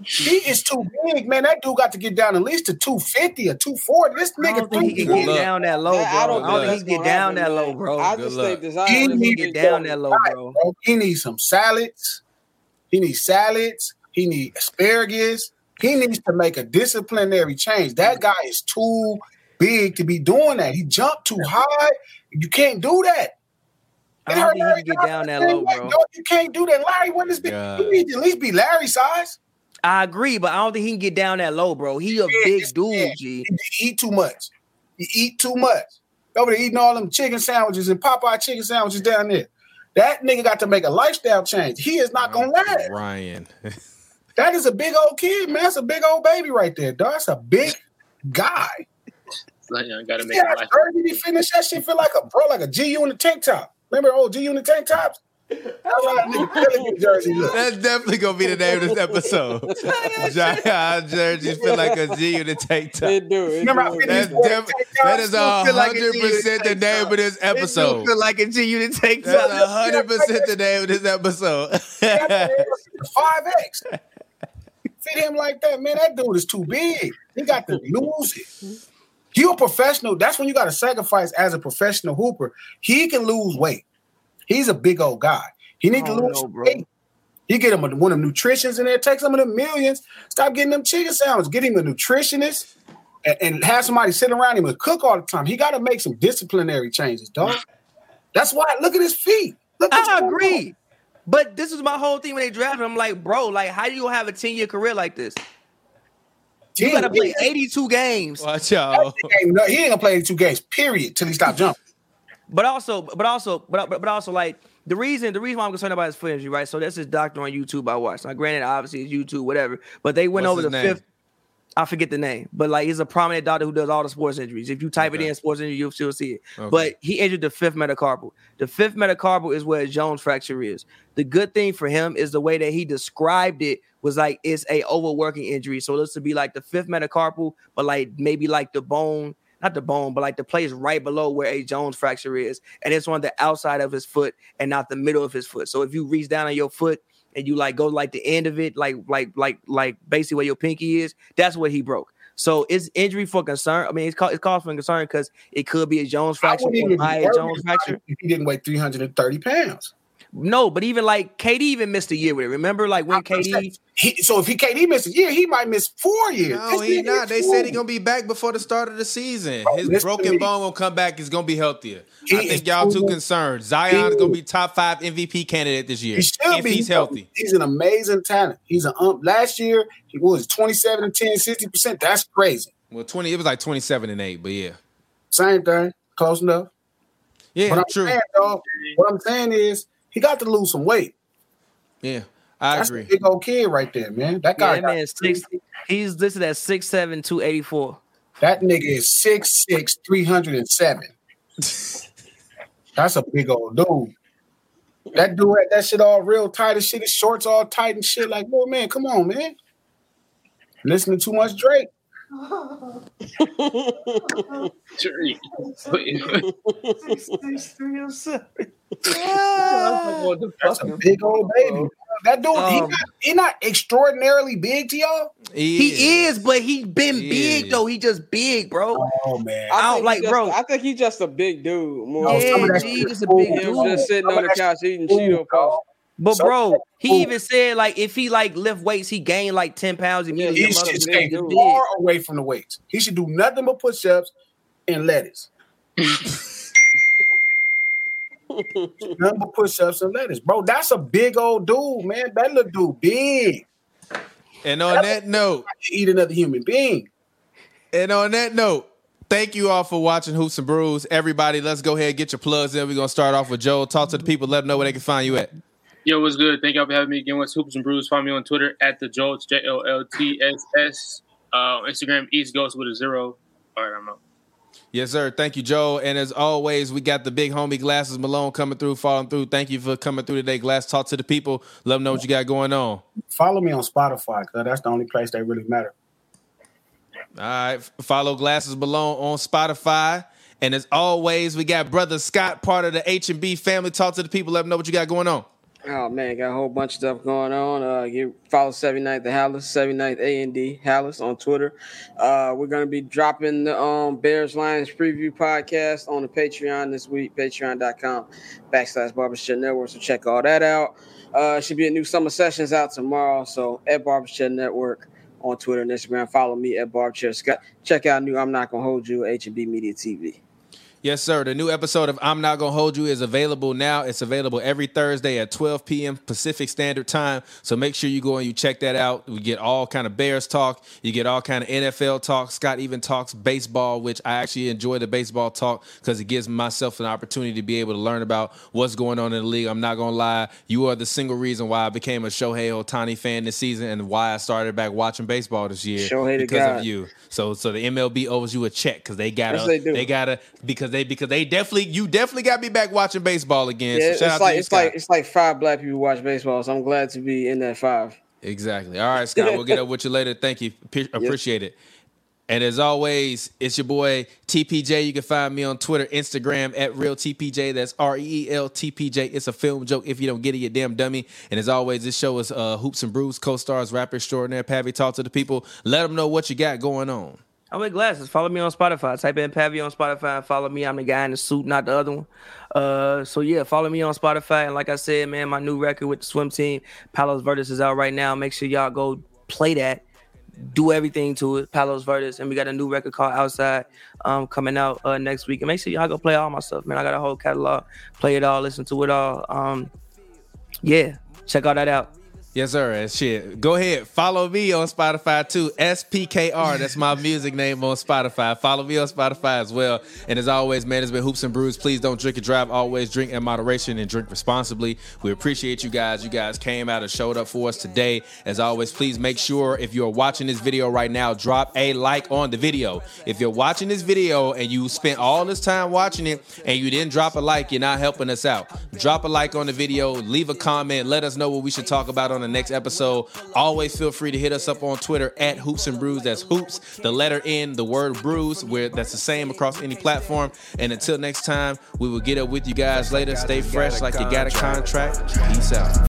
He is too big, man. That dude got to get down at least to 250 or 240. This I nigga don't think he can get down that low, bro. I don't, I don't think he can get down happen, that low, bro. I just think He Zion He is can get down that low, bro. bro. He needs some salads. He needs salads. He needs asparagus. He needs to make a disciplinary change. That guy is too big to be doing that. He jumped too high. You can't do that. I It don't think he can get down that low, bro. dog. You can't do that. Larry, what is big? God. You need to at least be Larry size. I agree, but I don't think he can get down that low, bro. He a Yeah, big dude, yeah. G. He eat too much. He eat too much. Over there eating all them chicken sandwiches and Popeye chicken sandwiches down there. That nigga got to make a lifestyle change. He is not gonna last. Ryan. That That is a big old kid, man. That's a big old baby right there, dog. That's a big guy. Like, you gotta make Yeah, it that jersey finish that shit feel like a bro, like a G unit tank top. Remember old G unit tank tops? That's how that nigga Pelican jersey look. That's definitely gonna be the name of this episode. Giant jerseys feel like a G unit tank top. It do. It Remember do. Fitty That's used def- tank that tops? is a feel like a hundred G unit percent the name of this episode. feel like a G unit take That's a hundred percent the name of this episode. Five X. Fit him like that, man. That dude is too big. He got to lose it. You a professional. That's when you got to sacrifice as a professional hooper. He can lose weight. He's a big old guy. He need to lose no, weight. You get him a, one of them nutritions in there. Take some of the millions. Stop getting them chicken sandwiches. Get him a nutritionist and, and have somebody sit around him and cook all the time. He got to make some disciplinary changes, dog. That's why. Look at his feet. Look what's I going on. agree. But this is my whole thing when they drafted him. I'm like, bro, like, how do you have a 10 year career like this? You got to play 82 games. Watch out. He ain't, he ain't gonna play two games. Period. Till he stop jumping. But also, but also, but but, but also, like the reason the reason why I'm concerned about his foot injury, right? So this is doctor on YouTube I watched. Now, granted, obviously it's YouTube, whatever. But they went What's over the name? fifth. I forget the name, but like he's a prominent doctor who does all the sports injuries. If you type Okay. it in sports injury, you'll still see it. Okay. But he injured the fifth metacarpal. The fifth metacarpal is where Jones fracture is. The good thing for him is the way that he described it was like it's a overworking injury. So this would be like the fifth metacarpal, but like maybe like the bone, not the bone, but like the place right below where a Jones fracture is, and it's on the outside of his foot and not the middle of his foot. So if you reach down on your foot and you like go like the end of it, like like like like basically where your pinky is, that's what he broke. So it's injury for concern. I mean, it's called it's called for concern because it could be a Jones fracture wouldn't even be a Jones fracture. if he didn't weigh 330 pounds. No, but even like KD even missed a year with it. Remember, like when KD He, so if he KD missed a year, he might miss four years. No, This he not. They said he gonna be back before the start of the season. Bro, His broken bone will come back. He's gonna be healthier. He I think y'all too cool. concerned. Zion's gonna be top five MVP candidate this year He should if be. he's healthy. He's an amazing talent. He's an ump. last year he was 27 and 10, 60 percent. That's crazy. Well, twenty. It was like twenty-seven and eight, but yeah, Same thing, close enough. yeah, But I'm true. saying, dog, what I'm saying is he got to lose some weight. Yeah, I That's agree. a big old kid right there, man. That yeah, guy, that man is six. He's listed at six seven two eighty four. that nigga is 6'6", 307. That's a big old dude. That dude had that shit all real tight and shit. His shorts all tight and shit. Like, boy, man, come on, man. Listening too much Drake. Three. That's a big old baby. That dude, he, Um, not, he not extraordinarily big to y'all. He is, but he been He big is. though. He just big, bro. Oh man, I don't like, just- bro. I think he's just a big dude. More No, some of Yeah, that G shit is is a big dude. just sitting Some on the couch eating cool, Cheeto puffs. But So- bro, he Ooh. even said like if he like lift weights, he gained like ten pounds immediately. He should stay far away from the weights. He should do nothing but push-ups and lettuce. nothing but push-ups and lettuce, bro. That's a big old dude, man. That little dude big. And on that note, Eat another human being. and on that note, thank you all for watching Hoops and Brews. Everybody, let's go ahead and get your plugs in. We're gonna start off with Joe. Talk to the people. Let them know where they can find you at. Yo, what's good? Thank y'all for having me again. What's Hoops and Brews? Find me on Twitter at the Jolts, J O L T S S. Uh, Instagram East Ghost with a zero. All right, I'm out. Yes, sir. Thank you, Joe. And as always, we got the big homie Glasses Malone coming through, falling through. Thank you for coming through today, Glass. Talk to the people. Let them know what you got going on. Follow me on Spotify, cause that's the only place that really matter. All right. Follow Glasses Malone on Spotify. And as always, we got brother Scott, part of the H and B family. Talk to the people. Let them know what you got going on. Oh man, got a whole bunch of stuff going on. Uh, you follow 79th the Hallis, 79th A and D Hallis on Twitter. Uh, we're gonna be dropping the um Bears Lions preview podcast on the Patreon this week. Patreon.com backslash Barbershop Network. So check all that out. Uh, should be a new summer sessions out tomorrow. So at Barbershop Network on Twitter and Instagram. Follow me at Barbershop Scott. Check out new I'm not gonna hold you H and B Media TV. Yes, sir. The new episode of I'm Not Gonna Hold You is available now. It's available every Thursday at 12 p.m. Pacific Standard Time. So make sure you go and you check that out. We get all kind of Bears talk. You get all kind of NFL talk. Scott even talks baseball, which I actually enjoy the baseball talk because it gives myself an opportunity to be able to learn about what's going on in the league. I'm not gonna lie, you are the single reason why I became a Shohei Ohtani fan this season and why I started back watching baseball this year Shohei because of you. So so the MLB owes you a check because they gotta they they gotta because they because they definitely you definitely got me back watching baseball again. Yeah, so shout out it's to like you, it's Scott. like it's like five black people watch baseball, so I'm glad to be in that five. Exactly. All right, Scott. We'll get up with you later. Thank you. Pe- Appreciate it. And as always, it's your boy TPJ. You can find me on Twitter, Instagram at real TPJ. That's R E E L T P J. It's a film joke. If you don't get it, you damn dummy. And as always, this show is uh, Hoops and Brews, co-stars, rapper extraordinaire, Pavi. Talk to the people. Let them know what you got going on. I'm with glasses. Follow me on Spotify. Type in Pavy on Spotify and follow me. I'm the guy in the suit, not the other one. Uh, so yeah, follow me on Spotify. And like I said, man, my new record with the swim team, Palos Verdes, is out right now. Make sure y'all go play that. Do everything to it, Palos Verdes, and we got a new record called Outside, um, coming out uh, next week. And make sure y'all go play all my stuff, man. I got a whole catalog. Play it all, listen to it all. Um, yeah, check all that out. Yes, sir. And shit. Go ahead. Follow me on Spotify too. SPKR. That's my music name on Spotify. Follow me on Spotify as well. And as always, man, it's been Hoops and Brews. Please don't drink and drive. Always drink in moderation and drink responsibly. We appreciate you guys. You guys came out and showed up for us today. As always, please make sure if you're watching this video right now, drop a like on the video. If you're watching this video and you spent all this time watching it and you didn't drop a like, you're not helping us out. Drop a like on the video, leave a comment, let us know what we should talk about on the next episode. Always feel free to hit us up on Twitter at Hoops and Brews. That's Hoops, the letter N, the word Brews, where that's the same across any platform. And until next time, we will get up with you guys later. Stay fresh like you got a contract. Peace out.